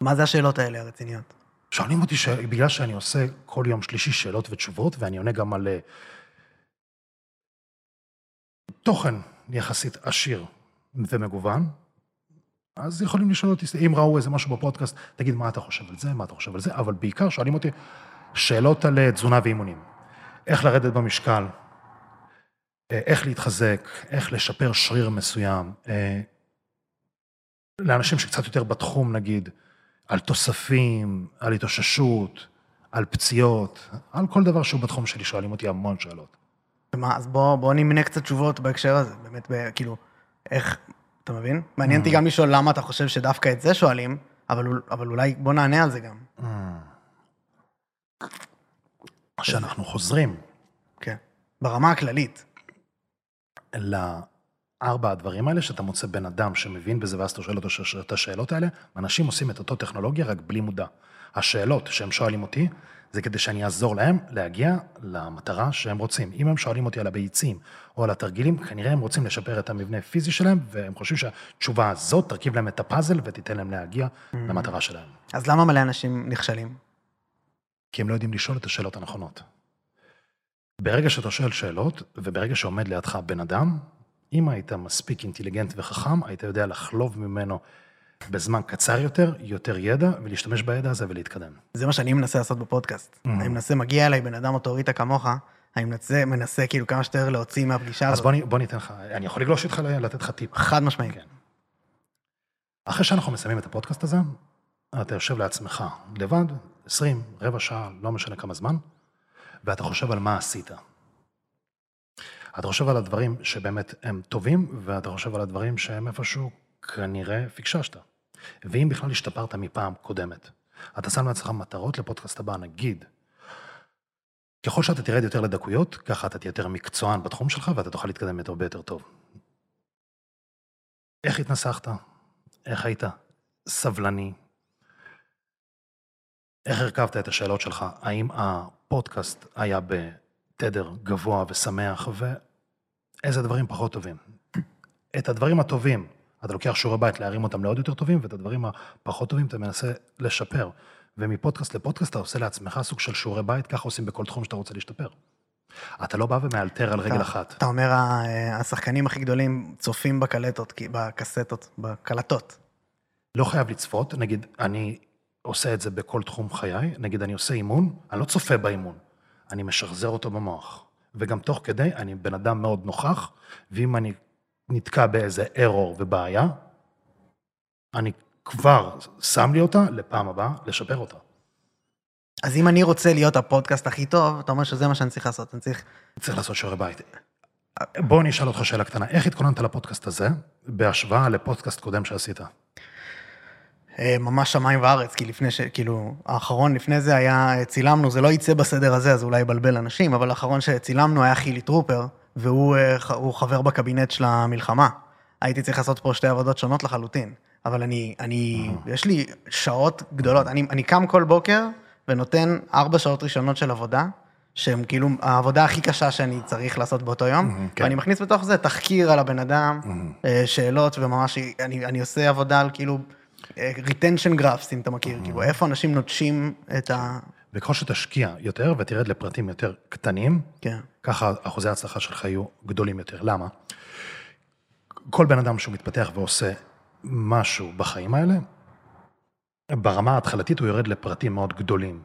מה זה השאלות האלה הרציניות?
שואלים אותי, ש... בגלל שאני עושה כל יום שלישי שאלות ותשובות, ואני עונה גם על אה, תוכן יחסית עשיר ומגוון, אז יכולים לשאול אותי, אם ראו איזה משהו בפודקאסט, תגיד מה אתה חושב על זה, מה אתה חושב על זה, אבל בעיקר שואלים אותי שאלות על אה, תזונה ואימונים. איך לרדת במשקל, אה, איך להתחזק, איך לשפר שריר מסוים. אה, לאנשים שקצת יותר בתחום, נגיד, על תוספים, על התאוששות, על פציעות, על כל דבר שהוא בתחום שלי, שואלים אותי המון שאלות.
ומה, אז בוא, בוא נמנה קצת תשובות בהקשר הזה, באמת, כאילו, איך, אתה מבין? מעניין אותי גם לשאול למה אתה חושב שדווקא את זה שואלים, אבל, אול- אבל אולי בוא נענה על זה גם.
כשאנחנו חוזרים
כן. ברמה הכללית.
לארבע הדברים האלה, שאתה מוצא בן אדם שמבין בזה, ואז אתה שואל אותו את השאלות האלה, אנשים עושים את אותו טכנולוגיה, רק בלי מודע. השאלות שהם שואלים אותי, זה כדי שאני אעזור להם להגיע למטרה שהם רוצים. אם הם שואלים אותי על הביצים או על התרגילים, כנראה הם רוצים לשפר את המבנה הפיזי שלהם, והם חושבים שהתשובה הזאת תרכיב להם את הפאזל ותיתן להם להגיע למטרה שלהם.
אז למה מלא אנשים נכשלים?
כי הם לא יודעים לשאול את השאלות הנכונות. ברגע שאתה שואל שאלות, וברגע שעומד לידך בן אדם, אם היית מספיק אינטליגנט וחכם, היית יודע לחלוב ממנו בזמן קצר יותר, יותר ידע, ולהשתמש בידע הזה ולהתקדם.
זה מה שאני מנסה לעשות בפודקאסט. אני מנסה, מגיע אליי בן אדם אוטוריטה כמוך, אני מנסה, מנסה כאילו כמה שיותר להוציא מהפגישה
אז
הזאת.
בוא, אני- בוא ניתן לך, אני יכול לגלוש איתך, לתת לך טיפ.
חד משמעית.
כן. אחרי שאנחנו מסיימים את הפודקאסט הזה, אתה יושב לעצמך לבד, 20, רבע שעה, לא משנה כמה זמן, ואתה חושב על מה עשית. אתה חושב על הדברים שבאמת הם טובים, ואתה חושב על הדברים שהם איפשהו כנראה פיקששת. ואם בכלל השתפרת מפעם קודמת. אתה שם לעצמך מטרות לפודקאסט הבא, נגיד, ככל שאתה תרד יותר לדקויות, ככה אתה תהיה יותר מקצוען בתחום שלך, ואתה תוכל להתקדם הרבה יותר טוב. איך התנסחת? איך היית סבלני? איך הרכבת את השאלות שלך? האם הפודקאסט היה בתדר גבוה ושמח, ואיזה דברים פחות טובים? את הדברים הטובים, אתה לוקח שיעורי בית להרים אותם לעוד יותר טובים, ואת הדברים הפחות טובים אתה מנסה לשפר. ומפודקאסט לפודקאסט אתה עושה לעצמך סוג של שיעורי בית, ככה עושים בכל תחום שאתה רוצה להשתפר. אתה לא בא ומאלתר על רגל
אתה-
אחת.
אתה אומר, השחקנים הכי גדולים צופים בקלטות, בקסטות, בקלטות.
לא חייב לצפות, נגיד, אני עושה את זה בכל תחום חיי, נגיד אני עושה אימון, אני לא צופה באימון, אני משחזר אותו במוח. וגם תוך כדי, אני בן אדם מאוד נוכח, ואם אני נתקע באיזה error ובעיה, אני כבר שם לי אותה לפעם הבאה, לשפר אותה.
אז אם אני רוצה להיות הפודקאסט הכי טוב, אתה אומר שזה מה שאני צריך לעשות, אני צריך...
צריך לעשות שיעורי בית. בוא אני אשאל אותך שאלה קטנה, איך התכוננת לפודקאסט הזה, בהשוואה לפודקאסט קודם שעשית?
אה, ממש שמיים וארץ, כי לפני ש... כאילו, האחרון לפני זה היה, צילמנו, זה לא יצא בסדר הזה, אז אולי יבלבל אנשים, אבל האחרון שצילמנו היה חילי טרופר, והוא אה, חבר בקבינט של המלחמה. הייתי צריך לעשות פה שתי עבודות שונות לחלוטין. אבל אני, אני, יש לי שעות גדולות. אני, אני קם כל בוקר ונותן ארבע שעות ראשונות של עבודה, שהם כאילו העבודה הכי קשה שאני צריך לעשות באותו יום,
כן.
ואני מכניס בתוך זה תחקיר על הבן אדם, אה, שאלות, וממש, אני, אני עושה עבודה על כאילו, אה, retention graphs, אם אתה מכיר, כאילו, איפה אנשים נוטשים את ה...
וככל שתשקיע יותר ותרד לפרטים יותר קטנים,
כן.
ככה אחוזי ההצלחה שלך יהיו גדולים יותר. למה? כל בן אדם שהוא מתפתח ועושה משהו בחיים האלה, ברמה ההתחלתית הוא יורד לפרטים מאוד גדולים.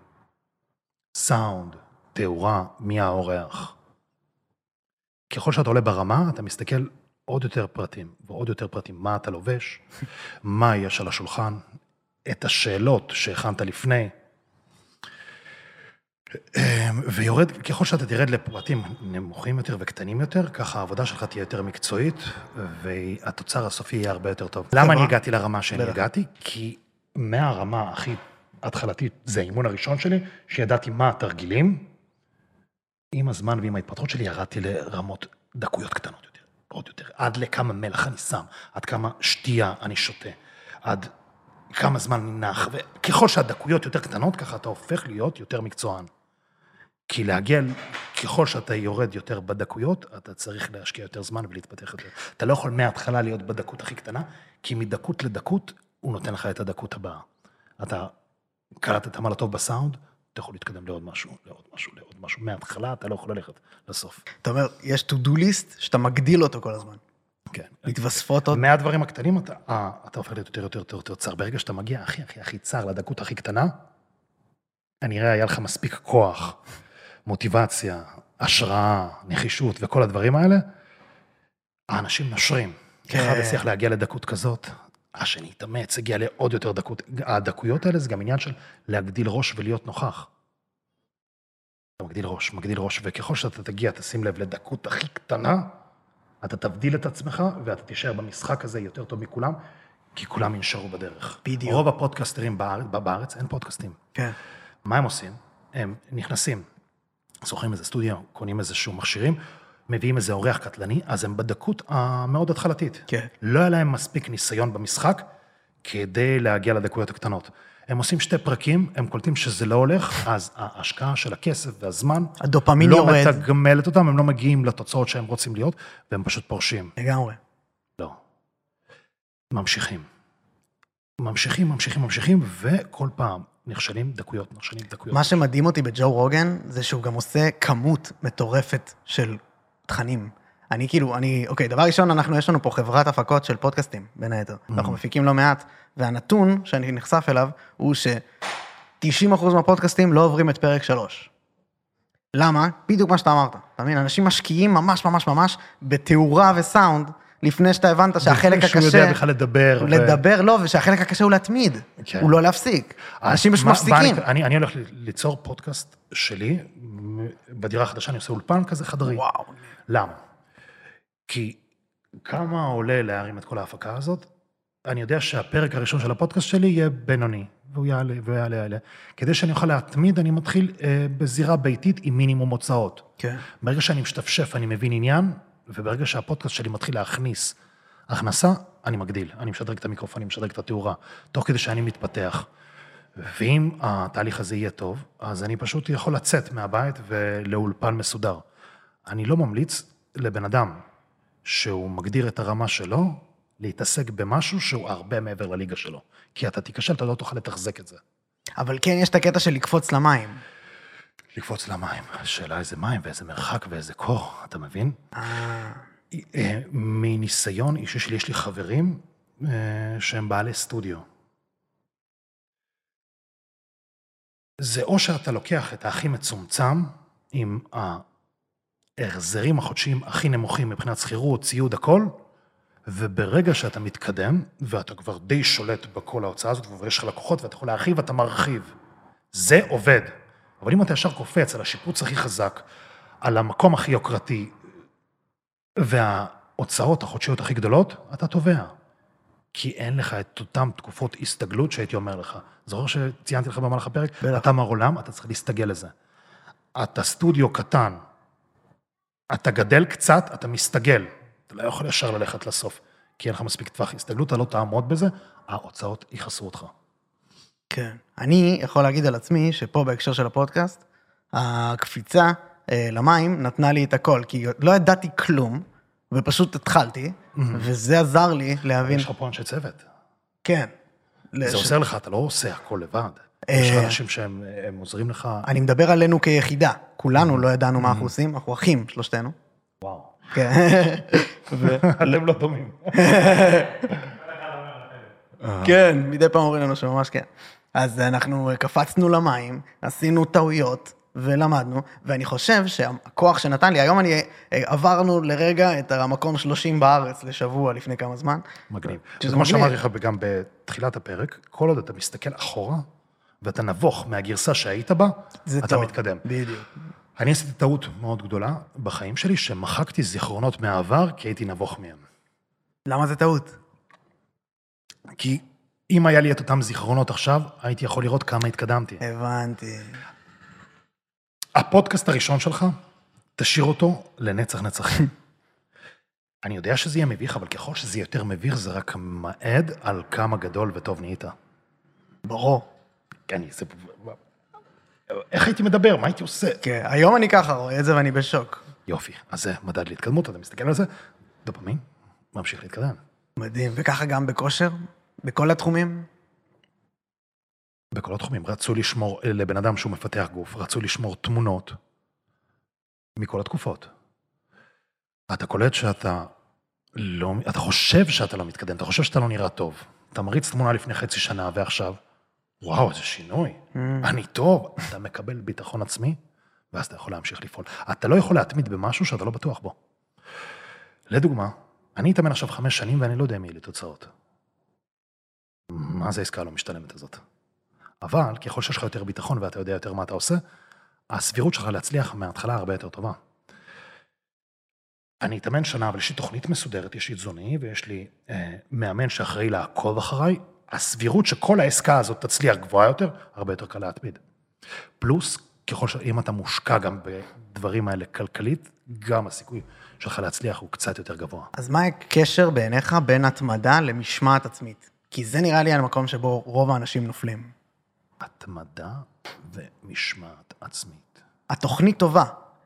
סאונד, תאורה, מי האורח. ככל שאתה עולה ברמה, אתה מסתכל עוד יותר פרטים, ועוד יותר פרטים. מה אתה לובש, מה יש על השולחן, את השאלות שהכנת לפני. ויורד, ככל שאתה תרד לפרטים נמוכים יותר וקטנים יותר, ככה העבודה שלך תהיה יותר מקצועית, והתוצר הסופי יהיה הרבה יותר טוב. למה אני הגעתי לרמה שאני. הגעתי? כי מהרמה הכי התחלתית, זה האימון הראשון שלי, שידעתי מה התרגילים, עם הזמן ועם ההתפתחות שלי ירדתי לרמות דקויות קטנות יותר, עוד יותר, עד לכמה מלח אני שם, עד כמה שתייה אני שותה, עד כמה זמן אני נח, וככל שהדקויות יותר קטנות, ככה אתה הופך להיות יותר מקצוען. כי להגיע, ככל שאתה יורד יותר בדקויות, אתה צריך להשקיע יותר זמן ולהתפתח יותר. אתה לא יכול מההתחלה להיות בדקות הכי קטנה, כי מדקות לדקות, הוא נותן לך את הדקות הבאה. אתה קלטת מה לטוב בסאונד, אתה יכול להתקדם לעוד משהו, לעוד משהו, לעוד משהו. מההתחלה אתה לא יכול ללכת לסוף.
אתה אומר, יש to do list שאתה מגדיל אותו כל הזמן.
כן.
מתווספות עוד...
מהדברים הקטנים אתה, אה, אתה הופך להיות יותר יותר יותר יותר צר. ברגע שאתה מגיע הכי הכי הכי צר לדקות הכי קטנה, כנראה היה לך מספיק כוח, מוטיבציה, השראה, נחישות וכל הדברים האלה, האנשים נושרים.
כן.
אחד הצליח להגיע לדקות כזאת, השני התאמץ, הגיע לעוד יותר דקות. הדקויות האלה זה גם עניין של להגדיל ראש ולהיות נוכח. אתה מגדיל ראש, מגדיל ראש, וככל שאתה תגיע, תשים לב לדקות הכי קטנה, אתה תבדיל את עצמך, ואתה תישאר במשחק הזה יותר טוב מכולם, כי כולם ינשרו בדרך.
בדיוק.
רוב הפודקסטרים בארץ, בארץ אין פודקאסטים.
כן.
מה הם עושים? הם נכנסים, שוכרים איזה סטודיו, קונים איזשהו מכשירים, מביאים איזה אורח קטלני, אז הם בדקות המאוד התחלתית.
כן.
לא היה להם מספיק ניסיון במשחק כדי להגיע לדקויות הקטנות. הם עושים שתי פרקים, הם קולטים שזה לא הולך, אז ההשקעה של הכסף והזמן
הדופמין
לא
יורד.
מתגמלת אותם, הם לא מגיעים לתוצאות שהם רוצים להיות, והם פשוט פורשים.
לגמרי.
לא. ממשיכים. ממשיכים, ממשיכים, ממשיכים, וכל פעם נכשלים דקויות, נכשלים דקויות.
מה שמדהים אותי בג'ו רוגן, זה שהוא גם עושה כמות מטורפת של תכנים. אני כאילו, אני, אוקיי, דבר ראשון, אנחנו, יש לנו פה חברת הפקות של פודקאסטים, בין היתר. אנחנו מפיקים לא מעט, והנתון שאני נחשף אליו, הוא ש-90% מהפודקאסטים לא עוברים את פרק 3. למה? בדיוק מה שאתה אמרת. אתה מבין? אנשים משקיעים ממש ממש ממש בתאורה וסאונד, לפני שאתה הבנת שהחלק
לפני שהוא
הקשה...
יודע בכלל לדבר. ו-
לדבר, לא, ושהחלק הקשה הוא להתמיד,
כן.
הוא לא להפסיק. אנשים פשוט מפסיקים.
אני, אני, הולך ליצור פודקאסט שלי, בדירה החדשה אני עושה אולפן כזה חדרי.
וואו.
למה? כי כמה עולה להרים את כל ההפקה הזאת? אני יודע שהפרק הראשון של הפודקאסט שלי יהיה בינוני, והוא יעלה ויעלה יעלה. כדי שאני אוכל להתמיד, אני מתחיל אה, בזירה ביתית עם מינימום הוצאות.
כן.
ברגע שאני משתפשף, אני מבין עניין, וברגע שהפודקאסט שלי מתחיל להכניס הכנסה, אני מגדיל. אני משדרג את המיקרופון, אני משדרג את התאורה, תוך כדי שאני מתפתח. ואם התהליך הזה יהיה טוב, אז אני פשוט יכול לצאת מהבית ולאולפן מסודר. אני לא ממליץ לבן אדם שהוא מגדיר את הרמה שלו, להתעסק במשהו שהוא הרבה מעבר לליגה שלו. כי אתה תיכשל, אתה לא תוכל לתחזק את זה.
אבל כן, יש את הקטע של לקפוץ למים.
לקפוץ למים, השאלה איזה מים ואיזה מרחק ואיזה קור, אתה מבין?
אה,
אה, מניסיון אישי שלי, יש לי חברים אה, שהם בעלי סטודיו. זה או שאתה לוקח את הכי מצומצם עם ההחזרים החודשיים הכי נמוכים מבחינת שכירות, ציוד, הכל, וברגע שאתה מתקדם, ואתה כבר די שולט בכל ההוצאה הזאת, ויש לך לקוחות ואתה יכול להרחיב, אתה מרחיב. זה עובד. אבל אם אתה ישר קופץ על השיפוץ הכי חזק, על המקום הכי יוקרתי, וההוצאות החודשיות הכי גדולות, אתה תובע. כי אין לך את אותן תקופות הסתגלות שהייתי אומר לך. זוכר שציינתי לך במהלך הפרק?
בטח.
אתה מר עולם, אתה צריך להסתגל לזה. אתה סטודיו קטן, אתה גדל קצת, אתה מסתגל. אתה לא יכול ישר ללכת לסוף, כי אין לך מספיק טווח הסתגלות, אתה לא תעמוד בזה, ההוצאות יכעסו אותך.
כן. אני יכול להגיד על עצמי שפה בהקשר של הפודקאסט, הקפיצה אה, למים נתנה לי את הכל, כי לא ידעתי כלום, ופשוט התחלתי, וזה עזר לי להבין,
יש לך פה אנשי צוות.
כן.
זה
לש-
עוזר לך, אתה לא עושה הכל לבד.
אה,
יש לך אנשים שהם הם עוזרים לך.
אני מדבר עלינו כיחידה, כולנו לא ידענו מה אנחנו עושים, אנחנו אחים, שלושתנו.
וואו.
כן.
אתם לא דומים.
כן, מדי פעם אומרים לנו שממש כן. אז אנחנו קפצנו למים, עשינו טעויות ולמדנו, ואני חושב שהכוח שנתן לי, היום אני, אה, עברנו לרגע את המקום 30 בארץ לשבוע לפני כמה זמן.
מגניב.
שזה
כמו. שאמרתי לך גם בתחילת הפרק, כל עוד אתה מסתכל אחורה, ואתה נבוך מהגרסה שהיית בה, אתה
טוב.
מתקדם.
בדיוק.
אני עשיתי טעות מאוד גדולה בחיים שלי, שמחקתי זיכרונות מהעבר, כי הייתי נבוך מהם.
למה זה טעות?
כי אם היה לי את אותם זיכרונות עכשיו, הייתי יכול לראות כמה התקדמתי.
הבנתי.
הפודקאסט הראשון שלך, תשאיר אותו לנצח נצחים. אני יודע שזה יהיה מביך, אבל ככל שזה יותר מביך, זה רק מעד על כמה גדול וטוב נהיית.
ברור.
אני, זה... איך הייתי מדבר? מה הייתי עושה?
כן, היום אני ככה רואה את זה ואני בשוק.
יופי, אז זה מדד להתקדמות, אתה מסתכל על זה, דופמין, ממשיך להתקדם.
מדהים. וככה גם בכושר? בכל התחומים?
בכל התחומים, רצו לשמור, לבן אדם שהוא מפתח גוף, רצו לשמור תמונות מכל התקופות. אתה קולט שאתה לא, אתה חושב שאתה לא מתקדם, אתה חושב שאתה לא נראה טוב. אתה מריץ תמונה לפני חצי שנה ועכשיו, וואו, איזה שינוי, אני טוב. אתה מקבל ביטחון עצמי, ואז אתה יכול להמשיך לפעול. אתה לא יכול להתמיד במשהו שאתה לא בטוח בו. לדוגמה, אני אתאמן עכשיו חמש שנים ואני לא יודע אם יהיו לי תוצאות. מה זה העסקה הלא משתלמת הזאת? אבל ככל שיש לך יותר ביטחון ואתה יודע יותר מה אתה עושה, הסבירות שלך להצליח מההתחלה הרבה יותר טובה. אני אתאמן שנה, אבל יש לי תוכנית מסודרת, יש לי תזוני ויש לי אה, מאמן שאחראי לעקוב אחריי, הסבירות שכל העסקה הזאת תצליח גבוהה יותר, הרבה יותר קל להתמיד. פלוס, ככל שאם אתה מושקע גם בדברים האלה כלכלית, גם הסיכוי שלך להצליח הוא קצת יותר גבוה.
אז מה הקשר בעיניך בין התמדה למשמעת עצמית? כי זה נראה לי המקום שבו רוב האנשים נופלים.
התמדה ומשמעת עצמית.
התוכנית טובה.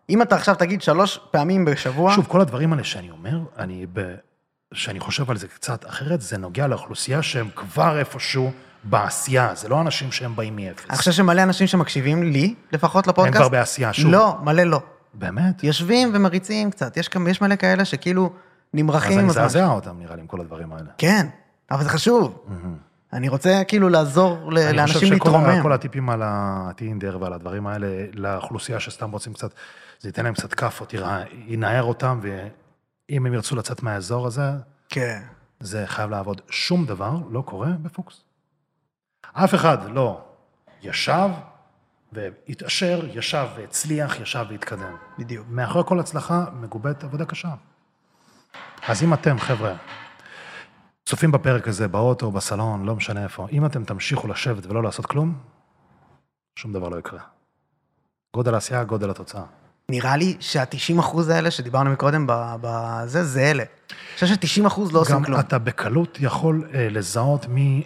אם אתה עכשיו תגיד שלוש פעמים בשבוע,
שוב, כל הדברים האלה שאני אומר, אני ב... שאני חושב על זה קצת אחרת, זה נוגע לאוכלוסייה שהם כבר איפשהו בעשייה, זה לא אנשים שהם באים מאפס.
אני חושב שמלא אנשים שמקשיבים לי, לפחות לפודקאסט,
כבר בעשייה, שוב.
לא, מלא לא.
באמת?
יושבים ומריצים קצת, יש, יש מלא כאלה שכאילו
אז
נמרחים
אני
עם הזמן.
מזעזע אותם, נראה לי, עם כל הדברים האלה.
כן, אבל זה חשוב. אני רוצה כאילו לעזור ל-
אני
לאנשים
חושב שכל
להתרומם.
הטיפים על הטינדר ועל הדברים האלה, לאוכלוסייה שסתם רוצים קצת, זה ייתן להם קצת כאפות, ינער אותם, ואם הם ירצו לצאת מהאזור הזה,
כן.
זה חייב לעבוד. שום דבר לא קורה בפוקס. אף אחד לא ישב והתעשר, ישב והצליח, ישב והתקדם.
בדיוק.
מאחורי כל הצלחה מגובית עבודה קשה. אז אם אתם, חבר'ה, צופים בפרק הזה, באוטו, בסלון, לא משנה איפה, אם אתם תמשיכו לשבת ולא לעשות כלום, שום דבר לא יקרה. גודל העשייה, גודל התוצאה.
נראה לי שה-90 אחוז האלה שדיברנו מקודם בזה, זה אלה. אני חושב ש-90 אחוז לא עושים
גם
כלום.
אתה בקלות יכול אה, לזהות מי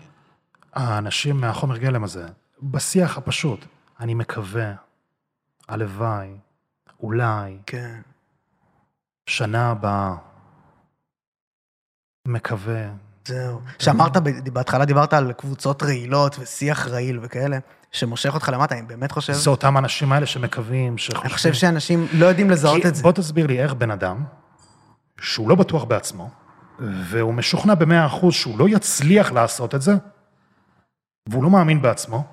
האנשים מהחומר גלם הזה. בשיח הפשוט, אני מקווה, הלוואי, אולי,
כן.
שנה הבאה, מקווה.
זהו. שאמרת, בהתחלה דיברת על קבוצות רעילות ושיח רעיל וכאלה, שמושך אותך למטה, אני באמת חושב...
זה אותם האנשים האלה שמקווים, שחושבים...
אני חושב שאנשים לא יודעים לזהות את זה.
בוא תסביר לי איך בן אדם, שהוא לא בטוח בעצמו, והוא משוכנע במאה אחוז שהוא לא יצליח לעשות את זה, והוא לא מאמין בעצמו,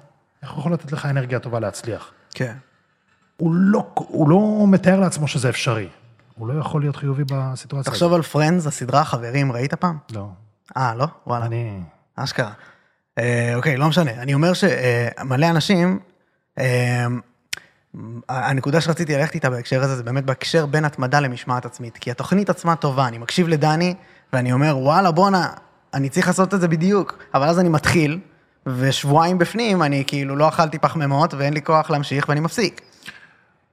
איך הוא יכול לתת לך אנרגיה טובה להצליח?
כן.
הוא לא, הוא לא מתאר לעצמו שזה אפשרי. הוא לא יכול להיות חיובי בסיטואציה
תחשוב על פרנדס, הסדרה חברים, ראית פעם?
לא.
אה, לא? וואלה.
אני...
אשכרה. אה, אוקיי, לא משנה. אני אומר שמלא אנשים, אה, הנקודה שרציתי ללכת איתה בהקשר הזה, זה באמת בהקשר בין התמדה למשמעת עצמית. כי התוכנית עצמה טובה, אני מקשיב לדני, ואני אומר, וואלה, בואנה, אני צריך לעשות את זה בדיוק. אבל אז אני מתחיל, ושבועיים בפנים, אני כאילו לא אכלתי פחמימות, ואין לי כוח להמשיך, ואני מפסיק.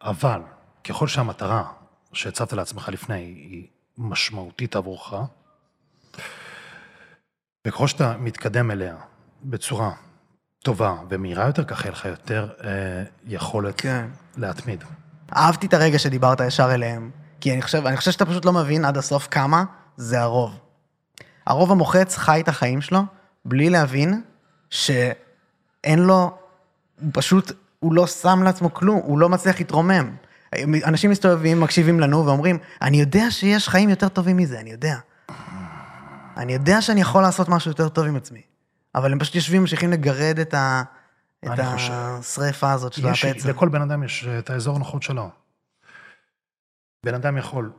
אבל ככל שהמטרה שהצבת לעצמך לפני היא משמעותית עבורך, וככל שאתה מתקדם אליה בצורה טובה ומהירה יותר, ככה יהיה לך יותר אה, יכולת
כן.
להתמיד.
אהבתי את הרגע שדיברת ישר אליהם, כי אני חושב, אני חושב שאתה פשוט לא מבין עד הסוף כמה זה הרוב. הרוב המוחץ חי את החיים שלו בלי להבין שאין לו, הוא פשוט, הוא לא שם לעצמו כלום, הוא לא מצליח להתרומם. אנשים מסתובבים, מקשיבים לנו ואומרים, אני יודע שיש חיים יותר טובים מזה, אני יודע. אני יודע שאני יכול לעשות משהו יותר טוב עם עצמי. אבל הם פשוט יושבים, ממשיכים לגרד את, ה... את השריפה הזאת של
יש,
הפצע.
לכל בן אדם יש את האזור הנוחות שלו. בן אדם יכול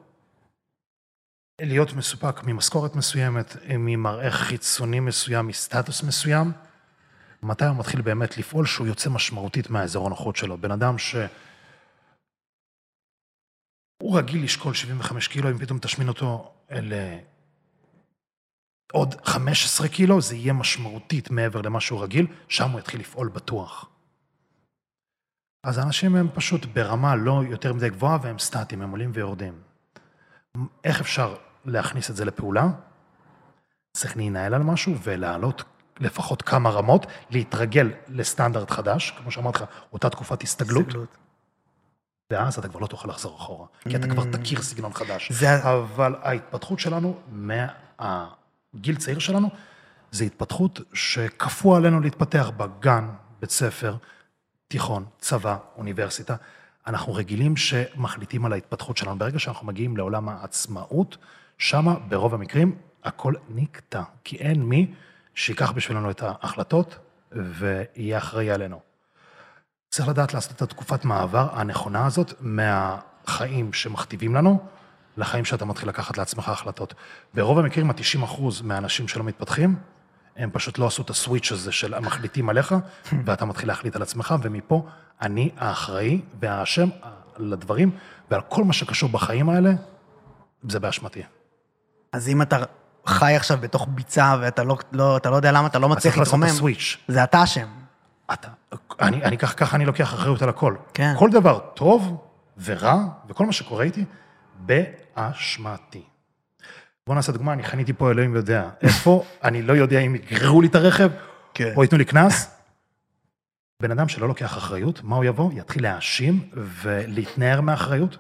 להיות מסופק ממשכורת מסוימת, ממראה חיצוני מסוים, מסטטוס מסוים, מתי הוא מתחיל באמת לפעול שהוא יוצא משמעותית מהאזור הנוחות שלו. בן אדם ש... הוא רגיל לשקול 75 קילו, אם פתאום תשמין אותו ל... עוד 15 קילו, זה יהיה משמעותית מעבר למה שהוא רגיל, שם הוא יתחיל לפעול בטוח. אז האנשים הם פשוט ברמה לא יותר מדי גבוהה והם סטטיים, הם עולים ויורדים. איך אפשר להכניס את זה לפעולה? צריך להינעל על משהו ולעלות לפחות כמה רמות, להתרגל לסטנדרט חדש, כמו שאמרתי לך, אותה תקופת הסתגלות,
הסתגלות.
ואז אתה כבר לא תוכל לחזור אחורה, כי אתה כבר תכיר סגנון חדש.
זה-
אבל ההתפתחות שלנו, מהגיל צעיר שלנו, זה התפתחות שכפו עלינו להתפתח בגן, בית ספר, תיכון, צבא, אוניברסיטה. אנחנו רגילים שמחליטים על ההתפתחות שלנו. ברגע שאנחנו מגיעים לעולם העצמאות, שמה ברוב המקרים הכל נקטע, כי אין מי שיקח בשבילנו את ההחלטות ויהיה אחראי עלינו. צריך לדעת לעשות את התקופת מעבר הנכונה הזאת מהחיים שמכתיבים לנו, לחיים שאתה מתחיל לקחת לעצמך החלטות. ברוב המקרים, ה-90 אחוז מהאנשים שלא מתפתחים, הם פשוט לא עשו את הסוויץ' הזה של המחליטים עליך, ואתה מתחיל להחליט על עצמך, ומפה אני האחראי והאשם לדברים, ועל כל מה שקשור בחיים האלה, זה באשמתי.
אז אם אתה חי עכשיו בתוך ביצה ואתה לא, לא, אתה לא יודע למה אתה לא מצליח
צריך לעשות את
להתרומם,
הסוויץ'.
זה אתה אשם.
אתה, אני, אני ככה אני לוקח אחריות על הכל.
כן.
כל דבר טוב ורע, וכל מה שקורה איתי, באשמתי. בוא נעשה דוגמה, אני חניתי פה, אלוהים יודע. איפה, אני לא יודע אם יגררו לי את הרכב,
כן.
או ייתנו לי קנס. בן אדם שלא לוקח אחריות, מה הוא יבוא? יתחיל להאשים ולהתנער מאחריות.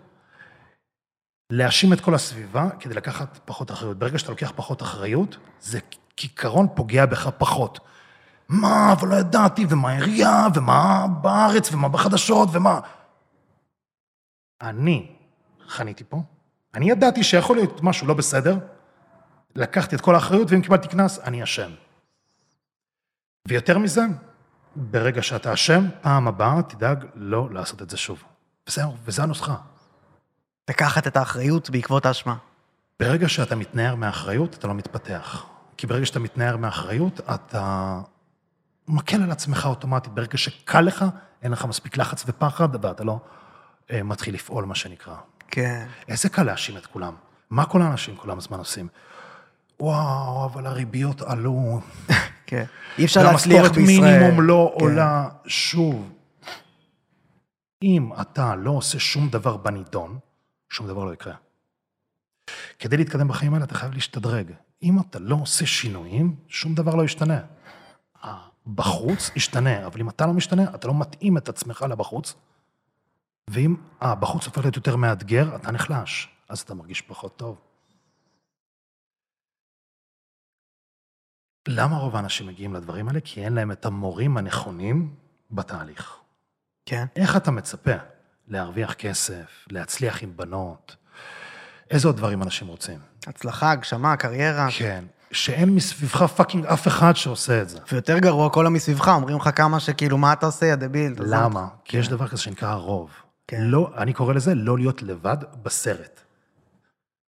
להאשים את כל הסביבה כדי לקחת פחות אחריות. ברגע שאתה לוקח פחות אחריות, זה כעיקרון פוגע בך פחות. מה, אבל לא ידעתי, ומה העירייה, ומה בארץ, ומה בחדשות, ומה... אני חניתי פה, אני ידעתי שיכול להיות משהו לא בסדר, לקחתי את כל האחריות, ואם קיבלתי קנס, אני אשם. ויותר מזה, ברגע שאתה אשם, פעם הבאה תדאג לא לעשות את זה שוב. וזהו, וזו הנוסחה.
לקחת את האחריות בעקבות האשמה.
ברגע שאתה מתנער מאחריות, אתה לא מתפתח. כי ברגע שאתה מתנער מאחריות, אתה מקל על עצמך אוטומטית. ברגע שקל לך, אין לך מספיק לחץ ופחד, ואתה לא אה, מתחיל לפעול, מה שנקרא.
כן.
איזה קל להאשים את כולם. מה כל האנשים כל הזמן עושים? וואו, אבל הריביות עלו,
כן. אי אפשר להצליח
והמשכורת
בישראל.
מינימום לא
כן.
עולה שוב. אם אתה לא עושה שום דבר בנידון, שום דבר לא יקרה. כדי להתקדם בחיים האלה אתה חייב להשתדרג. אם אתה לא עושה שינויים, שום דבר לא ישתנה. בחוץ ישתנה, אבל אם אתה לא משתנה, אתה לא מתאים את עצמך לבחוץ, ואם הבחוץ הופך להיות יותר מאתגר, אתה נחלש, אז אתה מרגיש פחות טוב. למה רוב האנשים מגיעים לדברים האלה? כי אין להם את המורים הנכונים בתהליך.
כן.
איך אתה מצפה להרוויח כסף, להצליח עם בנות? איזה עוד דברים אנשים רוצים?
הצלחה, הגשמה, קריירה.
כן, שאין מסביבך fucking אף אחד שעושה את זה.
ויותר גרוע, כל המסביבך אומרים לך כמה שכאילו, מה אתה עושה, יא דביל?
למה? כי יש דבר כזה שנקרא הרוב.
כן.
לא, אני קורא לזה לא להיות לבד בסרט.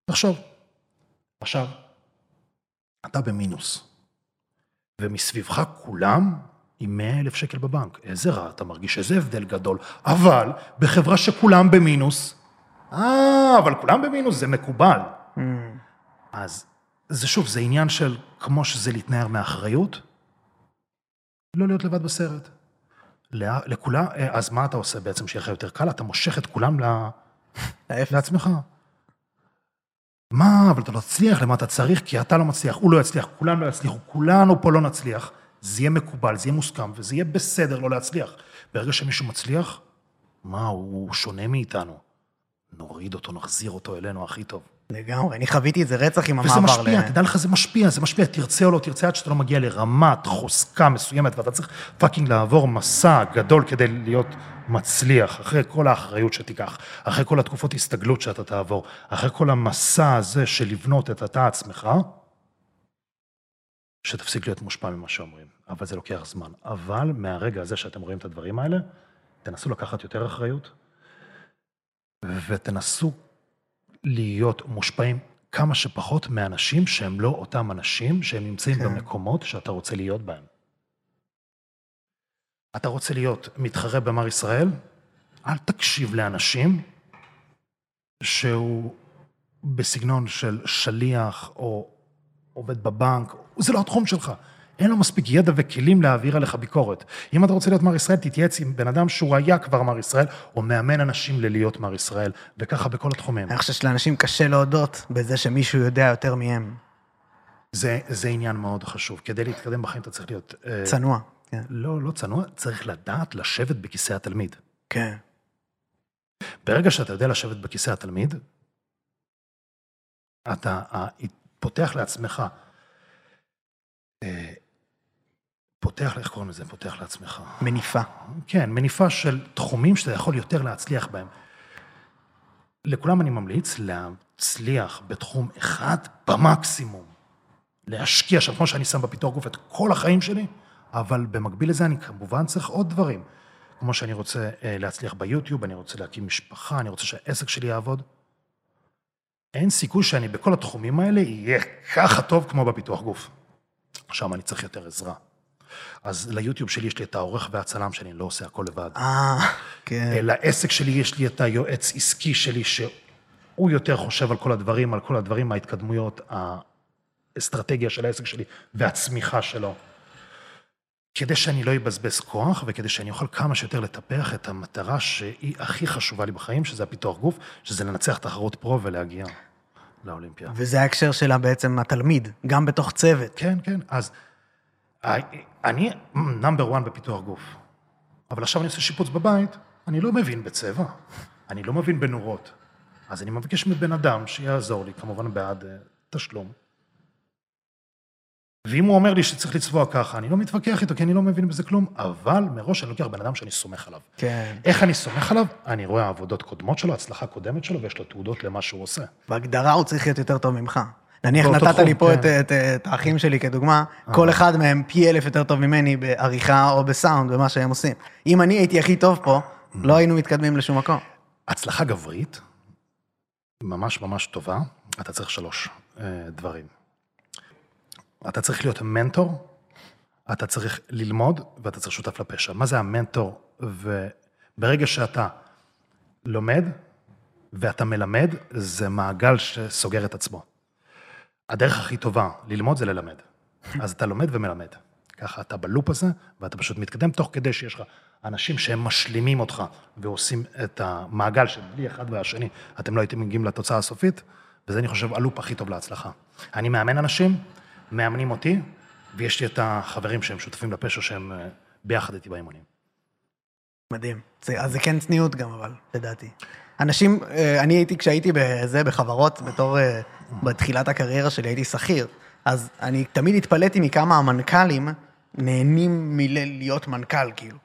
תחשוב, עכשיו, אתה במינוס, ומסביבך כולם עם 100 אלף שקל בבנק. איזה רע אתה מרגיש, איזה הבדל גדול. אבל בחברה שכולם במינוס, אה, אבל כולם במינוס, זה מקובל.
Mm.
אז זה שוב, זה עניין של כמו שזה להתנער מאחריות, לא להיות לבד בסרט. לכולם, אה, אז מה אתה עושה בעצם שיהיה לך יותר קל? אתה מושך את כולם ל-. לעצמך. מה, אבל אתה לא תצליח, למה אתה צריך? כי אתה לא מצליח, הוא לא יצליח, כולם לא יצליחו, כולנו פה לא נצליח. זה יהיה מקובל, זה יהיה מוסכם, וזה יהיה בסדר לא להצליח. ברגע שמישהו מצליח, מה, הוא שונה מאיתנו. נוריד אותו, נחזיר אותו אלינו הכי טוב.
לגמרי, אני חוויתי את זה רצח עם
וזה
המעבר
משפיע, תדע לך, זה משפיע, זה משפיע, תרצה או לא תרצה, עד שאתה לא מגיע לרמת חוזקה מסוימת, ואתה צריך פאקינג לעבור מסע גדול כדי להיות מצליח, אחרי כל האחריות שתיקח, אחרי כל התקופות הסתגלות שאתה תעבור, אחרי כל המסע הזה של לבנות את אתה עצמך, שתפסיק להיות מושפע ממה שאומרים. אבל זה לוקח זמן. אבל מהרגע הזה שאתם רואים את הדברים האלה, תנסו לקחת יותר אחריות, ותנסו להיות מושפעים כמה שפחות מאנשים שהם לא אותם אנשים שהם נמצאים
כן.
במקומות שאתה רוצה להיות בהם. אתה רוצה להיות מתחרה במר ישראל? אל תקשיב לאנשים שהוא בסגנון של שליח או עובד בבנק, זה לא התחום שלך. אין לו מספיק ידע וכלים להעביר עליך ביקורת. אם אתה רוצה להיות מר ישראל, תתייעץ עם בן אדם שהוא היה כבר מר ישראל, או מאמן אנשים ללהיות מר ישראל, וככה בכל התחומים.
אני חושב שלאנשים קשה להודות בזה שמישהו יודע יותר מהם.
זה, זה עניין מאוד חשוב. כדי להתקדם בחיים אתה צריך להיות... אה,
צנוע. כן.
לא, לא צנוע, צריך לדעת לשבת בכיסא התלמיד.
כן.
ברגע שאתה יודע לשבת בכיסא התלמיד, אתה אה, פותח לעצמך, אה, פותח, איך קוראים לזה? פותח לעצמך.
מניפה.
כן, מניפה של תחומים שאתה יכול יותר להצליח בהם. לכולם אני ממליץ להצליח בתחום אחד במקסימום. להשקיע שם, כמו שאני שם בפיתוח גוף את כל החיים שלי, אבל במקביל לזה אני כמובן צריך עוד דברים. כמו שאני רוצה אה, להצליח ביוטיוב, אני רוצה להקים משפחה, אני רוצה שהעסק שלי יעבוד. אין סיכוי שאני בכל התחומים האלה אהיה ככה טוב כמו בפיתוח גוף. שם אני צריך יותר עזרה. אז ליוטיוב שלי יש לי את העורך והצלם שלי, אני לא עושה הכל לבד.
אה, כן.
לעסק שלי יש לי את היועץ עסקי שלי, שהוא יותר חושב על כל הדברים, על כל הדברים, ההתקדמויות, האסטרטגיה של העסק שלי והצמיחה שלו. כדי שאני לא אבזבז כוח, וכדי שאני אוכל כמה שיותר לטפח את המטרה שהיא הכי חשובה לי בחיים, שזה הפיתוח גוף, שזה לנצח תחרות פרו ולהגיע לאולימפיה.
וזה ההקשר שלה בעצם התלמיד, גם בתוך צוות.
כן, כן, אז אני נאמבר 1 בפיתוח גוף, אבל עכשיו אני עושה שיפוץ בבית, אני לא מבין בצבע, אני לא מבין בנורות. אז אני מבקש מבן אדם שיעזור לי, כמובן בעד uh, תשלום. ואם הוא אומר לי שצריך לצבוע ככה, אני לא מתווכח איתו, כי אני לא מבין בזה כלום, אבל מראש אני לוקח בן אדם שאני סומך עליו.
כן.
איך אני סומך עליו? אני רואה עבודות קודמות שלו, הצלחה קודמת שלו, ויש לו תעודות למה שהוא עושה.
בהגדרה הוא צריך להיות יותר טוב ממך. נניח נתת לי פה
כן.
את, האחים שלי כדוגמה, כל אחד מהם פי אלף יותר טוב ממני בעריכה או בסאונד, במה שהם עושים. אם אני הייתי הכי טוב פה, לא היינו מתקדמים לשום מקום.
הצלחה גברית, ממש ממש טובה, אתה צריך שלוש אה, דברים. אתה צריך להיות מנטור, אתה צריך ללמוד, ואתה צריך שותף לפשע. מה זה המנטור? וברגע שאתה לומד ואתה מלמד, זה מעגל שסוגר את עצמו. הדרך הכי טובה ללמוד זה ללמד. אז אתה לומד ומלמד. ככה אתה בלופ הזה, ואתה פשוט מתקדם תוך כדי שיש לך אנשים שהם משלימים אותך ועושים את המעגל שבלי אחד והשני, אתם לא הייתם מגיעים לתוצאה הסופית, וזה אני חושב הלופ הכי טוב להצלחה. אני מאמן אנשים, מאמנים אותי, ויש לי את החברים שהם שותפים לפשע שהם אה, ביחד איתי באימונים.
מדהים. זה, אז זה כן צניעות גם, אבל, לדעתי. אנשים, אה, אני הייתי, כשהייתי בזה, בחברות, בתור, אה, בתחילת הקריירה שלי, הייתי שכיר. אז אני תמיד התפלאתי מכמה המנכ"לים נהנים מלהיות מנכ"ל, כאילו.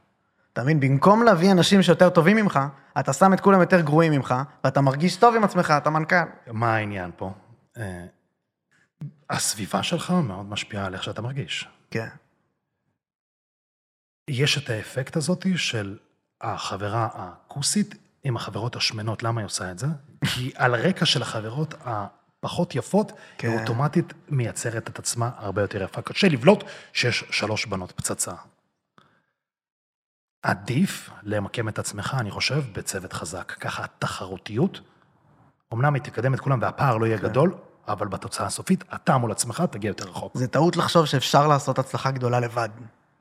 אתה מבין? במקום להביא אנשים שיותר טובים ממך, אתה שם את כולם יותר גרועים ממך, ואתה מרגיש טוב עם עצמך, אתה מנכ"ל.
מה העניין פה? אה, הסביבה שלך מאוד משפיעה על איך שאתה מרגיש.
כן.
יש את האפקט הזאת של החברה הכוסית עם החברות השמנות. למה היא עושה את זה? כי על רקע של החברות פחות יפות,
כן.
היא אוטומטית מייצרת את עצמה הרבה יותר יפה. קשה לבלוט שיש שלוש בנות פצצה. עדיף למקם את עצמך, אני חושב, בצוות חזק. ככה התחרותיות, אמנם היא תקדם את כולם והפער לא יהיה
כן.
גדול, אבל בתוצאה הסופית, אתה מול עצמך תגיע יותר רחוק.
זה טעות לחשוב שאפשר לעשות הצלחה גדולה לבד.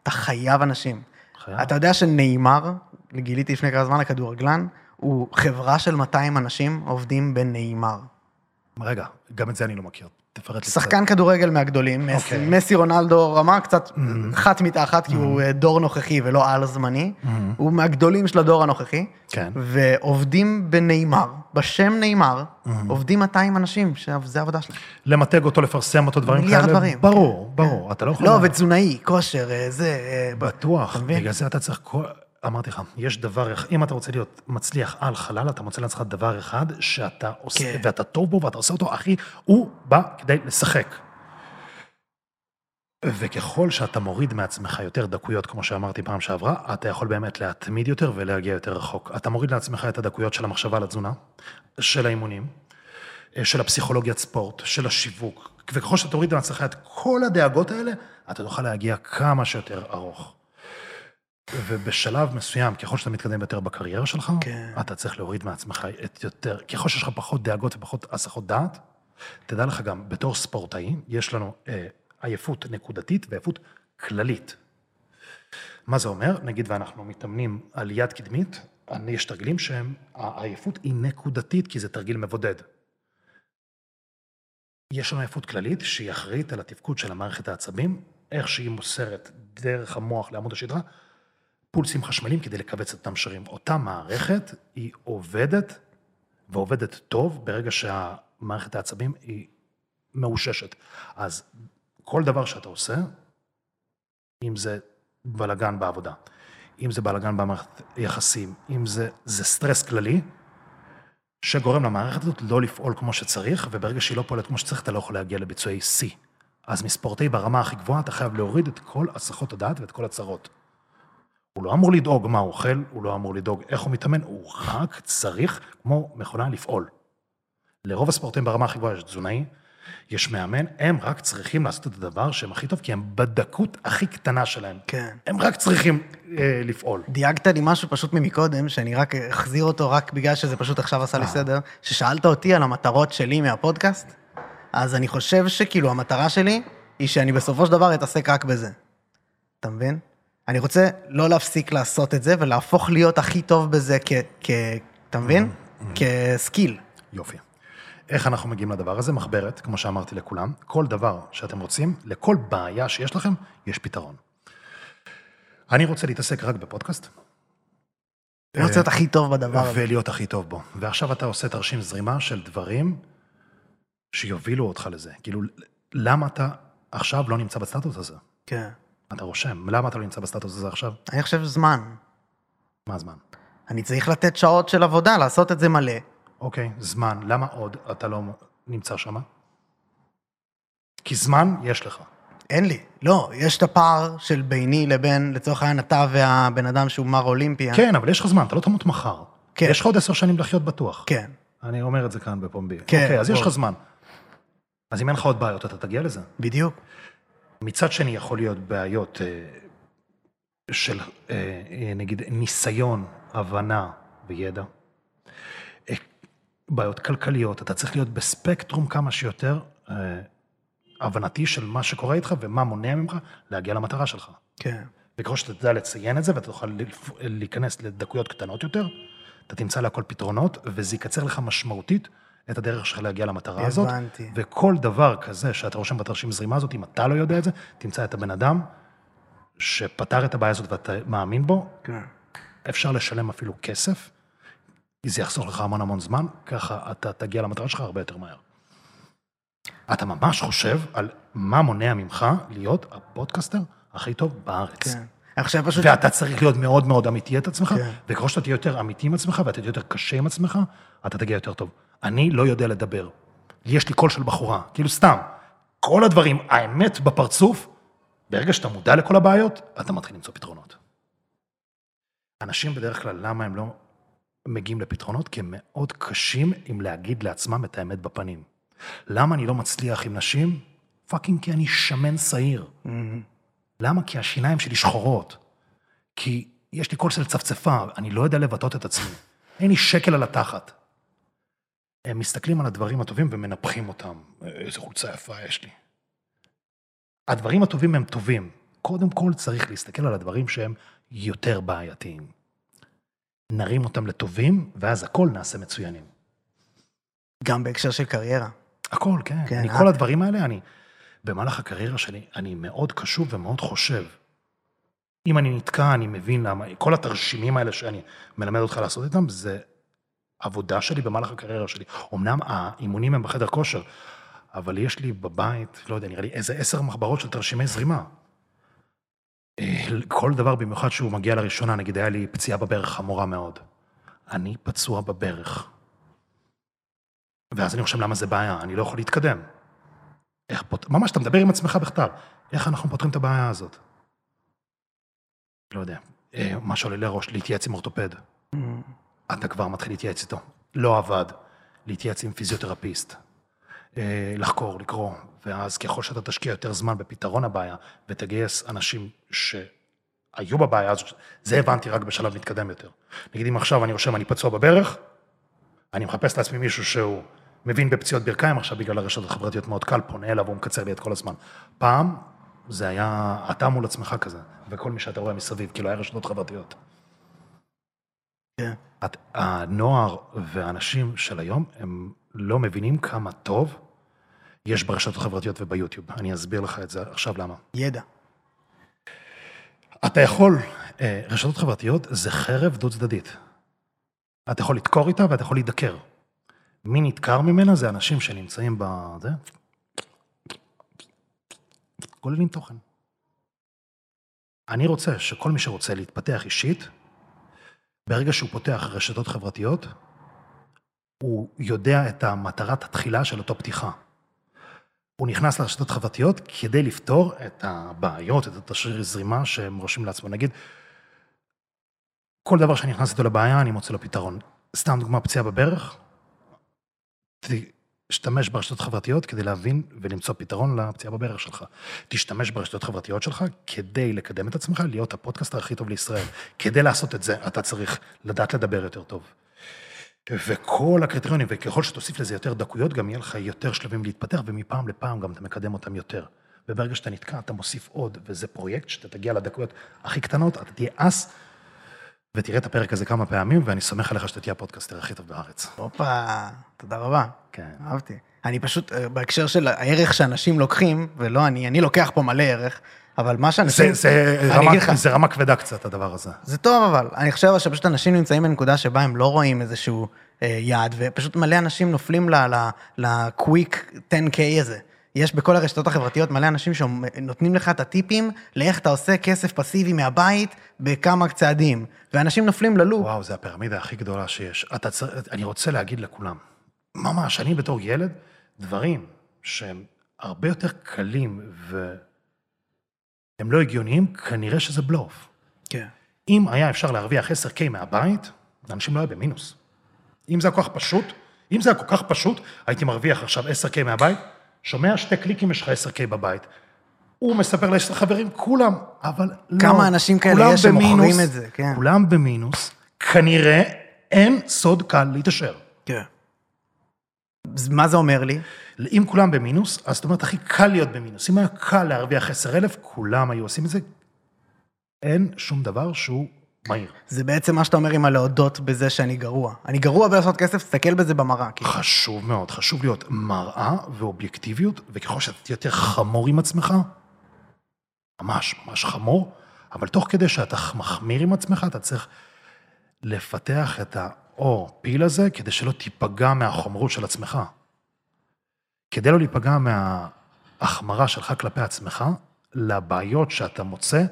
אתה חייב אנשים.
חייב.
אתה יודע שנאמר, גיליתי לפני כמה זמן הכדורגלן, הוא חברה של 200 אנשים עובדים בנאמר.
רגע, גם את זה אני לא מכיר. תפרט לי.
שחקן כדורגל מהגדולים, מס-
אוקיי.
מסי רונלדו רמה קצת אחת מתחת, כי הוא אה, דור נוכחי ולא על זמני, הוא מהגדולים של הדור הנוכחי,
כן.
ועובדים בנאמר, בשם נאמר, עובדים 200 אנשים, שזה העבודה שלהם.
למתג אותו, לפרסם אותו, דברים
מיליארד
כאלה.
דברים,
ברור,
כן.
ברור. אתה לא יכול...
לא, ותזונאי, כושר, אה, זה... אה,
בטוח? בגלל זה אתה צריך כל... אמרתי לך, יש דבר, אם אתה רוצה להיות מצליח על חלל, אתה מוצא לעצמך דבר אחד שאתה עושה,
כן.
ואתה טוב בו, ואתה עושה אותו, אחי, הוא בא כדי לשחק. וככל שאתה מוריד מעצמך יותר דקויות, כמו שאמרתי פעם שעברה, אתה יכול באמת להתמיד יותר ולהגיע יותר רחוק. אתה מוריד לעצמך את הדקויות של המחשבה על התזונה, של האימונים, של הפסיכולוגיית ספורט, של השיווק, וככל שאתה תוריד לעצמך את כל הדאגות האלה, אתה תוכל להגיע כמה שיותר ארוך. ובשלב מסוים, ככל שאתה מתקדם יותר בקריירה שלך,
כן.
אתה צריך להוריד מעצמך את יותר, ככל שיש לך פחות דאגות ופחות הסחות דעת, תדע לך גם, בתור ספורטאי, יש לנו אה, עייפות נקודתית ועייפות כללית. מה זה אומר? נגיד ואנחנו מתאמנים על יד קדמית, יש תרגילים שהם, העייפות היא נקודתית, כי זה תרגיל מבודד. יש לנו עייפות כללית שהיא אחראית על התפקוד של המערכת העצבים, איך שהיא מוסרת דרך המוח לעמוד השדרה, פולסים חשמליים כדי לכווץ את אותם שרירים. אותה מערכת היא עובדת, ועובדת טוב, ברגע שהמערכת העצבים היא מאוששת. אז כל דבר שאתה עושה, אם זה בלאגן בעבודה, אם זה בלאגן במערכת יחסים, אם זה, זה סטרס כללי, שגורם למערכת הזאת לא לפעול כמו שצריך, וברגע שהיא לא פועלת כמו שצריך, אתה לא יכול להגיע לביצועי שיא. אז מספורטאי ברמה הכי גבוהה, אתה חייב להוריד את כל הסחות הדעת ואת כל הצרות. הוא לא אמור לדאוג מה הוא אוכל, הוא לא אמור לדאוג איך הוא מתאמן, הוא רק צריך, כמו מכונה, לפעול. לרוב הספורטאים ברמה הכי גבוהה יש תזונאי, יש מאמן, הם רק צריכים לעשות את הדבר שהם הכי טוב, כי הם בדקות הכי קטנה שלהם.
כן.
הם רק צריכים אה, לפעול.
דייגת לי משהו פשוט ממקודם, שאני רק אחזיר אותו רק בגלל שזה פשוט עכשיו עשה לי
אה.
סדר, ששאלת אותי על המטרות שלי מהפודקאסט, אז אני חושב שכאילו המטרה שלי היא שאני בסופו של דבר אתעסק רק בזה. אתה מבין? אני רוצה לא להפסיק לעשות את זה ולהפוך להיות הכי טוב בזה כ... כ אתה מבין? כסקיל.
יופי. איך אנחנו מגיעים לדבר הזה? מחברת, כמו שאמרתי לכולם, כל דבר שאתם רוצים, לכל בעיה שיש לכם, יש פתרון. אני רוצה להתעסק רק בפודקאסט,
אני רוצה להיות הכי טוב בדבר הזה.
ולהיות הכי טוב בו. ועכשיו אתה עושה תרשים זרימה של דברים שיובילו אותך לזה. כאילו, למה אתה עכשיו לא נמצא בסטטוס הזה?
כן.
אתה רושם, למה אתה לא נמצא בסטטוס הזה עכשיו?
אני חושב זמן.
מה הזמן?
אני צריך לתת שעות של עבודה, לעשות את זה מלא.
אוקיי, זמן, למה עוד אתה לא נמצא שם? כי זמן יש לך.
אין לי. לא, יש את הפער של ביני לבין, לצורך העניין, אתה והבן אדם שהוא מר אולימפיה.
כן, אבל יש לך זמן, אתה לא תמות מחר.
כן.
יש לך עוד עשר שנים לחיות בטוח.
כן.
אני אומר את זה כאן בפומבי.
כן,
אוקיי, אז יש
בוא.
לך זמן. אז אם אין לך עוד בעיות, אתה תגיע לזה.
בדיוק.
מצד שני, יכול להיות בעיות אה, של, אה, אה, נגיד, ניסיון, הבנה וידע. בעיות כלכליות, אתה צריך להיות בספקטרום כמה שיותר הבנתי של מה שקורה איתך ומה מונע ממך להגיע למטרה שלך.
כן.
וככל שאתה תדע לציין את זה ואתה תוכל להיכנס לדקויות קטנות יותר, אתה תמצא להכל פתרונות, וזה יקצר לך משמעותית את הדרך שלך להגיע למטרה הזאת.
הבנתי.
וכל דבר כזה שאתה רושם בתרשים זרימה הזאת, אם אתה לא יודע את זה, תמצא את הבן אדם שפתר את הבעיה הזאת ואתה מאמין בו,
כן.
אפשר לשלם אפילו כסף, זה יחסוך לך המון המון זמן, ככה אתה תגיע למטרה שלך הרבה יותר מהר. אתה ממש חושב על מה מונע ממך להיות הפודקאסטר הכי טוב בארץ.
כן. חושב פשוט...
ואתה צריך להיות מאוד מאוד אמיתי עם עצמך,
כן.
וככל שאתה תהיה יותר אמיתי עם עצמך ואתה תהיה יותר קשה עם עצמך, אתה תגיע יותר טוב. אני לא יודע לדבר. יש לי קול של בחורה, כאילו סתם. כל הדברים, האמת בפרצוף, ברגע שאתה מודע לכל הבעיות, אתה מתחיל למצוא פתרונות. אנשים בדרך כלל, למה הם לא מגיעים לפתרונות? כי הם מאוד קשים עם להגיד לעצמם את האמת בפנים. למה אני לא מצליח עם נשים? fucking כי אני שמן שעיר. למה? כי השיניים שלי שחורות. כי יש לי קול של צפצפה, אני לא יודע לבטא את עצמי. אין לי שקל על התחת. הם מסתכלים על הדברים הטובים ומנפחים אותם. איזה חולצה יפה יש לי. הדברים הטובים הם טובים. קודם כל צריך להסתכל על הדברים שהם יותר בעייתיים. נרים אותם לטובים, ואז הכל נעשה מצוינים.
גם בהקשר של קריירה.
הכל, כן.
כן,
אני. כל הדברים האלה, אני, במהלך הקריירה שלי, אני מאוד קשוב ומאוד חושב. אם אני נתקע, אני מבין למה, כל התרשימים האלה שאני מלמד אותך לעשות איתם, זה עבודה שלי במהלך הקריירה שלי. אמנם האימונים הם בחדר כושר, אבל יש לי בבית, לא יודע, נראה לי איזה עשר מחברות של תרשימי זרימה. אה, כל דבר, במיוחד שהוא מגיע לראשונה, נגיד היה לי פציעה בברך חמורה מאוד. אני פצוע בברך. ואז אני חושב למה זה בעיה, אני לא יכול להתקדם. איך פות... ממש, אתה מדבר עם עצמך בכתב, איך אנחנו פותרים את הבעיה הזאת? לא יודע, אה, מה שעולה לראש, להתייעץ עם אורתופד. אתה כבר מתחיל להתייעץ איתו. לא עבד, להתייעץ עם פיזיותרפיסט. אה, לחקור, לקרוא, ואז ככל שאתה תשקיע יותר זמן בפתרון הבעיה, ותגייס אנשים שהיו בבעיה הזאת, זה הבנתי רק בשלב מתקדם יותר. נגיד אם עכשיו אני רושם, אני פצוע בברך, אני מחפש לעצמי מישהו שהוא מבין בפציעות ברכיים עכשיו, בגלל הרשתות החברתיות מאוד קל, פונה אליו, הוא מקצר לי את כל הזמן. פעם זה היה אתה מול עצמך כזה, וכל מי שאתה רואה מסביב, כאילו היה רשתות חברתיות.
כן.
הנוער והאנשים של היום, הם לא מבינים כמה טוב יש ברשתות החברתיות וביוטיוב. אני אסביר לך את זה עכשיו למה.
ידע.
אתה יכול, אה, רשתות חברתיות זה חרב דו צדדית. אתה יכול לדקור איתה ואתה יכול להידקר. מי נדקר ממנה זה אנשים שנמצאים בזה, כוללים תוכן. אני רוצה שכל מי שרוצה להתפתח אישית, ברגע שהוא פותח רשתות חברתיות, הוא יודע את המטרת התחילה של אותו פתיחה. הוא נכנס לרשתות חברתיות כדי לפתור את הבעיות, את התשריר זרימה שהם רושמים לעצמו. נגיד, כל דבר שאני נכנס איתו לבעיה, אני מוצא לו פתרון. סתם דוגמה, פציעה בברך, תשתמש ברשתות חברתיות כדי להבין ולמצוא פתרון לפציעה בברך שלך. תשתמש ברשתות חברתיות שלך כדי לקדם את עצמך, להיות הפודקאסטר הכי טוב לישראל. כדי לעשות את זה, אתה צריך לדעת לדבר יותר טוב. וכל הקריטריונים, וככל שתוסיף לזה יותר דקויות, גם יהיה לך יותר שלבים להתפתח, ומפעם לפעם גם אתה מקדם אותם יותר. וברגע שאתה נתקע, אתה מוסיף עוד, וזה פרויקט שאתה תגיע לדקויות הכי קטנות, אתה תהיה אס, ותראה את הפרק הזה כמה פעמים, ואני סומך עליך שאתה תהיה הפודקאסטר הכי טוב בארץ.
הופה, תודה רבה.
כן.
אהבתי. אני פשוט, אה, בהקשר של הערך שאנשים לוקחים, ולא אני, אני לוקח פה מלא ערך, אבל מה שאנשים...
זה, זה, רמה,
לך,
זה רמה כבדה קצת, הדבר הזה.
זה טוב אבל, אני חושב שפשוט אנשים נמצאים בנקודה שבה הם לא רואים איזשהו אה, יעד, ופשוט מלא אנשים נופלים לקוויק 10K הזה. יש בכל הרשתות החברתיות מלא אנשים שנותנים לך את הטיפים לאיך אתה עושה כסף פסיבי מהבית בכמה צעדים, ואנשים נופלים ללופ.
וואו, זה הפירמידה הכי גדולה שיש. אתה צריך, אני רוצה להגיד לכולם, ממש, אני בתור ילד, דברים שהם הרבה יותר קלים והם לא הגיוניים, כנראה שזה בלוף.
כן.
אם היה אפשר להרוויח 10K מהבית, אנשים לא היו במינוס. אם זה היה כל כך פשוט, אם זה היה כל כך פשוט, הייתי מרוויח עכשיו 10K מהבית, שומע שתי קליקים, יש לך 10K בבית. הוא מספר לעשר חברים, כולם, אבל לא.
כמה אנשים כאלה יש שמוכרים את זה, כן.
כולם במינוס, כנראה אין סוד קל להתעשר.
כן. מה זה אומר לי?
אם כולם במינוס, אז זאת אומרת, הכי קל להיות במינוס. אם היה קל להרוויח 10,000, כולם היו עושים את זה. אין שום דבר שהוא מהיר.
זה בעצם מה שאתה אומר עם הלהודות בזה שאני גרוע. אני גרוע בלעשות כסף, תסתכל בזה במראה. כאילו.
חשוב מאוד, חשוב להיות מראה ואובייקטיביות, וככל שאתה תהיה יותר חמור עם עצמך, ממש, ממש חמור, אבל תוך כדי שאתה מחמיר עם עצמך, אתה צריך לפתח את האור פיל הזה, כדי שלא תיפגע מהחומרות של עצמך. כדי לא להיפגע מההחמרה שלך כלפי עצמך, לבעיות שאתה מוצא,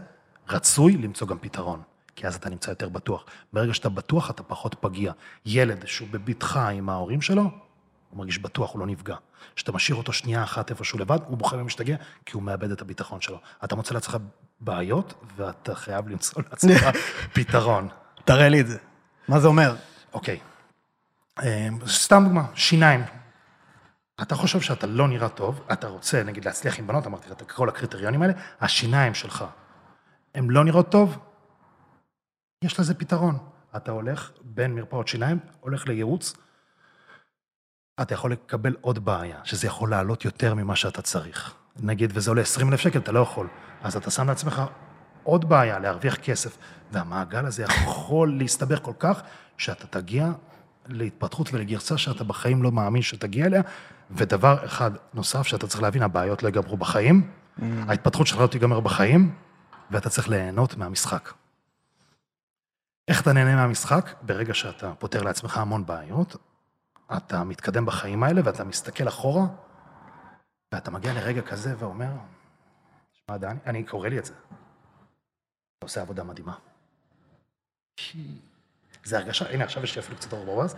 רצוי למצוא גם פתרון. כי אז אתה נמצא יותר בטוח. ברגע שאתה בטוח, אתה פחות פגיע. ילד שהוא בבטחה עם ההורים שלו, הוא מרגיש בטוח, הוא לא נפגע. כשאתה משאיר אותו שנייה אחת איפשהו לבד, הוא בוחר ומשתגע, כי הוא מאבד את הביטחון שלו. אתה מוצא לעצמך בעיות, ואתה חייב למצוא לעצמך פתרון.
תראה לי את זה. מה זה אומר?
אוקיי. אמ, סתם דוגמה, שיניים. אתה חושב שאתה לא נראה טוב, אתה רוצה, נגיד, להצליח עם בנות, אמרתי לך, את כל הקריטריונים האלה, השיניים שלך, הן לא נראות טוב, יש לזה פתרון. אתה הולך בין מרפאות שיניים, הולך לייעוץ, אתה יכול לקבל עוד בעיה, שזה יכול לעלות יותר ממה שאתה צריך. נגיד, וזה עולה 20 אלף שקל, אתה לא יכול. אז אתה שם לעצמך עוד בעיה, להרוויח כסף, והמעגל הזה יכול להסתבך כל כך, שאתה תגיע להתפתחות ולגרסה שאתה בחיים לא מאמין שתגיע אליה, ודבר אחד נוסף שאתה צריך להבין, הבעיות לא ייגמרו בחיים, mm. ההתפתחות שלך לא תיגמר בחיים, ואתה צריך ליהנות מהמשחק. איך אתה נהנה מהמשחק? ברגע שאתה פותר לעצמך המון בעיות, אתה מתקדם בחיים האלה ואתה מסתכל אחורה, ואתה מגיע לרגע כזה ואומר, שמע, דני, אני קורא לי את זה. אתה עושה עבודה מדהימה. זה הרגשה, הנה עכשיו יש לי אפילו קצת אור ברווז.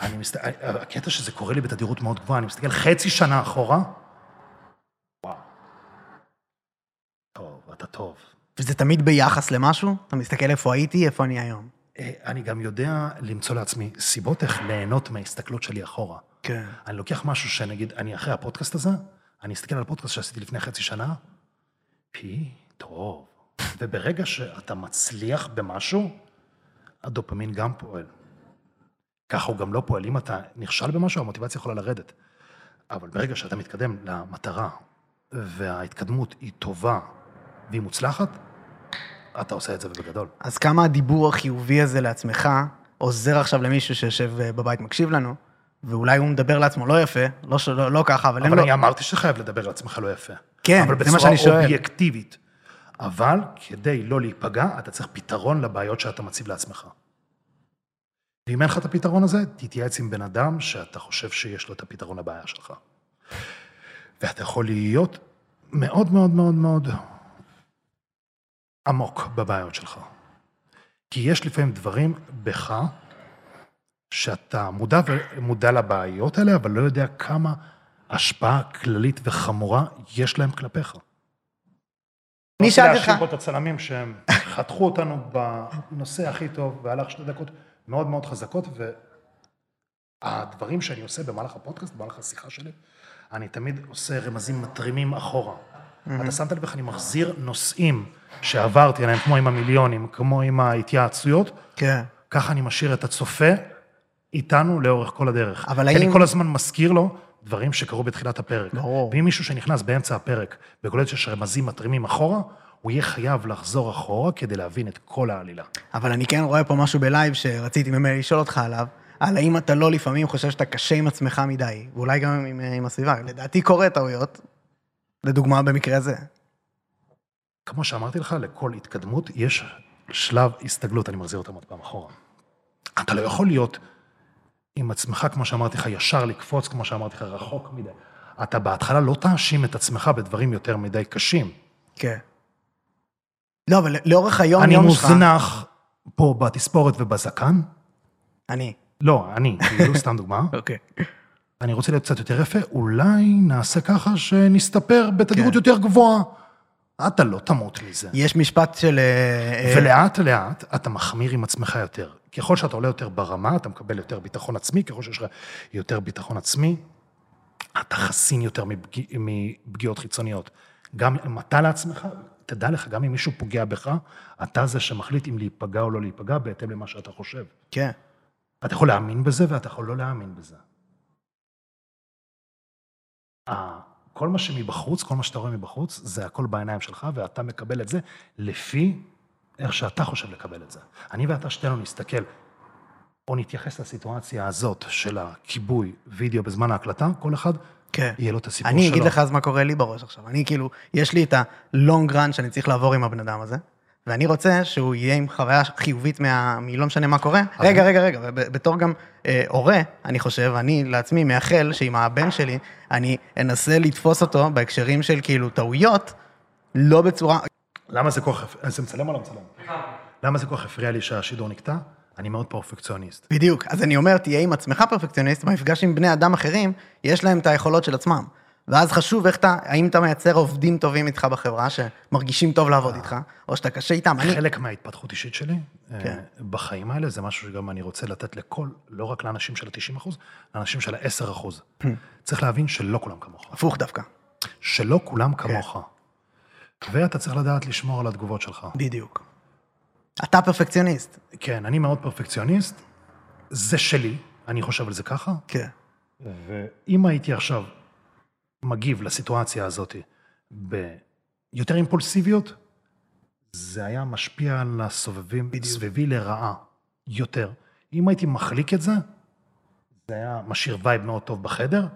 אני מסת... הקטע שזה קורה לי בתדירות מאוד גבוהה, אני מסתכל חצי שנה אחורה, וואו. טוב, אתה טוב.
וזה תמיד ביחס למשהו? אתה מסתכל איפה הייתי, איפה אני היום.
אה, אני גם יודע למצוא לעצמי סיבות איך ליהנות מההסתכלות שלי אחורה.
כן.
אני לוקח משהו שנגיד, אני אחרי הפודקאסט הזה, אני אסתכל על הפודקאסט שעשיתי לפני חצי שנה, פי, טוב. וברגע שאתה מצליח במשהו, הדופמין גם פועל. ככה הוא גם לא פועל. אם אתה נכשל במשהו, המוטיבציה יכולה לרדת. אבל ברגע שאתה מתקדם למטרה, וההתקדמות היא טובה והיא מוצלחת, אתה עושה את זה ובגדול.
אז כמה הדיבור החיובי הזה לעצמך עוזר עכשיו למישהו שיושב אה, בבית מקשיב לנו, ואולי הוא מדבר לעצמו לא יפה, לא, לא, לא ככה, אבל אין
לו...
אבל
אני אמרתי שחייב לדבר לעצמך לא יפה.
כן, זה מה שאני שואל.
אבל בצורה אובייקטיבית. אבל כדי לא להיפגע, אתה צריך פתרון לבעיות שאתה מציב לעצמך. ואם אין לך את הפתרון הזה, תתייעץ עם בן אדם שאתה חושב שיש לו את הפתרון לבעיה שלך. ואתה יכול להיות מאוד מאוד מאוד מאוד עמוק בבעיות שלך. כי יש לפעמים דברים בך שאתה מודע, מודע לבעיות האלה, אבל לא יודע כמה השפעה כללית וחמורה יש להם כלפיך.
אני שאלתי אותך...
להשאיר פה את הצלמים שהם חתכו אותנו בנושא הכי טוב, והלך שתי דקות מאוד מאוד חזקות, והדברים שאני עושה במהלך הפודקאסט, במהלך השיחה שלי, אני תמיד עושה רמזים מתרימים אחורה. אתה שמת לב איך אני מחזיר נושאים שעברתי עליהם, כמו עם המיליונים, כמו עם ההתייעצויות,
כן.
ככה אני משאיר את הצופה איתנו לאורך כל הדרך.
אבל
האם...
האם...
אני כל הזמן מזכיר לו דברים שקרו בתחילת הפרק.
ברור.
ואם מישהו שנכנס באמצע הפרק וקולט שיש רמזים מתרימים אחורה, הוא יהיה חייב לחזור אחורה כדי להבין את כל העלילה.
אבל אני כן רואה פה משהו בלייב שרציתי ממילא לשאול אותך עליו, על האם אתה לא לפעמים חושב שאתה קשה עם עצמך מדי, ואולי גם עם, עם הסביבה. לדעתי קורה טעויות, לדוגמה במקרה הזה.
כמו שאמרתי לך, לכל התקדמות יש שלב הסתגלות, אני מחזיר אותם עוד פעם אחורה. אתה לא יכול להיות עם עצמך, כמו שאמרתי לך, ישר לקפוץ, כמו שאמרתי לך, רחוק מדי. אתה בהתחלה לא תאשים את עצמך בדברים יותר מדי קשים.
כן. לא, אבל לאורך היום,
אני
יום שלך...
מוזנח פה בתספורת ובזקן.
אני.
לא, אני, כאילו, סתם דוגמה.
אוקיי.
אני רוצה להיות קצת יותר יפה, אולי נעשה ככה שנסתפר בתדירות
כן.
יותר גבוהה. אתה לא תמות מזה.
יש משפט של... אה, אה,
ולאט לאט אתה מחמיר עם עצמך יותר. ככל שאתה עולה יותר ברמה, אתה מקבל יותר ביטחון עצמי, ככל שיש לך יותר ביטחון עצמי, אתה חסין יותר מפגיע, מפגיעות חיצוניות. גם אם אתה לעצמך, תדע לך, גם אם מישהו פוגע בך, אתה זה שמחליט אם להיפגע או לא להיפגע, בהתאם למה שאתה חושב.
כן.
אתה יכול להאמין בזה ואתה יכול לא להאמין בזה. כל מה שמבחוץ, כל מה שאתה רואה מבחוץ, זה הכל בעיניים שלך, ואתה מקבל את זה לפי איך שאתה חושב לקבל את זה. אני ואתה שתינו נסתכל, או נתייחס לסיטואציה הזאת של הכיבוי וידאו בזמן ההקלטה, כל אחד
כן.
יהיה לו את הסיפור
אני
שלו.
אגיד לך אז מה קורה לי בראש עכשיו. אני כאילו, יש לי את הלונג רן שאני צריך לעבור עם הבן אדם הזה, ואני רוצה שהוא יהיה עם חוויה חיובית מה... מלא משנה מה קורה. רגע, רגע, רגע, בתור גם אה, הורה, אני חושב, אני לעצמי מאחל שעם הבן שלי, אני אנסה לתפוס אותו בהקשרים של כאילו טעויות, לא בצורה...
למה זה כל כך... זה מצלם או לא מצלם? למה זה כל כך הפריע לי שהשידור נקטע? אני מאוד פרפקציוניסט.
בדיוק. אז אני אומר, תהיה עם עצמך פרפקציוניסט, במפגש עם בני אדם אחרים, יש להם את היכולות של עצמם. ואז חשוב איך אתה, האם אתה מייצר עובדים טובים איתך בחברה, שמרגישים טוב לעבוד איתך, או שאתה קשה איתם. אני,
חלק מההתפתחות אישית שלי,
כן.
כן. בחיים האלה, זה משהו שגם אני רוצה לתת לכל, לא רק לאנשים של ה-90 אחוז, לאנשים של ה-10 אחוז. צריך להבין שלא כולם כמוך.
הפוך דווקא.
שלא כולם כמוך. ואתה צריך לדעת לשמור על התגובות שלך.
בדיוק. אתה פרפקציוניסט.
כן, אני מאוד פרפקציוניסט, זה שלי, אני חושב על זה ככה,
כן.
ואם הייתי עכשיו מגיב לסיטואציה הזאת ביותר אימפולסיביות, זה היה משפיע על הסובבים
בדיוק.
סביבי לרעה יותר. אם הייתי מחליק את זה, זה היה משאיר וייב מאוד טוב בחדר,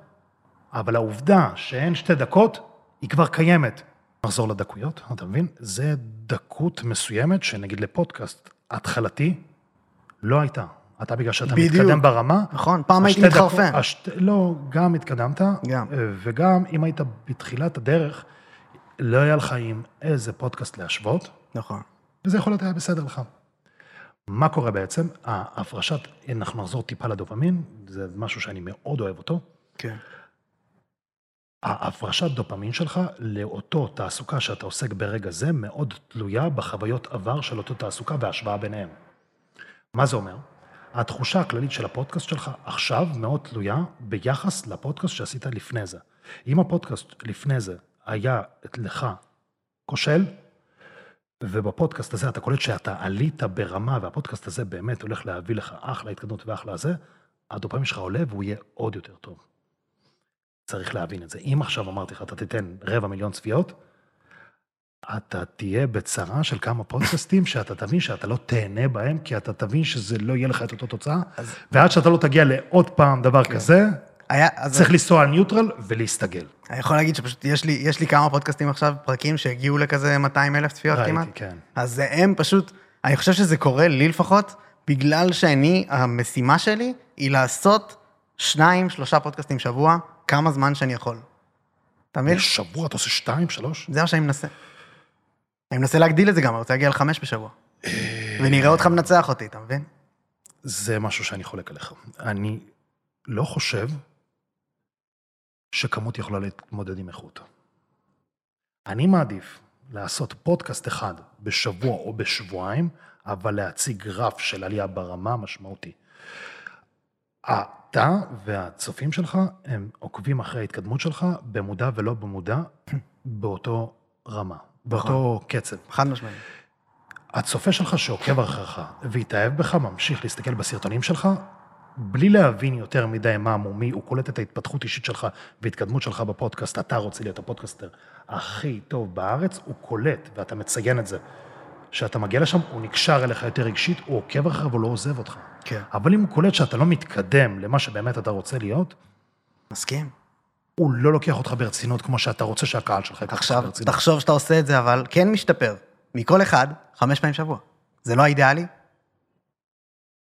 אבל העובדה שאין שתי דקות, היא כבר קיימת. נחזור לדקויות, אתה מבין? זה דקות מסוימת שנגיד לפודקאסט התחלתי לא הייתה. אתה בגלל שאתה
בדיוק.
מתקדם ברמה.
נכון, פעם הייתי מתחרפן.
השת... לא, גם התקדמת.
גם.
וגם אם היית בתחילת הדרך, לא היה לך עם איזה פודקאסט להשוות,
נכון.
וזה יכול להיות היה בסדר לך. מה קורה בעצם? ההפרשת, אנחנו נחזור טיפה לדופמין, זה משהו שאני מאוד אוהב אותו.
כן.
ההפרשת דופמין שלך לאותו תעסוקה שאתה עוסק ברגע זה מאוד תלויה בחוויות עבר של אותו תעסוקה וההשוואה ביניהם. מה זה אומר? התחושה הכללית של הפודקאסט שלך עכשיו מאוד תלויה ביחס לפודקאסט שעשית לפני זה. אם הפודקאסט לפני זה היה לך כושל, ובפודקאסט הזה אתה קולט שאתה עלית ברמה, והפודקאסט הזה באמת הולך להביא לך אחלה התקדמות ואחלה זה, הדופמין שלך עולה והוא יהיה עוד יותר טוב. צריך להבין את זה. אם עכשיו אמרתי לך, אתה תיתן רבע מיליון צפיות, אתה תהיה בצרה של כמה פודקאסטים שאתה תבין שאתה לא תהנה בהם, כי אתה תבין שזה לא יהיה לך את אותה תוצאה,
אז-
ועד שאתה לא תגיע לעוד פעם דבר כזה,
היה, אז
צריך לנסוע על ניוטרל ולהסתגל.
אני יכול להגיד שפשוט יש לי, יש לי כמה פודקאסטים עכשיו, פרקים שהגיעו לכזה 200 אלף צפיות כמעט.
ראיתי, כן.
אז הם פשוט, אני חושב שזה קורה, לי לפחות, בגלל שאני, המשימה שלי היא לעשות שניים, שלושה פודקאסטים שבוע, כמה זמן שאני יכול. אתה מבין?
בשבוע אתה עושה שתיים, שלוש?
זה מה שאני מנסה. אני מנסה להגדיל את זה גם, אני רוצה להגיע לחמש בשבוע. ונראה אותך מנצח אותי, אתה מבין?
זה משהו שאני חולק עליך. אני לא חושב שכמות יכולה להתמודד עם איכות. אני מעדיף לעשות פודקאסט אחד בשבוע או בשבועיים, אבל להציג גרף של עלייה ברמה משמעותי. אתה והצופים שלך, הם עוקבים אחרי ההתקדמות שלך, במודע ולא במודע, באותו רמה, באותו קצב.
חד משמעית.
הצופה שלך שעוקב אחריך והתאהב בך, ממשיך להסתכל בסרטונים שלך, בלי להבין יותר מדי מה ומי, הוא קולט את ההתפתחות אישית שלך והתקדמות שלך בפודקאסט, אתה רוצה להיות הפודקאסטר הכי טוב בארץ, הוא קולט, ואתה מציין את זה. כשאתה מגיע לשם, הוא נקשר אליך יותר רגשית, הוא עוקב אחריך לא עוזב אותך.
כן.
אבל אם הוא קולט שאתה לא מתקדם למה שבאמת אתה רוצה להיות,
מסכים.
הוא לא לוקח אותך ברצינות כמו שאתה רוצה שהקהל שלך ייקח אותך
עכשיו,
ברצינות.
תחשוב שאתה עושה את זה, אבל כן משתפר. מכל אחד, חמש פעמים בשבוע. זה לא האידיאלי?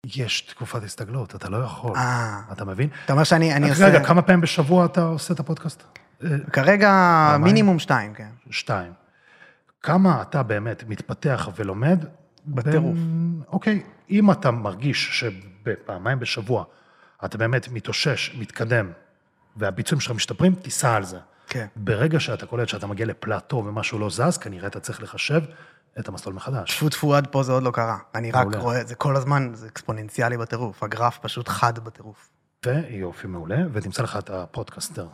יש תקופת הסתגלות, אתה לא יכול.
אה.
אתה מבין?
אתה אומר שאני אני עושה...
רגע, כמה פעמים בשבוע אתה עושה את הפודקאסט? אה,
כרגע? מינימום שתיים, כן.
שתיים. כמה אתה באמת מתפתח ולומד?
בטירוף.
בין- אוקיי, אם אתה מרגיש שבפעמיים בשבוע אתה באמת מתאושש, מתקדם, והביצועים שלך משתפרים, תיסע על זה.
כן.
ברגע שאתה קולט שאתה מגיע לפלטו ומשהו לא זז, כנראה אתה צריך לחשב את המסלול מחדש.
טפו טפו עד פה זה עוד לא קרה. אני רק
מעולה.
רואה זה כל הזמן, זה אקספוננציאלי בטירוף. הגרף פשוט חד בטירוף.
ויופי מעולה, ותמצא לך את הפודקאסטר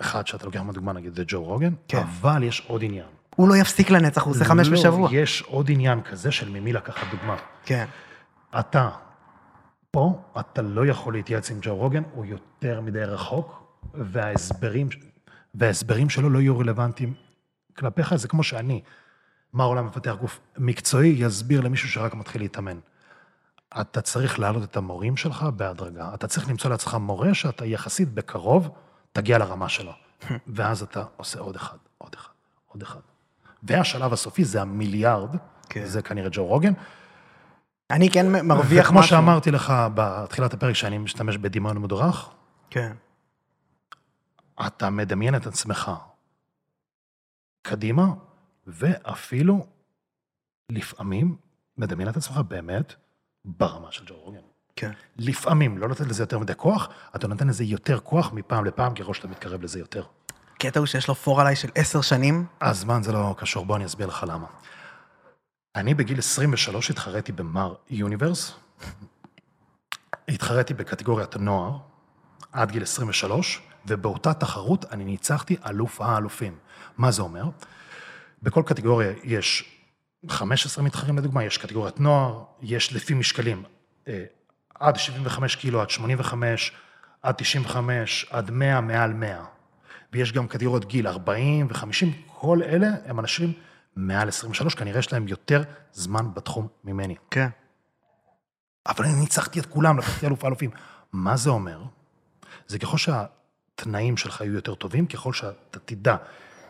אחד שאתה לוקח מהדוגמה, נגיד, זה ג'ו רוגן,
כן.
אבל יש עוד עניין.
הוא לא יפסיק לנצח, הוא עושה חמש
לא,
בשבוע.
יש עוד עניין כזה של ממי לקחת דוגמה.
כן.
אתה, פה, אתה לא יכול להתייעץ עם ג'ו רוגן, הוא יותר מדי רחוק, וההסברים, וההסברים שלו לא יהיו רלוונטיים כלפיך, זה כמו שאני, מה העולם מפתח גוף מקצועי, יסביר למישהו שרק מתחיל להתאמן. אתה צריך להעלות את המורים שלך בהדרגה. אתה צריך למצוא לעצמך מורה שאתה יחסית בקרוב תגיע לרמה שלו. ואז אתה עושה עוד אחד, עוד אחד, עוד אחד. והשלב הסופי זה המיליארד,
כן.
זה כנראה ג'ו רוגן.
אני כן מרוויח
וכמו
משהו.
שאמרתי לך בתחילת הפרק, שאני משתמש בדמיון מדורך,
כן.
אתה מדמיין את עצמך קדימה, ואפילו לפעמים מדמיין את עצמך באמת ברמה של ג'ו רוגן.
כן.
לפעמים, לא לתת לזה יותר מדי כוח, אתה נותן לזה יותר כוח מפעם לפעם, ככל שאתה מתקרב לזה יותר.
הקטע הוא שיש לו פור עליי של עשר שנים.
הזמן זה לא קשור, בוא אני אסביר לך למה. אני בגיל 23 התחרתי במר יוניברס, התחרתי בקטגוריית נוער עד גיל 23, ובאותה תחרות אני ניצחתי אלוף האלופים. מה זה אומר? בכל קטגוריה יש 15 מתחרים לדוגמה, יש קטגוריית נוער, יש לפי משקלים, אה, עד 75 קילו, עד 85, עד 95, עד 100, מעל 100. ויש גם קטגוריות גיל 40 ו-50, כל אלה הם אנשים מעל 23, כנראה יש להם יותר זמן בתחום ממני.
כן.
אבל אני ניצחתי את כולם, לקחתי אלוף האלופים. מה זה אומר? זה ככל שהתנאים שלך יהיו יותר טובים, ככל שאתה תדע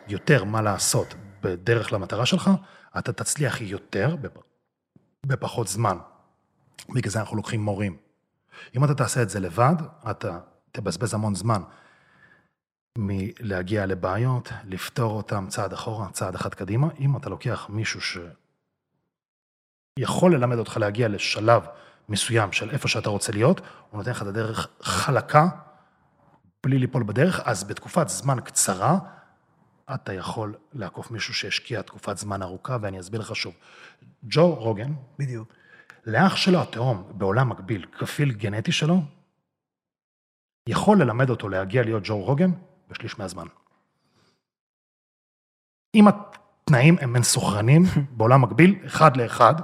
יותר מה לעשות בדרך למטרה שלך, אתה תצליח יותר בפ... בפחות זמן. בגלל זה אנחנו לוקחים מורים. אם אתה תעשה את זה לבד, אתה תבזבז המון זמן מלהגיע לבעיות, לפתור אותם צעד אחורה, צעד אחד קדימה. אם אתה לוקח מישהו שיכול ללמד אותך להגיע לשלב מסוים של איפה שאתה רוצה להיות, הוא נותן לך את הדרך חלקה, בלי ליפול בדרך, אז בתקופת זמן קצרה, אתה יכול לעקוף מישהו שהשקיע תקופת זמן ארוכה, ואני אסביר לך שוב. ג'ו רוגן,
בדיוק.
לאח שלו התהום בעולם מקביל, כפיל גנטי שלו, יכול ללמד אותו להגיע להיות ג'ו רוגן בשליש מהזמן. אם התנאים הם מסוכרנים בעולם מקביל, אחד לאחד,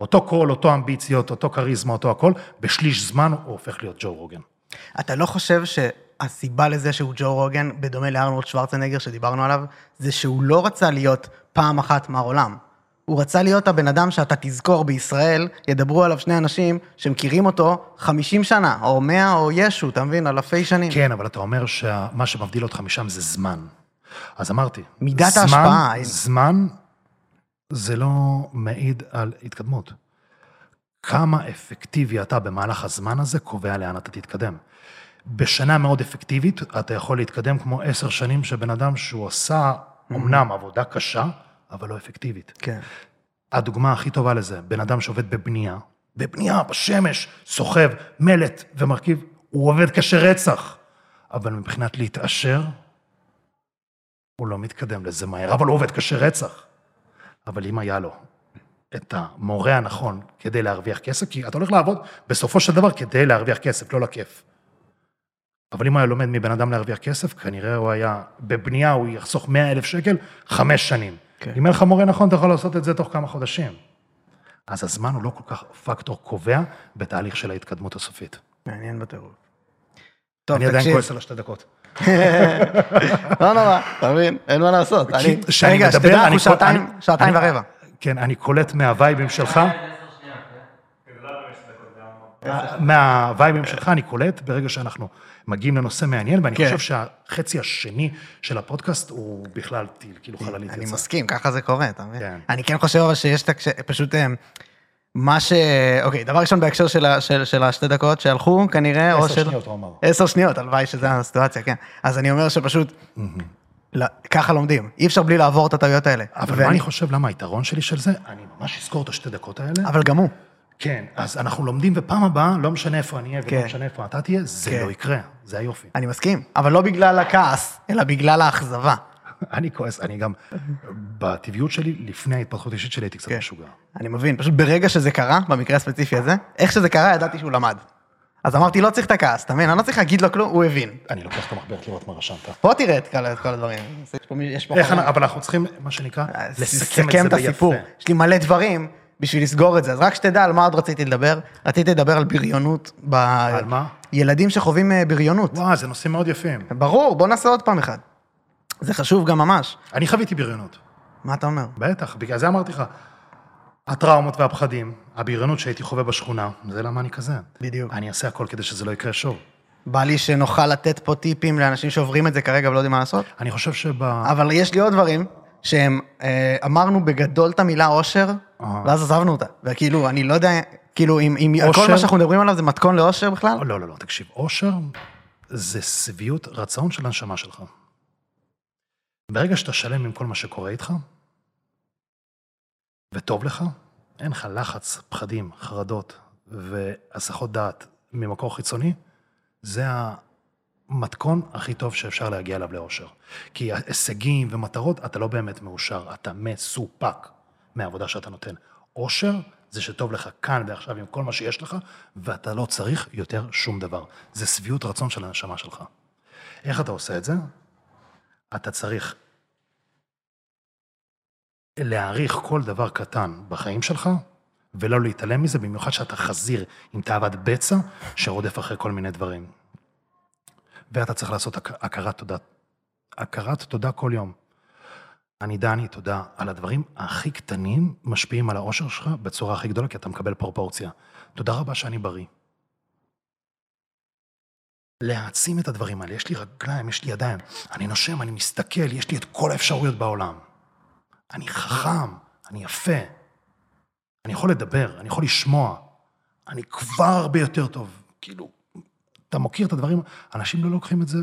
אותו קול, אותו אמביציות, אותו כריזמה, אותו הכל, בשליש זמן הוא הופך להיות ג'ו רוגן.
אתה לא חושב שהסיבה לזה שהוא ג'ו רוגן, בדומה לארנולד שוורצנגר שדיברנו עליו, זה שהוא לא רצה להיות פעם אחת מר עולם. הוא רצה להיות הבן אדם שאתה תזכור בישראל, ידברו עליו שני אנשים שמכירים אותו 50 שנה, או 100 או ישו, אתה מבין? אלפי שנים.
כן, אבל אתה אומר שמה שמבדיל אותך משם זה זמן. אז אמרתי,
מידת
זמן,
ההשפעה.
זמן זה לא מעיד על התקדמות. כמה אפקטיבי אתה במהלך הזמן הזה קובע לאן אתה תתקדם. בשנה מאוד אפקטיבית, אתה יכול להתקדם כמו עשר שנים שבן אדם שהוא עשה אמנם עבודה קשה, אבל לא אפקטיבית.
כן.
הדוגמה הכי טובה לזה, בן אדם שעובד בבנייה, בבנייה, בשמש, סוחב, מלט ומרכיב, הוא עובד קשה רצח, אבל מבחינת להתעשר, הוא לא מתקדם לזה מהר, אבל הוא עובד קשה רצח. אבל אם היה לו את המורה הנכון כדי להרוויח כסף, כי אתה הולך לעבוד בסופו של דבר כדי להרוויח כסף, לא לכיף. אבל אם הוא היה לומד מבן אדם להרוויח כסף, כנראה הוא היה, בבנייה הוא יחסוך 100 אלף שקל, חמש שנים.
כן.
אם אין לך מורה נכון, אתה יכול לעשות את זה תוך כמה חודשים. אז הזמן הוא לא כל כך פקטור קובע בתהליך של ההתקדמות הסופית.
מעניין בטירוף. טוב,
אני עדיין
תקשיב.
כועס על השתי דקות.
לא נורא, אתה מבין? אין מה לעשות. אני- רגע,
מדבר,
שתדע,
אני
אנחנו
כל-
שעתיים,
אני-
שעתיים
אני-
ורבע.
כן, אני קולט מהווייבים שלך, מהווייבים שלך אני קולט ברגע שאנחנו מגיעים לנושא מעניין, ואני
כן.
חושב שהחצי השני של הפודקאסט הוא בכלל טיל, כאילו חללית
אני
יצאה.
מסכים, ככה זה קורה, אתה מבין?
כן.
אני כן חושב אבל שיש את הקש... פשוט אה, מה ש... אוקיי, דבר ראשון בהקשר של ה- של- של השתי דקות שהלכו, כנראה, או
עשר
של...
שניות, הוא אמר.
עשר שניות, הלוואי שזו הסיטואציה, כן. אז אני אומר שפשוט, לא, ככה לומדים. אי אפשר בלי לעבור את הטעויות האלה.
אבל מה
ואני-
אני חושב, למה היתרון שלי של זה? אני ממש אזכור את השתי דקות האלה.
אבל גם הוא.
כן, אז אנחנו לומדים, ופעם הבאה, לא משנה איפה אני אהיה
כן.
ולא משנה איפה אתה תהיה, זה
כן.
לא יקרה, זה היופי.
אני מסכים, אבל לא בגלל הכעס, אלא בגלל האכזבה.
אני כועס, אני גם, בטבעיות שלי, לפני ההתפתחות האישית שלי, הייתי קצת
כן.
משוגע.
אני מבין, פשוט ברגע שזה קרה, במקרה הספציפי הזה, איך שזה קרה, ידעתי שהוא למד. אז אמרתי, לא צריך את הכעס, אתה מבין? אני לא צריך להגיד לו כלום, הוא הבין.
אני לוקח את המחברת לראות מה רשמת.
פה תראה את כל- הדברים.
אבל אנחנו צריכים, מה שנקרא,
אז
לסכם את זה. ביפה.
יש לי מלא דברים בשביל לסגור את זה, אז רק שתדע על מה עוד רציתי לדבר. רציתי לדבר על בריונות. ב...
על מה?
ילדים שחווים אה, בריונות.
וואו, זה נושאים מאוד יפים.
ברור, בוא נעשה עוד פעם אחד. זה חשוב גם ממש.
אני חוויתי בריונות,
מה אתה אומר?
בטח, בגלל זה אמרתי לך. הטראומות והפחדים, הבריונות שהייתי חווה בשכונה, זה למה אני כזה.
בדיוק.
אני אעשה הכל כדי שזה לא יקרה שוב.
בא לי שנוכל לתת פה טיפים לאנשים שעוברים את זה כרגע ולא יודעים מה לעשות.
אני חושב שב...
אבל יש לי עוד דברים שהם, אה, אמרנו בגדול את המילה אושר,
אהה.
ואז עזבנו אותה. וכאילו, אני לא יודע, כאילו, אם, אם כל
אושר?
מה שאנחנו מדברים עליו זה מתכון לאושר בכלל?
לא, לא, לא, תקשיב, אושר זה שביעות רצון של הנשמה שלך. ברגע שאתה שלם עם כל מה שקורה איתך, וטוב לך, אין לך לחץ, פחדים, חרדות והסחות דעת ממקור חיצוני, זה המתכון הכי טוב שאפשר להגיע אליו לאושר. כי הישגים ומטרות, אתה לא באמת מאושר, אתה מסופק מהעבודה שאתה נותן. אושר זה שטוב לך כאן ועכשיו עם כל מה שיש לך, ואתה לא צריך יותר שום דבר. זה שביעות רצון של הנשמה שלך. איך אתה עושה את זה? אתה צריך להעריך כל דבר קטן בחיים שלך, ולא להתעלם מזה, במיוחד שאתה חזיר עם תאוות בצע שרודף אחרי כל מיני דברים. ואתה צריך לעשות הכ- הכרת תודה. הכרת תודה כל יום. אני דני, תודה. על הדברים הכי קטנים משפיעים על האושר שלך בצורה הכי גדולה, כי אתה מקבל פרופורציה. תודה רבה שאני בריא. להעצים את הדברים האלה, יש לי רגליים, יש לי ידיים, אני נושם, אני מסתכל, יש לי את כל האפשרויות בעולם. אני חכם, אני יפה, אני יכול לדבר, אני יכול לשמוע, אני כבר הרבה יותר טוב. כאילו, אתה מוקיר את הדברים, אנשים לא לוקחים את זה,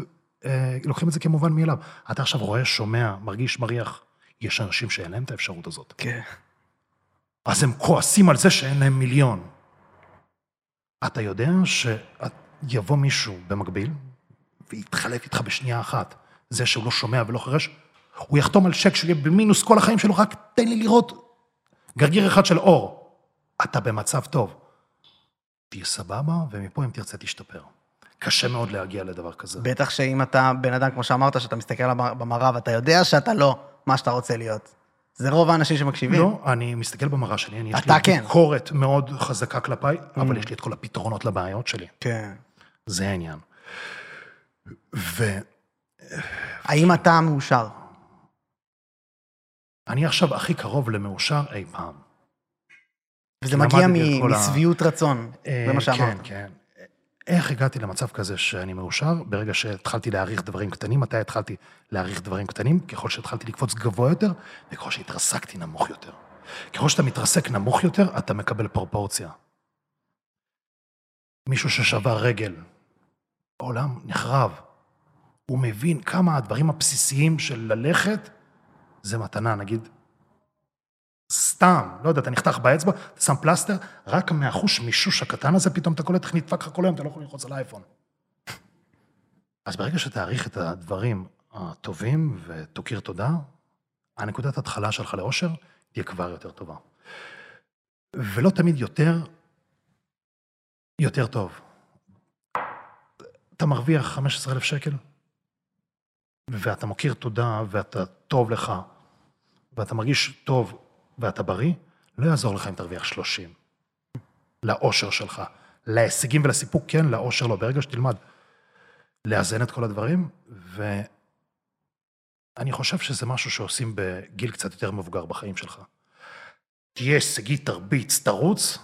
אה, לוקחים את זה כמובן מאליו. אתה עכשיו רואה, שומע, מרגיש, מריח. יש אנשים שאין להם את האפשרות הזאת.
כן.
אז הם כועסים על זה שאין להם מיליון. אתה יודע שיבוא מישהו במקביל ויתחלף איתך בשנייה אחת. זה שהוא לא שומע ולא חירש, הוא יחתום על צ'ק שיהיה במינוס כל החיים שלו, רק תן לי לראות גרגיר אחד של אור. אתה במצב טוב. תהיה סבבה, ומפה אם תרצה תשתפר. קשה מאוד להגיע לדבר כזה.
בטח שאם אתה בן אדם, כמו שאמרת, שאתה מסתכל במראה ואתה יודע שאתה לא מה שאתה רוצה להיות. זה רוב האנשים שמקשיבים.
לא, אני מסתכל במראה שלי, אני, יש לי
כן. Mm.
ביקורת מאוד חזקה כלפיי, אבל יש לי את כל הפתרונות לבעיות שלי.
כן.
זה העניין. ואני
האם אתה מאושר?
עכשיו הכי קרוב למאושר אי פעם.
וזה מגיע
את
מ-
כל ה-
רצון,
אה,
זה מה שאמרת.
כן, כן. איך הגעתי למצב כזה שאני מאושר? ברגע שהתחלתי להעריך דברים קטנים, מתי התחלתי להעריך דברים קטנים? ככל שהתחלתי לקפוץ גבוה יותר, וככל שהתרסקתי נמוך יותר. ככל שאתה מתרסק נמוך יותר, אתה מקבל פרופורציה. מישהו ששבר רגל, העולם נחרב. הוא מבין כמה הדברים הבסיסיים של ללכת זה מתנה, נגיד, סתם, לא יודע, אתה נחתך באצבע, אתה שם פלסטר, רק מהחוש מישוש הקטן הזה, פתאום אתה קולט איך נדפק לך כל היום, אתה לא יכול ללחוץ על האייפון. אז ברגע שתעריך את הדברים הטובים ותוקיר תודה, הנקודת התחלה שלך לאושר תהיה כבר יותר טובה. ולא תמיד יותר, יותר טוב. אתה מרוויח 15,000 שקל, ואתה מוקיר תודה, ואתה טוב לך, ואתה מרגיש טוב, ואתה בריא, לא יעזור לך אם תרוויח 30. לאושר שלך. להישגים ולסיפוק כן, לאושר לא. ברגע שתלמד לאזן את כל הדברים, ואני חושב שזה משהו שעושים בגיל קצת יותר מבוגר בחיים שלך. תהיה הישגי, תרביץ, תרוץ,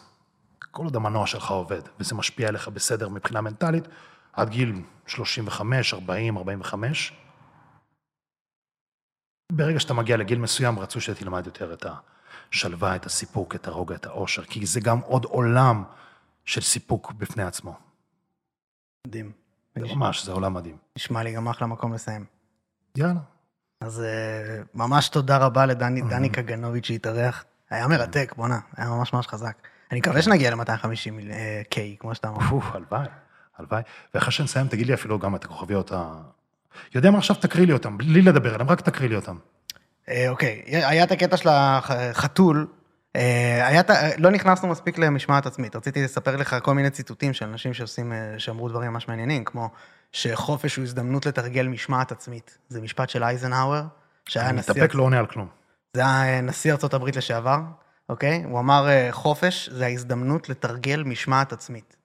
כל עוד המנוע שלך עובד, וזה משפיע עליך בסדר מבחינה מנטלית, עד גיל 35, 40, 45. ברגע שאתה מגיע לגיל מסוים, רצו שתלמד יותר את השלווה, את הסיפוק, את הרוגע, את האושר, כי זה גם עוד עולם של סיפוק בפני עצמו.
מדהים.
זה ממש, זה עולם מדהים.
נשמע לי גם אחלה מקום לסיים.
יאללה.
אז אה, ממש תודה רבה לדני דני קגנוביץ' שהתארח. היה מרתק, בואנה, היה ממש ממש חזק. אני מקווה שנגיע ל-250 K, כמו שאתה.
אוף, הלוואי, הלוואי. ואחרי שנסיים, תגיד לי אפילו גם את הכוכביות ה... יודע מה עכשיו? תקריא לי אותם, בלי לדבר עליהם, רק תקריא לי אותם.
אה, אוקיי, היה את הקטע של החתול, אה, היה לא נכנסנו מספיק למשמעת עצמית, רציתי לספר לך כל מיני ציטוטים של אנשים שעושים, אה, שאמרו דברים ממש מעניינים, כמו שחופש הוא הזדמנות לתרגל משמעת עצמית. זה משפט של אייזנהאואר, שהיה
אני
נשיא...
מתאפק, לא עונה על כלום.
זה היה נשיא ארצות הברית לשעבר, אוקיי? הוא אמר, חופש זה ההזדמנות לתרגל משמעת עצמית.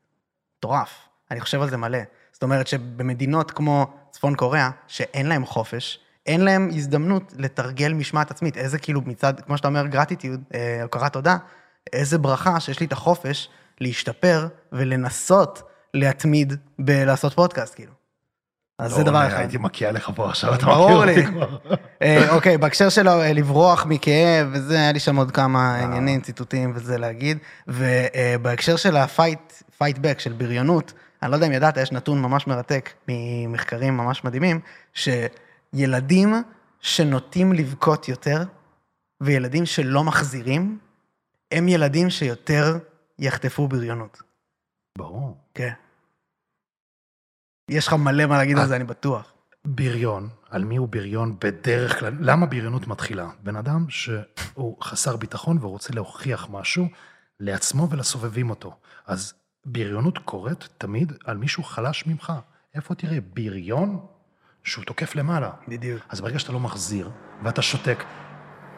מטורף. אני חושב על זה מלא. זאת אומרת שבמדינות כמו צפון קוריאה, שאין להם חופש, אין להם הזדמנות לתרגל משמעת עצמית. איזה כאילו מצד, כמו שאתה אומר, גרטיטיוד, אה, הוקרת תודה, איזה ברכה שיש לי את החופש להשתפר ולנסות להתמיד בלעשות פודקאסט, כאילו. אז זה
לא,
דבר
אני
אחד.
הייתי מקיע לך פה עכשיו, אתה מכיר. אותי כבר.
אה, אוקיי, בהקשר של אה, לברוח מכאב וזה, היה לי שם עוד כמה עניינים, ציטוטים וזה להגיד. ובהקשר של ה fight, fight back, של בריונות, אני לא יודע אם ידעת, יש נתון ממש מרתק ממחקרים ממש מדהימים, שילדים שנוטים לבכות יותר, וילדים שלא מחזירים, הם ילדים שיותר יחטפו בריונות.
ברור.
כן. יש לך מלא מה להגיד על זה, אני בטוח.
בריון, על מי הוא בריון בדרך כלל? למה בריונות מתחילה? בן אדם שהוא חסר ביטחון ורוצה להוכיח משהו לעצמו ולסובבים אותו. אז בריונות קורית תמיד על מישהו חלש ממך. איפה תראה בריון שהוא תוקף למעלה?
בדיוק.
אז ברגע שאתה לא מחזיר ואתה שותק,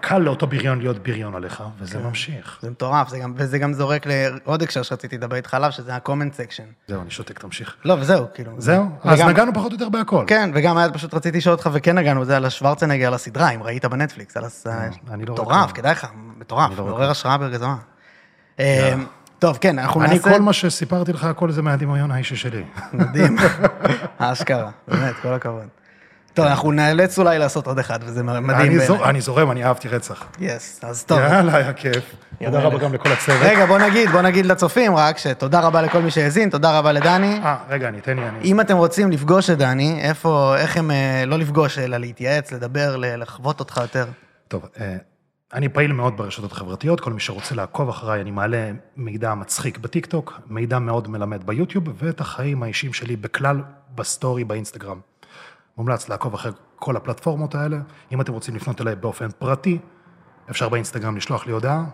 קל לאותו בריון להיות בריון עליך, וזה
כן.
ממשיך.
זה מטורף, זה גם, וזה גם זורק לעוד הקשר שרציתי לדבר איתך עליו, שזה ה-comment section.
זהו, אני שותק, תמשיך.
לא, וזהו, כאילו.
זהו? אז
וגם-
נגענו פחות או יותר בהכל.
כן, וגם היה פשוט רציתי לשאול אותך, וכן נגענו בזה על השוורצנגר, על הסדרה, אם ראית בנטפליקס, על הס...
אני לא
מטורף,
רואה.
כדאי לך, מטורף,
לא רואה
מעורר השראה בגזמה. טוב, כן, אנחנו
אני,
נעשה...
כל מה שסיפרתי לך, הכל זה מהדמיון האישי שלי.
מדהים, אשכרה, באמת, כל הכבוד. טוב, אנחנו נאלץ אולי לעשות עוד אחד, וזה מדהים
אני
בעיניי.
אני זורם, אני אהבתי רצח.
יס, אז טוב.
יאללה, היה כיף. תודה. רבה גם לכל הצוות.
רגע, בוא נגיד, בוא נגיד לצופים רק, שתודה רבה לכל מי שהאזין, תודה רבה לדני.
אה, רגע, אני אתן לי, אני...
אם אתם רוצים לפגוש את דני, איפה, איך הם, אה, לא לפגוש, אלא להתייעץ, לדבר, לחוות אותך יותר.
טוב, אה, אני פעיל מאוד ברשתות החברתיות, כל מי שרוצה לעקוב אחריי, אני מעלה מידע מצחיק בטיקטוק, מידע מאוד מלמד ביוטיוב, ואת החיים האישיים שלי בכלל בסטורי באינסטגרם. מומלץ לעקוב אחרי כל הפלטפורמות האלה. אם אתם רוצים לפנות אליי באופן פרטי, אפשר באינסטגרם לשלוח לי הודעה.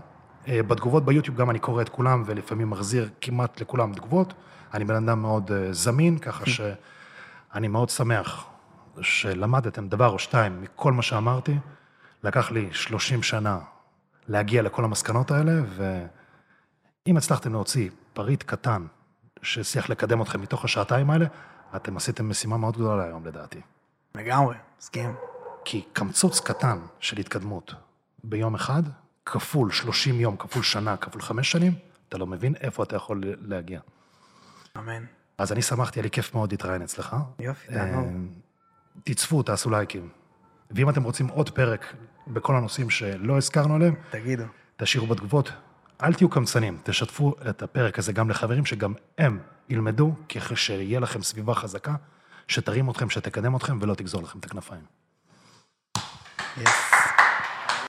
אה, בתגובות ביוטיוב גם אני קורא את כולם, ולפעמים מחזיר כמעט לכולם תגובות. אני בן אדם מאוד אה, זמין, ככה שאני מאוד שמח שלמדתם דבר או שתיים מכל מה שאמרתי. לקח לי 30 שנה להגיע לכל המסקנות האלה, ואם הצלחתם להוציא פריט קטן שהצליח לקדם אתכם מתוך השעתיים האלה, אתם עשיתם משימה מאוד גדולה היום לדעתי.
לגמרי, מסכים.
כי קמצוץ קטן של התקדמות ביום אחד, כפול 30 יום, כפול שנה, כפול חמש שנים, אתה לא מבין איפה אתה יכול להגיע.
אמן.
אז אני שמחתי, היה לי כיף מאוד להתראיין אצלך.
יופי,
אה,
תענוג.
תצפו, תעשו לייקים. ואם אתם רוצים עוד פרק בכל הנושאים שלא הזכרנו עליהם,
תגידו.
תשאירו בתגובות. אל תהיו קמצנים, תשתפו את הפרק הזה גם לחברים, שגם הם ילמדו, ככה שיהיה לכם סביבה חזקה, שתרים אתכם, שתקדם אתכם ולא תגזור לכם את הכנפיים.
יס.